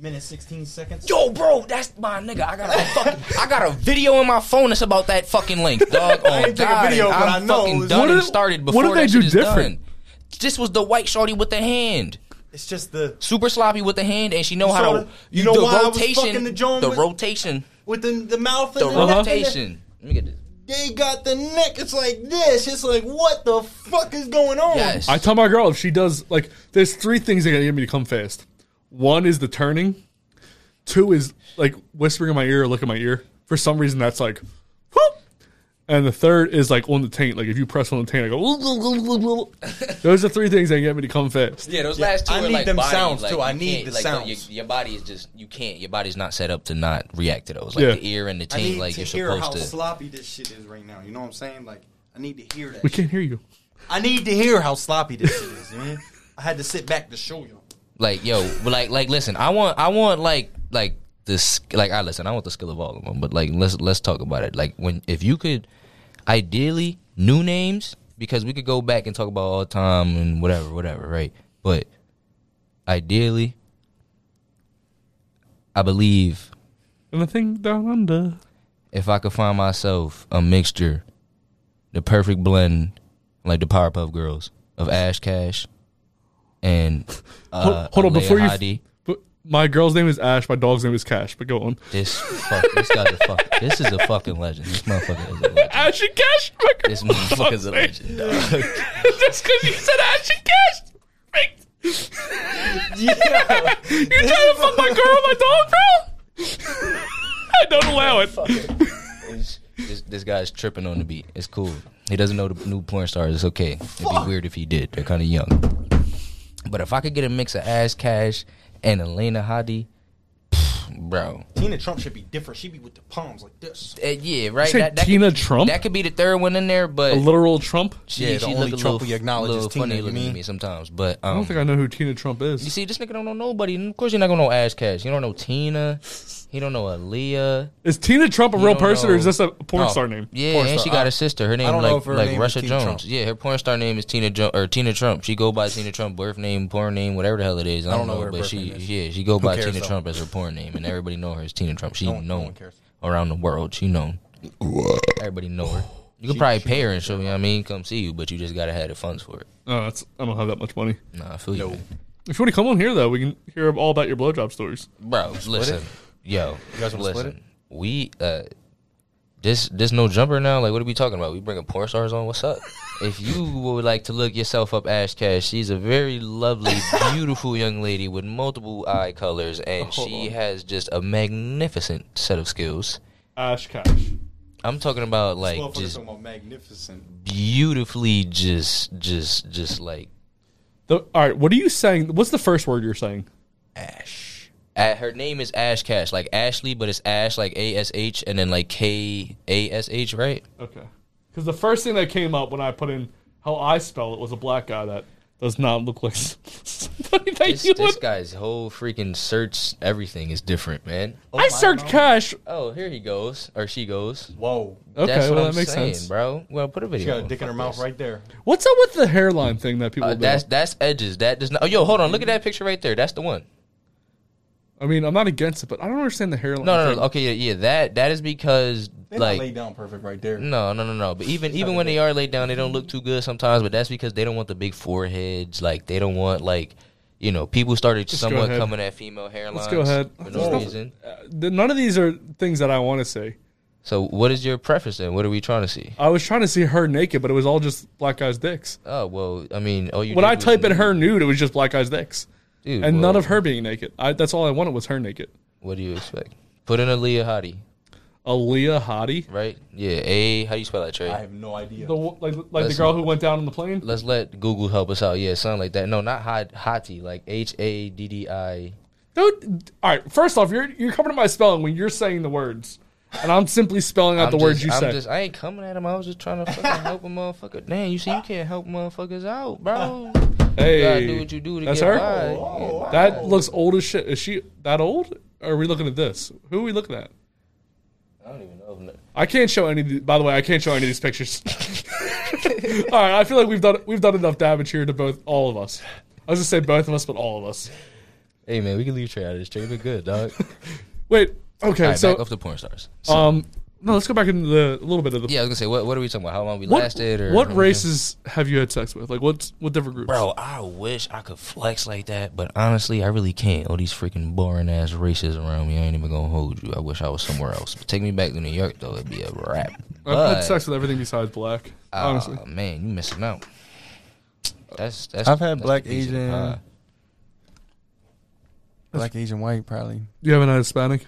S4: minute sixteen seconds.
S2: Yo, bro, that's my nigga. I got a fucking, I got a video in my phone that's about that fucking link, dog. Oh,
S4: I didn't take a
S2: God,
S4: video, but
S2: I'm
S4: I know
S2: fucking
S4: was-
S2: done
S1: What
S2: and
S1: did-
S2: started
S1: what
S2: before
S1: did they
S2: that
S1: do
S2: shit is
S1: different?
S2: done. This was the white shorty with the hand.
S4: It's just the
S2: Super sloppy with the hand, and she know how
S4: saw
S2: to.
S4: the- you know
S2: the
S4: why I was
S2: rotation,
S4: fucking the joint with-
S2: rotation,
S4: with the the mouth
S2: the
S4: and the neck and the-
S2: rotation. Let me get this.
S4: They got the neck. It's like this. It's like what the fuck is going on?
S2: Yes.
S1: I tell my girl if she does like, there's three things that gotta get me to come fast. One is the turning. Two is like whispering in my ear or look at my ear. For some reason, that's like, whoop. And the third is like on the taint. Like if you press on the taint, I go. Those are three things that get me to come fast.
S2: Yeah, those
S4: Yeah,
S2: last two
S4: I
S2: are
S4: need
S2: like
S4: them
S2: body,
S4: sounds,
S2: like,
S4: too.
S2: you
S4: I need
S2: can't-
S4: the
S2: like,
S4: sounds.
S2: Your, your body is just you can't. Your body's not set up to not react to those. Like
S1: Yeah.
S2: the ear and the
S4: I
S2: taint,
S4: need
S2: like
S4: to
S2: you're
S4: hear how
S2: supposed to.
S4: sloppy this shit is right now. You know what I'm saying? Like I need to hear that.
S1: We
S4: shit.
S1: can't hear you.
S4: I need to hear how sloppy this shit is, man. I had to sit back to show you.
S2: Like yo, like like listen, I want I want like like this like I listen, I want the skill of all of them, but like let's let's talk about it. Like when if you could, ideally new names because we could go back and talk about all time and whatever whatever right, but ideally, I believe
S1: And the thing down under.
S2: if I could find myself a mixture, the perfect blend, like the Powerpuff Girls of Ash Kash and uh,
S1: hold, hold on
S2: Aaliyah
S1: before you.
S2: Hadi.
S1: But my girl's name is Ash. My dog's name is Cash. But go on.
S2: This fuck, this guy's a fuck. This is a fucking legend. This motherfucker is a legend.
S1: Ashton Cash.
S2: This motherfucker's a legend, dog.
S1: Just because you said Ashton Cash.
S4: Yeah.
S1: You trying to fuck my girl, my dog, bro? I don't allow it.
S2: It's- This, this guy's tripping on the beat. It's cool. He doesn't know the new porn stars. It's okay. It'd be weird if he did. They're kind of young. But if I could get a mix of Ash Kash and Elena Hadi, bro.
S4: Teanna Trump should be different. She'd be with the palms like this.
S2: Uh, yeah, right.
S1: say Tina
S2: could,
S1: Trump?
S2: That could be the third one in there, but
S1: A literal Trump.
S2: she,
S4: Yeah, the
S2: she
S4: only
S2: look a
S4: Trump
S2: little,
S4: we acknowledge
S2: little
S4: is Tina,
S2: funny
S4: you
S2: looking to
S4: mean?
S2: me sometimes. But
S1: I
S2: um,
S1: don't think I know who Teanna Trump is.
S2: you see, this nigga don't know nobody. And of course, you're not gonna know Ash Kash. You don't know Tina. He don't know Aaliyah.
S1: Is Teanna Trump a
S2: You
S1: real
S2: don't
S1: person or is
S2: know-
S1: this a porn
S4: No.
S1: star name?
S2: Yeah,
S4: Porn
S2: and
S4: star.
S2: she got
S4: I-
S2: a sister. Her name
S4: don't know
S2: like
S4: her
S2: like
S4: name is
S2: Russia
S4: Tina
S2: Jones.
S4: Trump.
S2: Yeah, her porn star name is Tina jo- or Teanna Trump. She go by Teanna Trump, birth name, porn name, whatever the hell it is. I,
S4: I
S2: don't,
S4: don't know
S2: know,
S4: what her
S2: but
S4: birth
S2: she
S4: name is.
S2: yeah she go
S4: Who
S2: by
S4: cares,
S2: Tina
S4: though?
S2: Trump as her porn name, and everybody know her as Teanna Trump. She
S4: No one- no
S2: known
S4: one cares.
S2: around the world. She known. Everybody know her. You can probably pay her and show me. I mean, come see you, but you just gotta have the funds for it.
S1: Oh, that's I don't have that much money.
S2: Nah, I feel you.
S1: If you want to come on here though, we can hear all about your blowjob stories.
S2: bro. Listen,
S4: it?
S2: Yo,
S4: You guys wanna split
S2: listen. We uh, this this no jumper now. Like, what are we talking about? We bringing porn stars on? What's up? if you would like to look yourself up, Ash Kash, she's a very lovely, beautiful young lady with multiple eye colors, and
S1: Hold
S2: she
S1: on.
S2: has just a magnificent set of skills.
S1: Ash Kash.
S2: I'm talking about like just
S4: talking about magnificent.
S2: beautifully, just just just like
S1: The, all right, what are you saying? What's the first word you're saying?
S2: Ash. Uh, her name is Ash Kash, like Ashley, but it's Ash, like A S H, and then like K A S H, right?
S1: Okay. Because the first thing that came up when I put in how I spell it was a black guy that does not look like somebody that
S2: This,
S1: you
S2: this
S1: would.
S2: guy's whole freaking search, everything is different, man.
S1: I searched cash.
S2: Oh, here he goes, or she goes.
S4: Whoa.
S1: Okay,
S2: That's what
S1: well
S2: I'm
S1: that makes
S2: saying,
S1: sense.
S2: bro. Well, put a video.
S4: She got a
S2: on.
S4: dick in her
S2: Fuck
S4: mouth
S2: this.
S4: right there.
S1: What's up with the hairline thing that people?
S2: Uh,
S1: do?
S2: that's that's edges. That does not. Oh, yo, hold on. Look at that picture right there. That's the one.
S1: I mean, I'm not against it, but I don't understand the hairline.
S2: No, no,
S1: thing.
S2: no. Okay, yeah, yeah. That that is because
S4: They like,
S2: like
S4: laid down perfect right there.
S2: No, no, no, no. But even even when they are laid down, they don't look too good sometimes. But that's because they don't want the big foreheads. Like they don't want like you know people started
S1: Let's go
S2: somewhat coming at female hairlines.
S1: Let's go ahead.
S2: for
S1: There's
S2: no
S1: nothing-
S2: reason.
S1: uh, none of these are things that I want to say.
S2: So what is your preference then? What are we trying to see?
S1: I was trying to see her naked, but it was all just black guys' dicks.
S2: Oh well, I mean, oh you.
S1: when
S2: did
S1: I type in her nude, it was just black guys' dicks,
S2: Dude,
S1: and
S2: well,
S1: none of her being naked. I, that's all I wanted was her naked.
S2: What do you expect? Put in Aaliyah Hottie,
S1: Aaliyah Hottie,
S2: right? Yeah, A. How do you spell that, Trey?
S4: I have no idea.
S1: the like like the
S2: Let's-
S1: girl who went down on the plane.
S2: Let's let Google help us out. Yeah, something like that. No, not hot, Hottie, like H A D D I.
S1: Dude, all right. First off, you're you're coming to my spelling when you're saying the words, and I'm simply spelling out
S2: I'm
S1: the
S2: just,
S1: words you
S2: I'm
S1: said.
S2: Just, I ain't coming at him. I was just trying to fucking help a motherfucker. Damn, you see, you can't help motherfuckers out, bro.
S1: Hey,
S2: you gotta do what you do to
S1: that's
S2: get
S1: her.
S2: by.
S1: That looks old as shit. Is she that old? Or are we looking at this? Who are we looking at?
S2: I don't even know.
S1: I can't show any. of the- By the way, I can't show any of these pictures. all right, I feel like we've done we've done enough damage here to both all of us. I was gonna say both of us, but all of us.
S2: Hey man, we can leave Trey out of this. Trey, look good, dog.
S1: Wait. Okay.
S2: All right,
S1: so
S2: back off the porn stars. So,
S1: um, no, let's go back into the a little bit of the.
S2: yeah, I was gonna say, what what are we talking about? How long we
S1: What,
S2: lasted? Or
S1: what races have you had sex with? Like what's what different groups?
S2: Bro, I wish I could flex like that, but honestly, I really can't. All these freaking boring ass races around me, I ain't even gonna hold you. I wish I was somewhere else. But take me back to New York, though, it'd be a wrap.
S1: I've
S2: But,
S1: had sex with everything besides black.
S2: aw,
S1: Honestly,
S2: man, you missing out. That's that's.
S4: I've had
S2: that's
S4: black,
S2: the piece of the
S4: Asian,
S2: pie.
S4: black, Asian, white, probably.
S1: you haven't had Hispanic.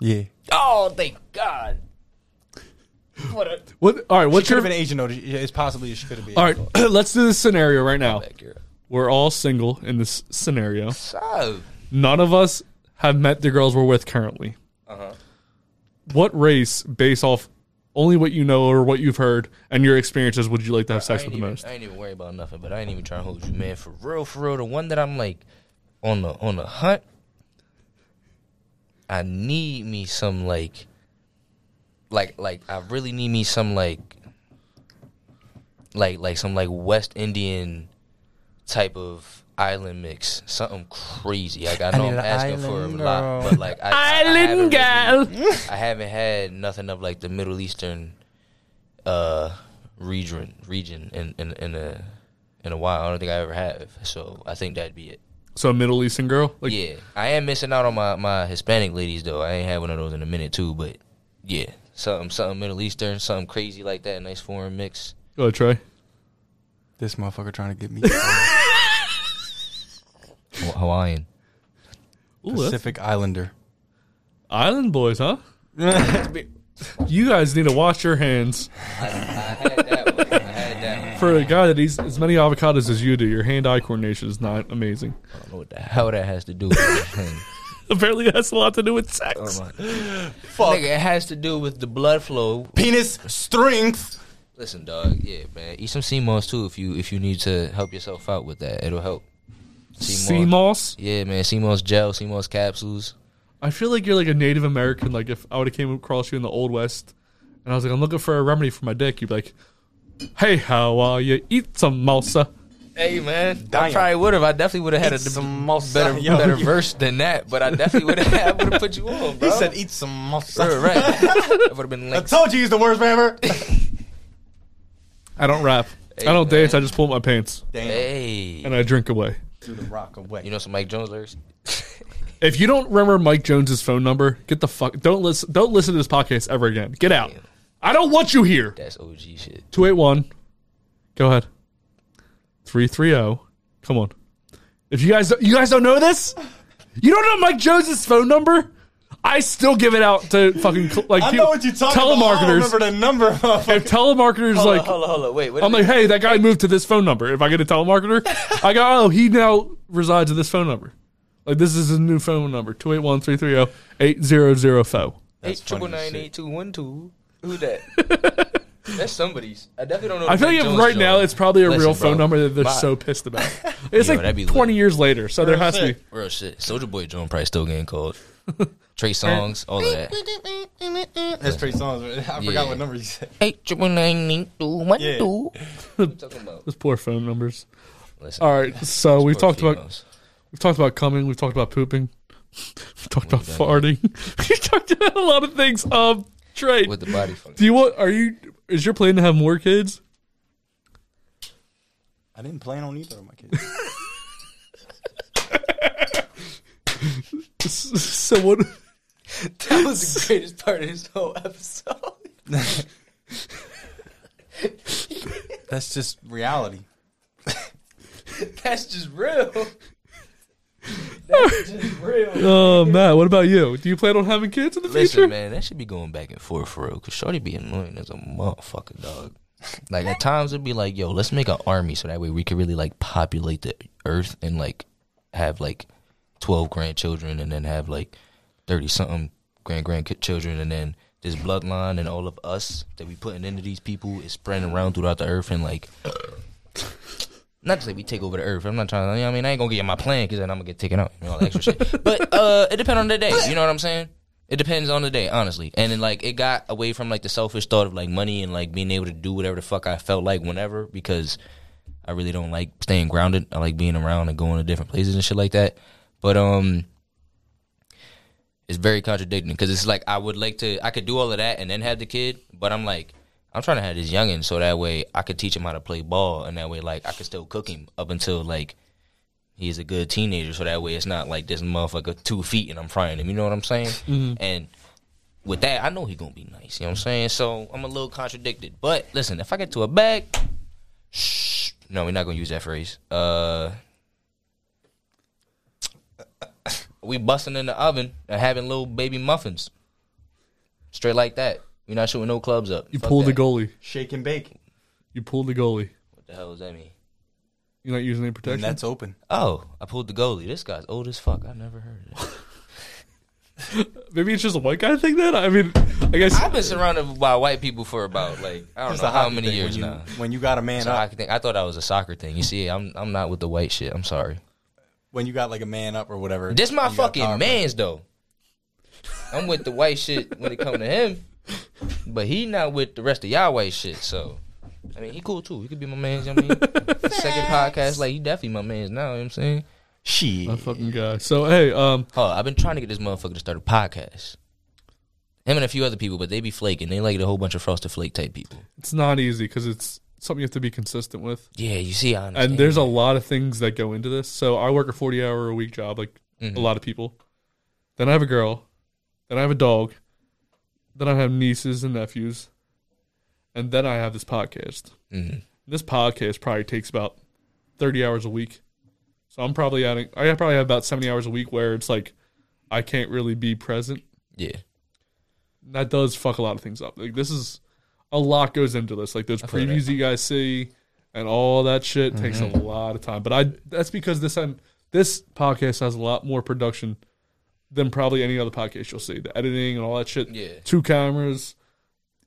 S4: Yeah.
S2: Oh, thank God. What a
S1: What? All right. What's
S4: she could
S1: your?
S4: have been Asian though. It's possibly she could have been.
S1: All right. let's do this scenario right now.
S2: back.
S1: We're all single in this scenario.
S2: So,
S1: None of us have met the girls we're with currently.
S2: uh-huh.
S1: What race, based off only what you know or what you've heard and your experiences, would you like to have sex
S2: I
S1: with
S2: ain't
S1: the
S2: even,
S1: most?
S2: I ain't even worried about nothing, but I ain't even trying to hold you, man. For real, for real, the one that I'm like on the on the hunt. I need me some like, like, like I really need me some like, like, like some like West Indian type of island mix, something crazy. Like I know
S4: I
S2: I'm asking for a
S4: island
S2: lot,
S4: girl.
S2: but like I, I- I
S1: Island
S2: haven't
S1: girl.
S2: really- I haven't had nothing of like the Middle Eastern uh region region in in in a in a while. I don't think I ever have. So I think that'd be it.
S1: So a Middle Eastern girl? Like,
S2: yeah, I am missing out on my my Hispanic ladies though. I ain't had one of those in a minute too, but yeah, something something Middle Eastern, something crazy like that. Nice foreign mix.
S1: Go ahead, Trey.
S4: This motherfucker trying to get me
S2: Ha- Hawaiian.
S1: Ooh,
S4: Pacific Islander.
S1: Island boys, huh? you guys need to wash your hands.
S2: I, I
S1: For a guy that eats as many avocados as you do, your hand-eye coordination is not amazing.
S2: I don't know what the hell that has to do with it.
S1: Apparently, it has a lot to do with sex.
S2: Oh my. Nigga, it has to do with the blood flow.
S4: Penis strength.
S2: Listen, dog. Yeah, man. Eat some sea moss too if you if you need to help yourself out with that. It'll help.
S1: Sea moss?
S2: Yeah, man. Sea moss gel, sea moss capsules.
S1: I feel like you're like a Native American. Like if I would have came across you in the Old West, and I was like, I'm looking for a remedy for my dick, you'd be like, Hey, how are you? Eat some mousa.
S2: Hey man, I
S4: Damn.
S2: probably would have. I definitely would have had a
S4: Eat some moss.
S2: better
S4: Yo,
S2: better
S4: you-
S2: verse than that. But I definitely would have. Would have put you on, bro.
S4: He said, "Eat some moss."
S2: Right, right. That would have been
S4: I
S2: like
S4: told you he's the worst rapper.
S1: I don't rap.
S2: Hey,
S1: I don't
S2: man.
S1: dance. I just pull up my pants
S4: Damn.
S2: Hey,
S1: and I drink away.
S4: Threw the rock away.
S2: you know some Mike Jones lyrics?
S1: If you don't remember Mike Jones's phone number, get the fuck. Don't listen. Don't listen to this podcast ever again. Get out. I don't want you here.
S2: That's OG shit.
S1: Two eight one. Go ahead. Three three zero. Come on. If you guys you guys don't know this, you don't know Mike Jones's phone number. I still give it out to fucking like
S4: I
S1: people-
S4: know what you're talking about. I don't
S1: telemarketers.
S4: remember the number.
S1: If telemarketers
S2: Hold
S1: like,
S2: on, hold on, hold on. Wait, what
S1: I'm like, hey, that guy moved to this phone number. If I get a telemarketer, I go, oh, he now resides at this phone number. Like this is his new phone number: 281-330-8004.
S2: Eight triple nine eight two one two. Who's that? That's somebody's. I definitely don't know.
S1: I feel like
S2: Jones
S1: right now it's probably a
S2: Listen,
S1: real
S2: bro,
S1: phone number that they're
S2: my-
S1: so pissed about. It's
S2: Yo,
S1: like
S2: that'd be
S1: 20
S2: lit.
S1: years later, so there has to be.
S2: Real shit. Soldier Boy Jones probably still getting called. Trey Songz, all of that.
S4: That's Trey Songz. I
S2: Yeah.
S4: forgot what number you said.
S2: Eight triple nine eight two one
S4: Yeah.
S2: two. What you talking about?
S1: Those poor phone numbers.
S2: Listen,
S1: All right, so we've
S2: poor
S1: talked about
S2: females.
S1: we've talked about coming, we've talked about pooping, we've talked about farting, we talked about a lot of things. Um, Trey,
S2: with the body function.
S1: do you want? Are you? Is your plan to have more kids?
S4: I didn't plan on either of my kids.
S1: So what?
S2: That was the greatest part of this whole episode.
S4: That's just reality.
S2: That's just real. That's just oh, real.
S1: Oh, Matt, what about you? Do you plan on having kids in the
S2: Listen,
S1: future?
S2: man, that should be going back and forth for real. Cause Shorty be annoying as a motherfucker, dog. Like at times it'd be like, yo, let's make an army so that way we could really like populate the earth and like have like twelve grandchildren and then have like thirty something grand grandchildren and then this bloodline and all of us that we putting into these people is spreading around throughout the earth and like not to say we take over the earth. I'm not trying to. You know what I mean, I ain't gonna get my plan because then I'm gonna get taken out. You know, all that extra shit. But uh, it depends on the day. You know what I'm saying? It depends on the day, honestly. And then like it got away from like the selfish thought of like money and like being able to do whatever the fuck I felt like whenever because I really don't like staying grounded. I like being around and going to different places and shit like that. But um, it's very contradicting because it's like I would like to. I could do all of that and then have the kid, but I'm like. I'm trying to have this youngin' so that way I could teach him how to play ball, and that way like I could still cook him up until like he's a good teenager. So that way it's not like this motherfucker two feet and I'm frying him. You know what I'm saying?
S1: Mhm.
S2: And with that, I know he gonna be nice. You know what I'm saying? So I'm a little contradicted. But listen, if I get to a bag, shh, no, we're not gonna use that phrase. Uh, we busting in the oven and having little baby muffins, straight like that. We're not shooting no clubs up.
S1: You
S2: Fuck
S1: pulled the goalie.
S4: Shake and bake.
S1: You pulled the goalie.
S2: What the hell does that mean?
S1: You're not using any protection.
S4: And that's open.
S2: Oh, I pulled the goalie. This guy's old as fuck. I've never heard of that.
S1: Maybe it's just a white guy thing. Then I mean, I guess
S2: I've been surrounded by white people for about like I don't
S4: It's
S2: know
S4: a
S2: how
S4: hockey
S2: many
S4: thing.
S2: years
S4: when you,
S2: now.
S4: When you got a man
S2: It's a
S4: up,
S2: hockey thing. I thought that was a soccer thing. You see, I'm I'm not with the white shit. I'm sorry.
S4: when you got like a man up or whatever.
S2: This my
S4: you got power
S2: fucking
S4: play.
S2: man's though. I'm with the white shit when it come to him, but he not with the rest of y'all white shit. So, I mean, he cool too. He could be my man. You know what I mean, second podcast, like he definitely my man's now. You know what I'm saying?
S4: Shit.
S1: that fucking guy. So hey, um,
S2: Oh, I've been trying to get this motherfucker to start a podcast. Him and a few other people, but they be flaking. They like a whole bunch of frosted flake type people.
S1: it's not easy because it's something you have to be consistent with.
S2: Yeah, you see, I understand.
S1: And there's a lot of things that go into this. So I work a 40 hour a week job, like
S2: Mhm.
S1: a lot of people. Then I have a girl. Then I have a dog. Then I have nieces and nephews, and then I have this podcast.
S2: Mhm.
S1: This podcast probably takes about thirty hours a week, so I'm probably adding. I probably have about seventy hours a week where it's like I can't really be present.
S2: Yeah.
S1: That does fuck a lot of things up. Like this is a lot goes into this. Like those previews you guys see and all that shit takes a lot of time. But I that's because this I'm, this podcast has a lot more production than probably any other podcast you'll see. The editing and all that shit.
S2: Yeah.
S1: Two cameras.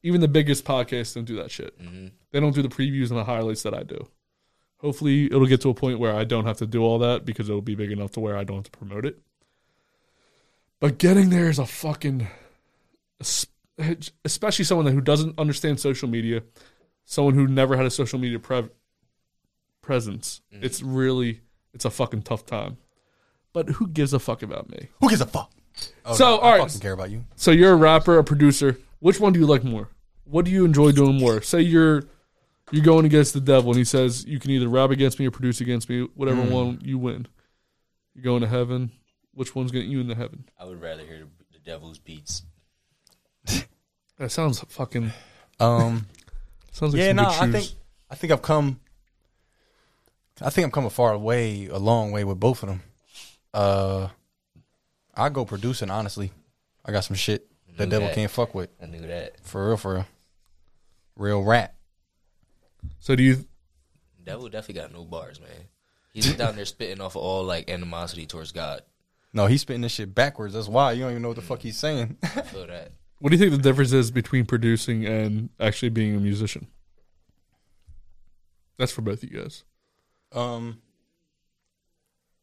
S1: Even the biggest podcasts don't do that shit.
S2: Mhm.
S1: They don't do the previews and the highlights that I do. Hopefully, it'll get to a point where I don't have to do all that because it'll be big enough to where I don't have to promote it. But getting there is a fucking, especially someone who doesn't understand social media, someone who never had a social media pre- presence. It's really, it's a fucking tough time. But who gives a fuck about me?
S4: Who gives a fuck? Oh,
S1: so,
S4: no,
S1: all
S4: I
S1: right.
S4: fucking care about you.
S1: So you're a rapper, a producer. Which one do you like more? What do you enjoy doing more? Say you're you're going against the devil, and he says you can either rap against me or produce against me. Whatever
S2: Hmm.
S1: one you win, you're going to heaven. Which one's getting you into heaven?
S2: I would rather hear the, the devil's beats.
S1: That sounds fucking.
S4: Um,
S1: sounds like
S4: yeah,
S1: some
S4: no,
S1: good
S4: I think I think I've come. I think I'm coming far away, a long way with both of them. Uh, I go producing. Honestly, I got some shit the
S2: Knew
S4: devil
S2: that.
S4: can't fuck with.
S2: I knew that.
S4: For real, for real, real rap.
S1: So do you?
S2: Devil definitely got no bars, man. He's down there spitting off of all like animosity towards God.
S4: No, he's spitting this shit backwards. That's why you don't even know what the fuck he's saying.
S2: I feel that.
S1: What do you think the difference is between producing and actually being a musician? That's for both of you guys.
S4: Um,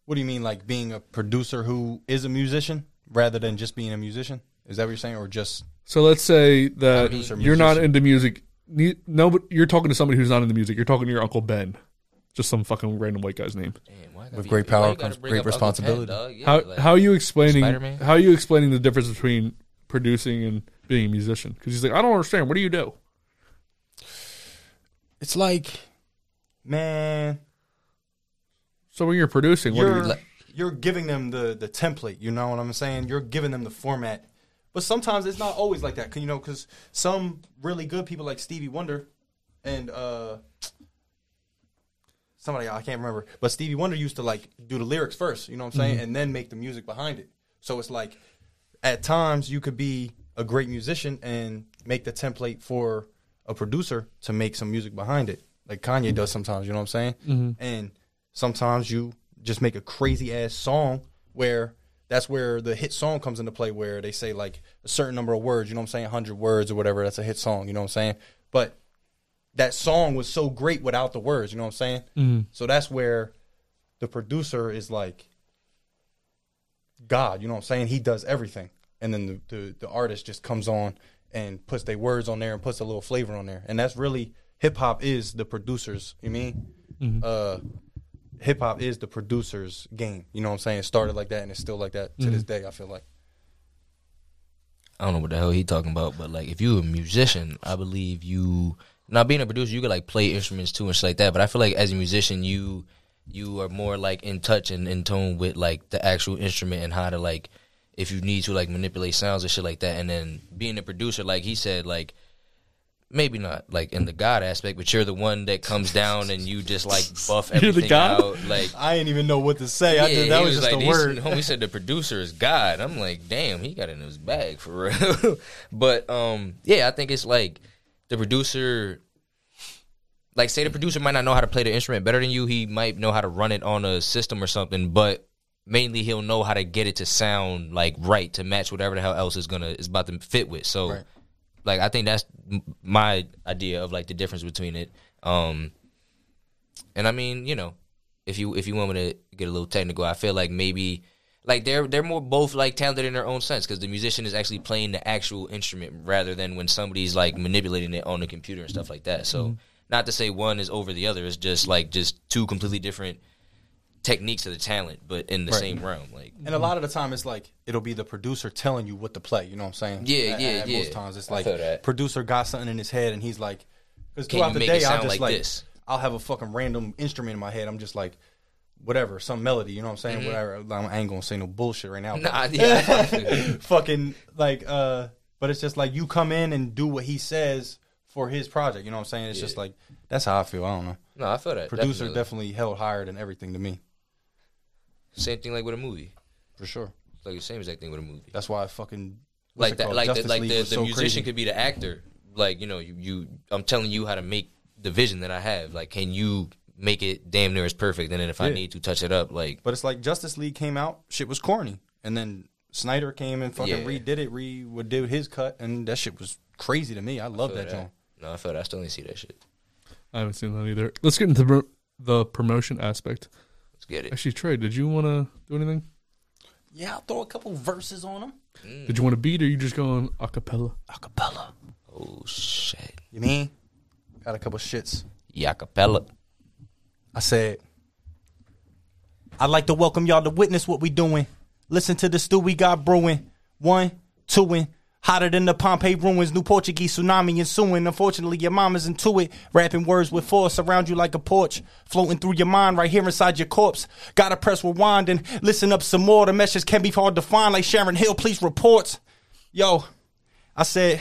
S4: what do you mean, like being a producer who is a musician rather than just being a musician? Is that what you're saying, or just
S1: So let's say that
S4: Producer,
S1: you're not into music. No, but you're talking to somebody who's not into music. You're talking to your uncle Ben, just some fucking random white guy's name.
S4: with great power comes great responsibility?
S1: how how are you explaining
S2: Spider-Man?
S1: how are you explaining the difference between producing and being a musician? Because he's like, I don't understand. What do you do?
S4: It's like, man,
S1: So when you're producing, what
S4: you're
S1: you?
S4: you're giving them the the template. You know what I'm saying? You're giving them the format. But sometimes it's not always like that. 'cause, You know, because some really good people like Stevie Wonder and uh somebody I can't remember, but Stevie Wonder used to like do the lyrics first. You know what I'm saying,
S1: Mhm.
S4: and then make the music behind it. So it's like at times you could be a great musician and make the template for a producer to make some music behind it, like Kanye does sometimes. You know what I'm saying?
S1: Mhm.
S4: And sometimes you just make a crazy ass song where that's where the hit song comes into play where they say like a certain number of words, you know what I'm saying, 100 words or whatever, that's a hit song, you know what I'm saying? But that song was so great without the words, you know what I'm saying?
S1: Mhm.
S4: So that's where the producer is like God, you know what I'm saying? He does everything. And then the, the, the artist just comes on and puts their words on there and puts a little flavor on there. And that's really hip hop is the producers, you mean?
S1: Mhm.
S4: Uh hip hop is the producer's game. You know what I'm saying? It started like that and it's still like that to this
S1: Mhm.
S4: day, I feel like.
S2: I don't know what the hell he talking about, but like if you're a musician, I believe you now being a producer, you could like play instruments too and shit like that. But I feel like as a musician, you you are more like in touch and in tone with like the actual instrument and how to like if you need to like manipulate sounds and shit like that. And then being a producer, like he said, like maybe not like in the God aspect, but you're the one that comes down and you just like buff
S4: You're the
S2: everything
S4: God?
S2: out. Like
S4: I didn't even know what to say. I did, that
S2: he
S4: was, just
S2: like,
S4: a
S2: these-
S4: word.
S2: Homie said the producer is God. I'm like, damn, he got it in his bag for real. but um, yeah, I think it's like the producer. Like, say the producer might not know how to play the instrument better than you. He might know how to run it on a system or something, but mainly he'll know how to get it to sound like right to match whatever the hell else is gonna is about to fit with. So,
S4: Right.
S2: Like, I think that's my idea of like the difference between it. Um, and I mean, you know, if you if you want me to get a little technical, I feel like maybe like they're they're more both like talented in their own sense because the musician is actually playing the actual instrument rather than when somebody's like manipulating it on the computer and stuff like that. So
S4: Mhm.
S2: not to say one is over the other, it's just like just two completely different techniques of the talent, but in the
S4: Right.
S2: same realm. Like
S4: And a lot of the time, it's like it'll be the producer telling you what to play. You know what I'm saying?
S2: Yeah,
S4: At-
S2: yeah,
S4: at
S2: yeah.
S4: Most times, it's like producer got something in his head, and he's like, because throughout the day, I'll just
S2: like
S4: like,
S2: this?
S4: I'll have a fucking random instrument in my head. I'm just like, whatever, some melody. You know what I'm saying?
S2: Mhm.
S4: Whatever. I'm, ain't gonna say no bullshit right now.
S2: Nah,
S4: but-
S2: yeah.
S4: fucking like uh but it's just like you come in and do what he says for his project. You know what I'm saying? It's just like that's how I feel. I don't know.
S2: No, I feel that,
S4: Producer
S2: definitely.
S4: definitely held higher than everything to me.
S2: Same thing like with a movie.
S4: For sure.
S2: It's like the same exact thing with a movie.
S4: That's why I fucking
S2: like that, like the, like
S4: League
S2: the,
S4: was
S2: the
S4: so
S2: musician
S4: crazy.
S2: could be the actor. Like you know, you, you I'm telling you how to make the vision that I have. Like, can you make it damn near as perfect? And then if I need to touch it up, like
S4: But it's like Justice League came out, shit was corny, and then Snyder came and fucking
S2: Yeah.
S4: redid it, re would do his cut, and that shit was crazy to me. I love
S2: feel
S4: that joint.
S2: No, I feel that. I still didn't see that shit.
S1: I haven't seen that either. Let's get into the, the promotion aspect.
S2: Let's get it.
S1: Actually, Trey, did you want to do anything?
S4: Yeah, I'll throw a couple verses on them.
S1: Did you want to beat, or you just going a cappella?
S4: Acapella.
S2: Oh shit.
S4: You mean? Got a couple shits.
S2: Yacapella.
S4: I said, I'd like to welcome y'all to witness what we doing. Listen to the stew we got brewing. One, two, and hotter than the Pompeii ruins. New Portuguese tsunami ensuing. Unfortunately, your mama's into it. Rapping words with force around you like a porch. Floating through your mind right here inside your corpse. Gotta press rewind and listen up some more. The message can be hard to find like Sharon Hill, please reports. Yo, I said,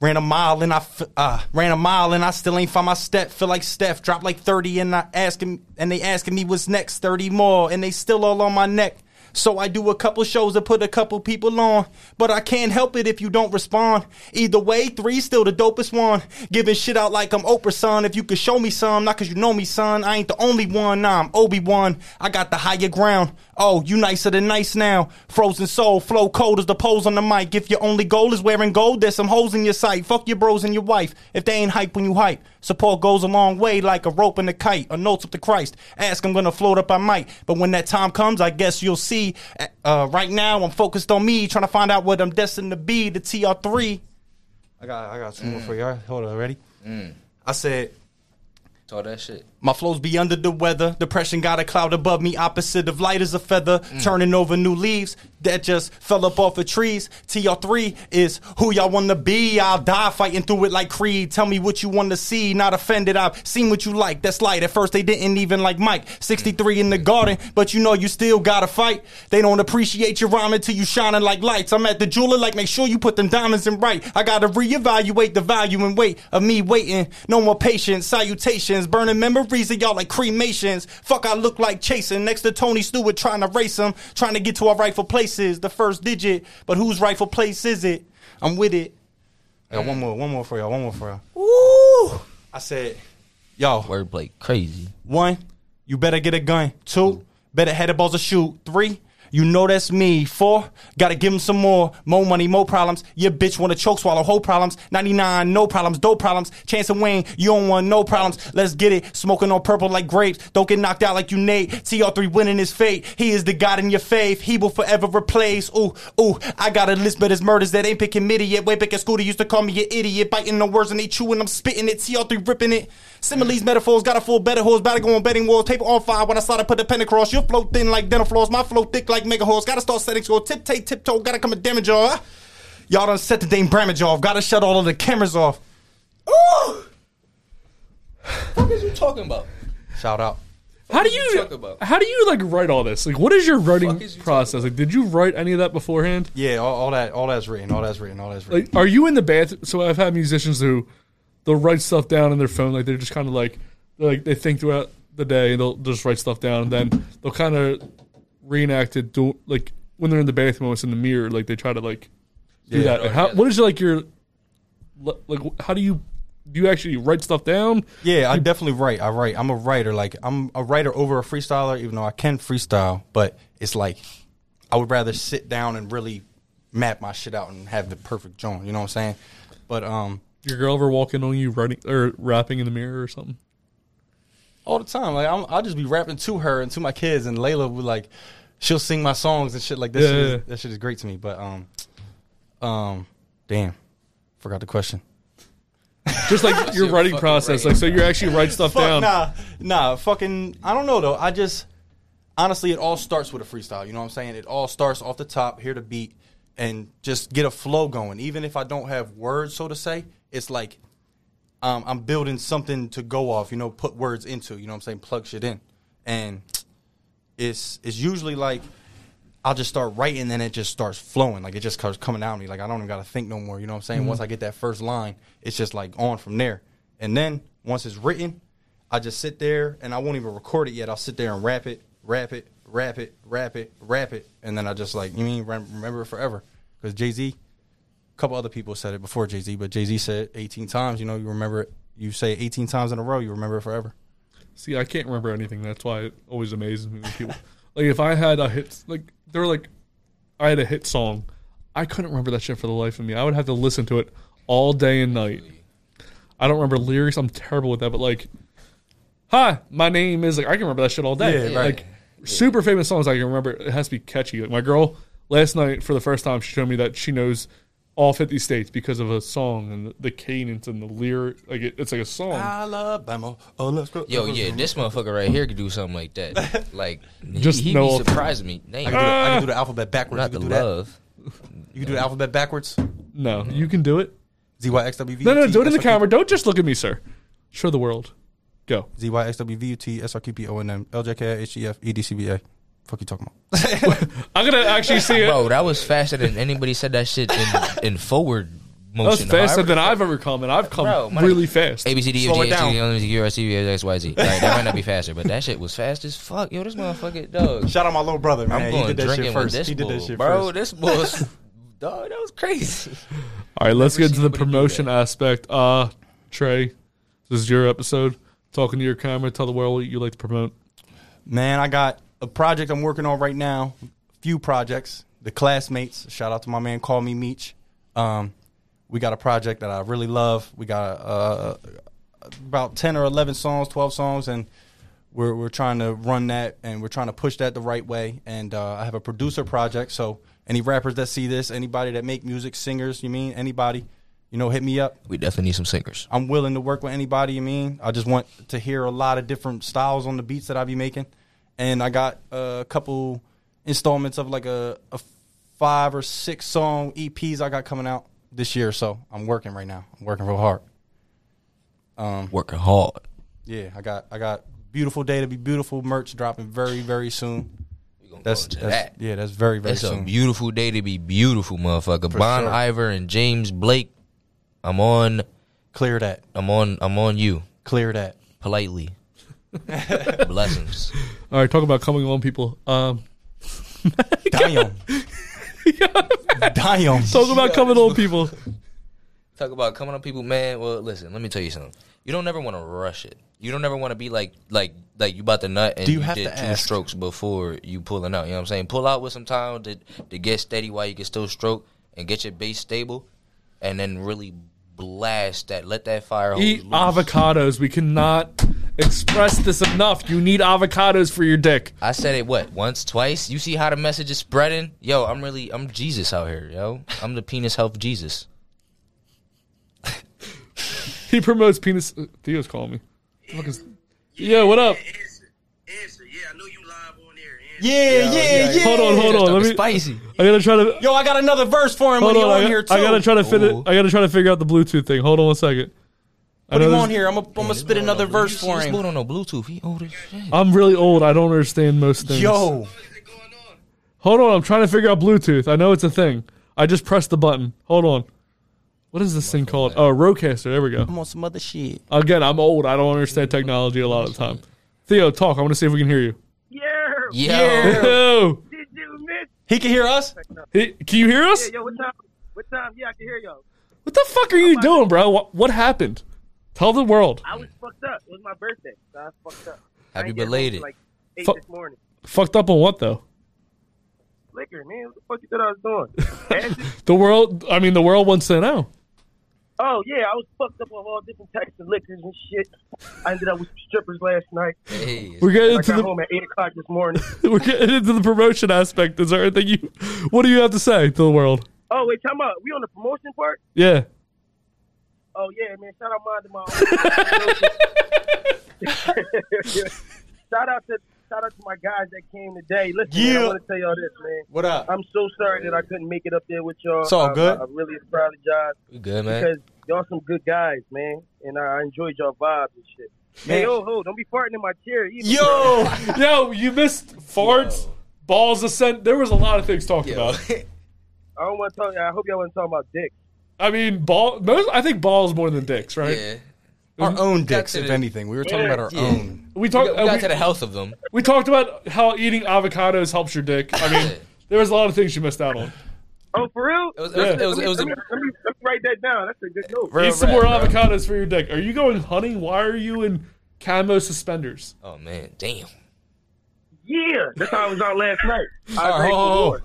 S4: Ran a mile and I f- uh, ran a mile and I still ain't find my step. Feel like Steph dropped like thirty and I asking and they asking me what's next. Thirty more and they still all on my neck. So I do a couple shows to put a couple people on, but I can't help it if you don't respond. Either way, three still the dopest one. Giving shit out like I'm Oprah, son. If you could show me some, not cause you know me, son. I ain't the only one. Nah, I'm Obi Wan. I got the higher ground. Oh, you nicer than nice now. Frozen soul, flow cold as the pose on the mic. If your only goal is wearing gold, there's some holes in your sight. Fuck your bros and your wife. If they ain't hype when you hype, support goes a long way like a rope and a kite, a notes up to Christ. Ask, I'm gonna float up, I might. But when that time comes, I guess you'll see. Uh, uh right now, I'm focused on me, trying to find out what I'm destined to be. The TR3. I got, I got two more mm. for y'all. Hold on, ready? Mm. I said.
S2: Talk that shit.
S4: My flows be under the weather. Depression got a cloud above me, opposite of light as a feather. Mm. Turning over new leaves that just fell up off of trees. TR3 is who y'all wanna be. I'll die fighting through it like Creed. Tell me what you wanna see. Not offended, I've seen what you like. That's light. At first, they didn't even like Mike. 63 in the garden, but you know you still gotta fight. They don't appreciate your rhyming till you shining like lights. I'm at the jeweler, like make sure you put them diamonds in right. I gotta reevaluate the value and weight of me waiting. No more patience, salutations, burning memories of y'all like cremations. Fuck, I look like chasing next to Tony Stewart trying to race him, trying to get to our rightful places. The first digit, but whose rightful place is it? I'm with it. I got one more, one more for y'all, one more for y'all. Woo! I said, yo,
S2: wordplay crazy.
S4: One, you better get a gun. Two, better head the balls to shoot. Three, you know that's me. Four, gotta give him some more. More money, more problems. Your bitch wanna choke swallow whole problems. 99, no problems, dope problems. Chance of Wayne, you don't want no problems. Let's get it. Smoking on purple like grapes. Don't get knocked out like you Nate. TR3 winning his fate. He is the God in your faith. He will forever replace. Ooh, ooh, I got a list, but it's murders that ain't picking midi yet. Way back at school, they used to call me an idiot. Biting the words and they chewing, I'm spitting it. TR3 ripping it. Similes, metaphors, got a full better horse. Better go on betting walls. Paper on fire when I started put the pen across. Your flow thin like dental floors. My flow thick like mega horse. Gotta start setting score. Tip, tape, tiptoe. Gotta come and damage y'all. Y'all done set the Dame Bramage off. Gotta shut all of the cameras off. Ooh!
S2: What is you talking about?
S4: Shout out.
S1: How do you
S2: talk about?
S1: how do you like write all this? Like, what is your writing
S2: is you
S1: process? Like, did you write any of that beforehand?
S4: Yeah, all, all that, all that's written. All that's written. All that's written.
S1: Like, are you in the bath? So I've had musicians who they'll write stuff down in their phone. Like they're just kind of like like they think throughout the day and they'll just write stuff down. And then they'll kind of reenact it. Do like when they're in the bathroom, it's in the mirror. Like they try to like do
S4: Yeah.
S1: that. How, what is like your like? How do you do? You actually write stuff down?
S4: Yeah, I definitely write. I write. I'm a writer. Like I'm a writer over a freestyler, even though I can freestyle. But it's like I would rather sit down and really map my shit out and have the perfect joint. You know what I'm saying? But um,
S1: Your girl ever walking on you writing or rapping in the mirror or something?
S4: all the time, like I'm, I'll just be rapping to her and to my kids, and Layla would like, she'll sing my songs and shit like that.
S1: Yeah,
S4: shit is,
S1: yeah.
S4: that shit is great to me. But um, um, damn, forgot the question.
S1: Just like your writing process. Like so, you actually write stuff
S4: Fuck,
S1: down.
S4: Nah, nah, fucking. I don't know though. I just honestly, it all starts with a freestyle. You know what I'm saying? It all starts off the top, hear the beat, and just get a flow going. Even if I don't have words, so to say, it's like um, I'm building something to go off. You know, put words into. You know what I'm saying? Plug shit in, and it's it's usually like I'll just start writing, and it just starts flowing. Like it just starts coming out of me. Like I don't even gotta think no more. You know what I'm saying?
S1: Mhm.
S4: Once I get that first line, it's just like on from there. And then once it's written, I just sit there and I won't even record it yet. I'll sit there and rap it, rap it, rap it, rap it, rap it, and then I just like you mean remember it forever because Jay Z, a couple other people said it before Jay Z, but Jay Z said it 18 times. You know, you remember it. You say it 18 times in a row, you remember it forever.
S1: See, I can't remember anything. That's why it always amazes me when people like if I had a hit like they're like I had a hit song, I couldn't remember that shit for the life of me. I would have to listen to it all day and night. I don't remember lyrics. I'm terrible with that, but like, hi, my name is like I can remember that shit all day.
S4: Yeah, right.
S1: Like super famous songs I can remember. It has to be catchy. Like my girl last night for the first time, she showed me that she knows all 50 states because of a song and the, the cadence and the lyric. Like it, it's like a song.
S4: Alabama, oh let's go.
S2: Yo, yeah, this motherfucker right here could do something like that. Like,
S1: Just
S2: he, he
S1: know-
S2: be surprising me.
S4: I can, do the, I can do the ah! alphabet backwards.
S2: Not
S4: you
S2: the
S4: can do
S2: love.
S4: that. You can do the alphabet backwards.
S1: No, you can do it.
S4: Z Y X W V.
S1: No, no, do it in the camera. Don't just look at me, sir. Show the world. Go.
S4: Z Y X W V U T S R Q P O N M L J K I H E F E D C B A. Fuck you talking about?
S1: I'm gonna actually see it.
S2: Bro, that was faster than anybody said that shit in, in forward
S1: That was faster
S2: However-
S1: than I've ever come, and I've come
S2: Bro, my
S1: really
S2: nigga-
S1: fast.
S2: A B C D E
S1: Slow
S2: F
S1: it
S2: G H I
S1: down.
S2: J K L M N O P Q R S T U V W X Y Z. Like, that might not be faster, but that shit was fast as fuck. Yo, this motherfucker, dog.
S4: Shout out my little brother, man.
S2: I'm
S4: He
S2: going
S4: did that shit
S2: drinking
S4: first.
S2: with this
S4: He did that
S2: bull,
S4: shit
S2: bro.
S4: first.
S2: This bull's dog. That was crazy.
S1: All right, let's get into the promotion aspect. Uh, Trey, this is your episode. Talking to your camera, tell the world what you like to promote.
S4: Man, I got a project I'm working on right now. Few projects. The classmates. Shout out to my man, Call Me Meech. Um, we got a project that I really love. We got uh, about ten or eleven songs, twelve songs, and we're we're trying to run that and we're trying to push that the right way. And uh, I have a producer project. So any rappers that see this, anybody that make music, singers, you mean anybody, you know, hit me up.
S2: We definitely need some singers.
S4: I'm willing to work with anybody. You mean? I just want to hear a lot of different styles on the beats that I be making, and I got a couple installments of like a, a five or six song EPs I got coming out this year. So I'm working right now. I'm working real hard. Um,
S2: Working hard.
S4: yeah, I got I got beautiful day to be beautiful merch dropping very very soon. That's, that's
S2: that.
S4: yeah, that's very very
S2: It's a beautiful day to be beautiful, motherfucker.
S4: For
S2: Bon
S4: sure.
S2: Iver and James Blake. I'm on.
S4: Clear that.
S2: I'm on. I'm on you.
S4: Clear that.
S2: Politely. Blessings.
S1: All right, talk about coming on, people. Um,
S4: Damn. Damn.
S1: talk about coming on, people.
S2: Talk about coming on people, man. Well, listen, let me tell you something. You don't never want to rush it. You don't ever want to be like like like you about to nut and
S4: Do you
S2: you,
S4: have
S2: did
S4: to
S2: two
S4: ask?
S2: strokes before you pulling out. You know what I'm saying? Pull out with some time to to get steady while you can still stroke and get your base stable, and then really blast that. Let that fire hose
S1: Eat
S2: loose.
S1: avocados. We cannot express this enough. You need avocados for your dick.
S2: I said it what once, twice. You see how the message is spreading? Yo, I'm really I'm Jesus out here, yo. I'm the penis health Jesus.
S1: He promotes penis. Theo's calling me. Fuck is- Yeah, what up?
S4: Yeah, yeah, yeah.
S1: Hold on, hold on. Let me.
S2: spicy.
S1: I gotta try to.
S4: Yo, I got another verse for him
S1: Hold
S4: when
S1: on,
S4: he
S1: I,
S4: on
S1: got-
S4: here too.
S1: I gotta try to fit it. I gotta try to figure out the Bluetooth thing. Hold on one second. I
S4: Put him on here. I'm gonna I'm gonna spit another verse for him.
S2: boy don't know Bluetooth. He old as shit.
S1: I'm really old. I don't understand most things.
S4: Yo,
S1: Hold on. I'm trying to figure out Bluetooth. I know it's a thing. I just pressed the button. Hold on. What is this thing called? Oh, Rodecaster. There we go.
S4: I'm on some other shit.
S1: Again, I'm old. I don't understand technology a lot of the time. Theo, talk. I want to see if we can hear you. Yeah.
S17: Did you miss?
S4: He can hear us.
S1: Hey, can you hear us?
S17: Yeah, yo, what time? What time? Yeah, I can hear y'all.
S1: What the fuck are you doing, bro? What, what happened? Tell the world.
S17: I was fucked up. It was my birthday, so I was fucked up. I
S2: Happy
S17: ain't get
S2: belated.
S17: Like eight
S1: Fu-
S17: this morning.
S1: Fucked up on what though?
S17: Liquor, man. What the fuck you thought I was doing?
S1: The world. I mean, the world wants to know.
S17: oh yeah, I was fucked up with all different types of liquors and shit. I ended up with some strippers last night.
S2: Hey,
S1: We're getting
S17: I
S1: into
S17: got
S1: the
S17: home at eight o'clock this morning.
S1: we're getting into the promotion aspect. Is there anything you? What do you have to say to the world?
S17: Oh wait, time out. We on the promotion part?
S1: Yeah.
S17: Oh yeah, man. Shout out mine to my. shout out to shout out to my guys that came today. Listen, man, I want to tell y'all this, man.
S4: What up?
S17: I'm so sorry that I couldn't make it up there with y'all.
S4: It's all
S17: I-
S4: good.
S17: I, I really apologize.
S2: We good, man.
S17: Because y'all some good guys, man, and I enjoyed y'all vibes and shit.
S4: Man.
S17: Hey, oh, ho, don't be farting in my chair. Either,
S4: Yo,
S1: Yo, you missed farts. balls ascent. There was a lot of things talked about.
S17: I don't want to talk. I hope y'all want to talk about dick.
S1: I mean, ball. Most, I think balls more than dicks, right?
S2: Yeah.
S4: Our own dicks, if
S2: the-
S4: anything. We were talking about our
S2: Yeah.
S4: own.
S1: We talked.
S2: We got, we
S1: uh,
S2: got to the health of them.
S1: We talked about how eating avocados helps your dick. I mean, there was a lot of things you missed out on.
S17: Oh, for real?
S2: It was-
S1: it was-
S17: Let me-
S2: it was- it was
S17: let, me,
S2: a-
S17: let, me, let me write that down. That's a good note.
S1: Eat some more
S2: rap, bro.
S1: avocados for your dick. Are you going hunting? Why are you in camo suspenders?
S2: Oh man, damn.
S17: Yeah, that's how I was out last night. I
S4: Oh,
S17: was
S4: oh,
S17: for
S4: oh. You wasn't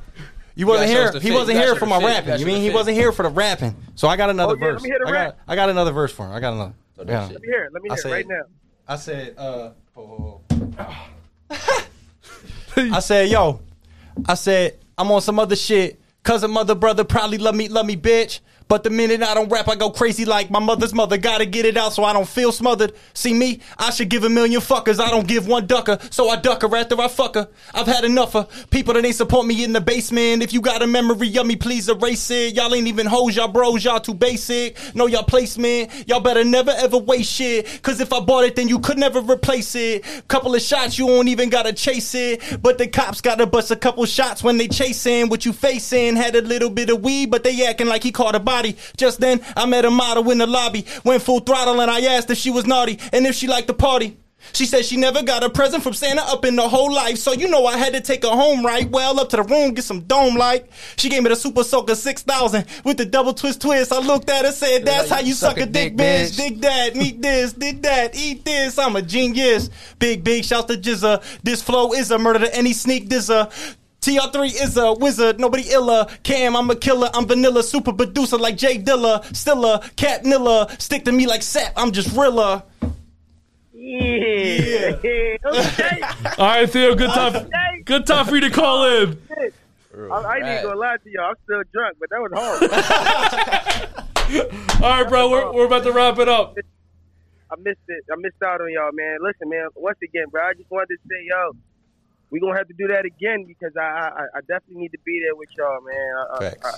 S2: You gotta show
S4: here. He wasn't here for my rapping. You mean he wasn't here for the rapping? So I got another
S17: Oh, yeah, let
S4: verse.
S17: me hear the
S4: I
S17: rap.
S4: got, I got another verse for him. I got another. I got
S17: Let me hear it. Let me
S4: I
S17: hear
S4: said-
S17: it right now.
S4: I said, uh, oh, I said, yo, I said, I'm on some other shit. Cousin, mother, brother, probably love me, love me, bitch. But the minute I don't rap, I go crazy like my mother's mother. Gotta get it out so I don't feel smothered. See me? I should give a million fuckers. I don't give one ducker. So I duck her after I fuck her. I've had enough of people that ain't support me in the basement. If you got a memory of me, please erase it. Y'all ain't even hoes, y'all bros, y'all too basic. Know y'all placement. Y'all better never ever waste shit. Cause if I bought it, then you could never replace it. Couple of shots, you don't even gotta chase it. But the cops gotta bust a couple shots when they chasing. What you facing? Had a little bit of weed, but they acting like he caught a body. Just then, I met a model in the lobby. Went full throttle and I asked if she was naughty and if she liked the party. She said she never got a present from Santa up in her whole life, so you know I had to take her home, right? Well, up to the room, get some dome light. She gave me the Super Soaker 6000 with the double twist twist. I looked at her, said, That's how you suck a dick, bitch. Dig that, meet this, did that, eat this. I'm a genius. Big, big shouts to Jizza. This flow is a murder to any sneak dizzer. TR3 is a wizard, nobody iller. Cam, I'm a killer, I'm vanilla, super producer like Jay Dilla. Stilla, Cat Nilla, stick to me like sap, I'm just Rilla.
S17: Yeah. okay.
S1: All right, Theo. Good time. Good time for you to call in.
S17: Shit. I, I ain't even gonna lie to y'all. I'm still drunk, but that was hard.
S1: All right, bro. We're, we're about to wrap it up.
S17: I missed it. I missed out on y'all, man. Listen, man. Once again, bro, I just wanted to say, yo, we gonna have to do that again because I I, I definitely need to be there with y'all, man. I, I, I,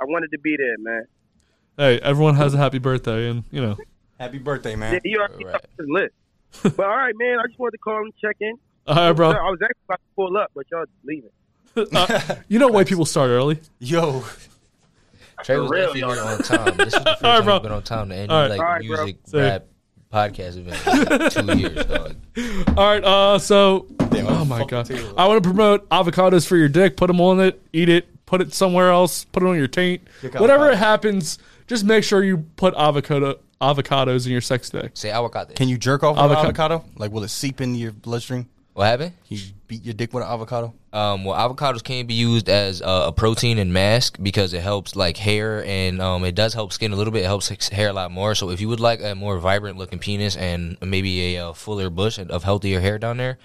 S17: I wanted to be there, man.
S1: Hey, everyone has a happy birthday, and you know.
S4: Happy birthday,
S17: Yeah,
S4: man.
S17: you already right. lit. but all right, man. I just wanted to call and check in.
S1: All right, bro.
S17: I was actually about to pull up, but y'all leaving.
S1: Uh, you know, white people start early.
S4: Yo.
S2: Trey was
S17: real,
S2: definitely on time. This is the first
S1: All right,
S2: time
S1: bro.
S2: been on time to any
S1: All right.
S2: like
S17: All right, bro.
S2: music
S1: Say-
S2: rap podcast event in like two years, dog.
S1: All right. Uh, so,
S4: Damn,
S1: oh my god,
S4: too.
S1: I want to promote avocados for your dick. Put them on it. Eat it. Put it somewhere else. Put it on your taint.
S4: Dick
S1: Whatever
S4: avocado.
S1: happens, just make sure you put avocado avocados in your sex day.
S2: Say avocado.
S4: Can you jerk off with
S1: Avocado.
S4: avocado? Like, will it seep into your bloodstream?
S2: What happened?
S4: Can you beat your dick with an avocado?
S2: Um, well, avocados can be used as uh, a protein and mask because it helps like hair and um, it does help skin a little bit. It helps hair a lot more. So if you would like a more vibrant looking penis and maybe a uh, fuller bush of healthier hair down there,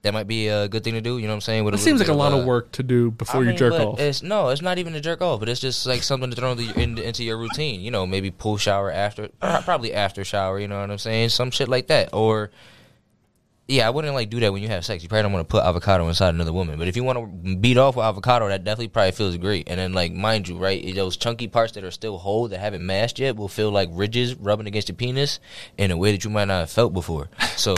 S2: that might be a good thing to do. You know what I'm saying? With
S1: It seems like a lot of
S2: uh,
S1: work to do before
S2: I
S1: you jerk off.
S2: It's no, it's not even a jerk off, but it's just like something to throw into, in, into your routine. You know, maybe pool shower after, probably after shower. You know what I'm saying? Some shit like that, or yeah, I wouldn't like do that when you have sex. You probably don't want to put avocado inside another woman. But if you want to beat off with avocado, that definitely probably feels great. And then like mind you, right, those chunky parts that are still whole that haven't mashed yet will feel like ridges rubbing against your penis in a way that you might not have felt before. So.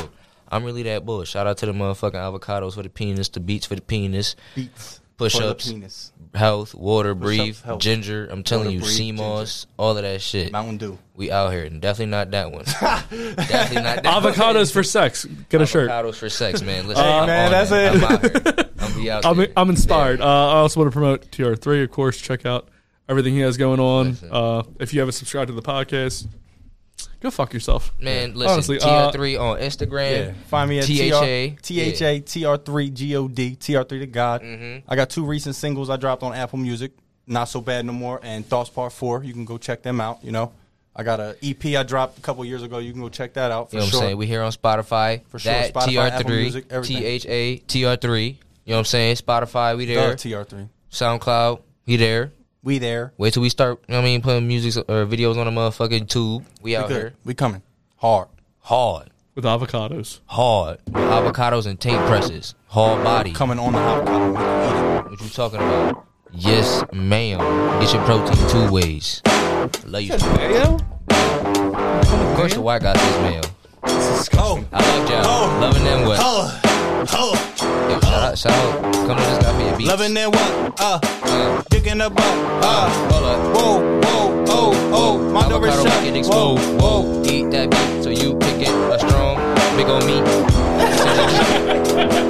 S2: I'm really that bull. Shout out to the motherfucking avocados for the penis, the beats for the penis,
S4: Beats.
S2: Push
S4: for the
S2: ups,
S4: penis.
S2: health, water,
S4: Push-ups,
S2: breathe,
S4: health.
S2: ginger. I'm telling
S4: Water,
S2: you,
S4: breathe,
S2: sea moss, all of that shit.
S4: Mountain Dew.
S2: We out here, and definitely not that one. definitely not that one.
S1: Avocados for sex. Get a shirt.
S2: Avocados for sex, man. Listen,
S1: Hey,
S2: I'm
S1: man,
S2: on
S1: that's
S2: that.
S1: it.
S2: I'm out here. I'm out
S1: I'm,
S2: there.
S1: I'm inspired. Uh, I also want to promote TR3, of course. Check out everything he has going on. Uh, if you haven't subscribed to the podcast, go fuck yourself.
S2: Man, listen,
S1: Honestly, uh,
S2: TR3 on Instagram.
S4: Yeah. Find me at
S2: THA.
S4: THA, TR3, G-O-D, TR3 to God.
S2: Mm-hmm.
S4: I got two recent singles I dropped on Apple Music, Not So Bad No More and Thoughts Part 4. You can go check them out, you know. I got a EP I dropped a couple years ago. You can go check that out for
S2: You know what
S4: sure.
S2: I'm saying? We here on Spotify.
S4: For sure,
S2: That
S4: Spotify,
S2: TR3,
S4: Music, everything.
S2: THA, TR3. You know what I'm saying? Spotify, we there.
S4: The TR3.
S2: SoundCloud, we there.
S4: We there.
S2: Wait till we start, you know what I mean, putting music or videos on the motherfucking tube. We
S4: We
S2: out
S4: good.
S2: here.
S4: We coming. Hard.
S2: Hard.
S1: With avocados.
S2: Hard. With avocados and taint presses. Hard body.
S4: Coming on the avocado.
S2: What you talking about? Yes, ma'am. Get your protein two ways. Love you.
S1: Mayo?
S2: Of course the white guy says mayo.
S4: Oh,
S2: I love y'all. Loving them what?
S4: oh, oh.
S2: Yo, shout out, shout out. Come to this guy for your beats.
S4: Loving that what? Uh,
S2: Uh,
S4: kicking the butt. Uh,
S2: hold up.
S4: whoa, whoa, oh, oh. My door is shut. Whoa.
S2: Whoa, eat that beat so you can get a strong big on me.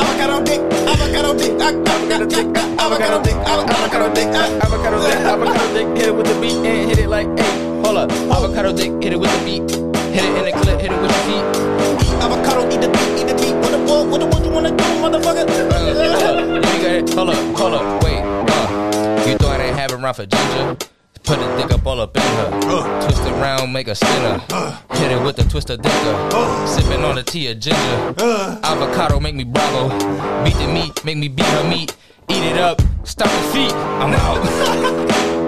S4: Avocado dick, avocado dick, avocado dick, avocado dick, avocado dick,
S2: Avocado dick, avocado dick, hit it with the beat and hit it like, hey, hold up. Avocado dick, hit it with the beat. Hit it in the clip, hit it with your feet.
S4: avocado, eat the beat, eat the beat. What the what, what the what you wanna do, motherfucker?
S2: Uh, you got it. Hold up, hold up, wait. Uh, you thought I didn't have it around for ginger? Put a dick up all up in her. Twist it around, make a spinner. Hit it with the twister dicker. Sipping on the tea of ginger. Avocado make me bravo. Beat the meat, make me beat her meat. Eat it up, stop the feet. I'm out.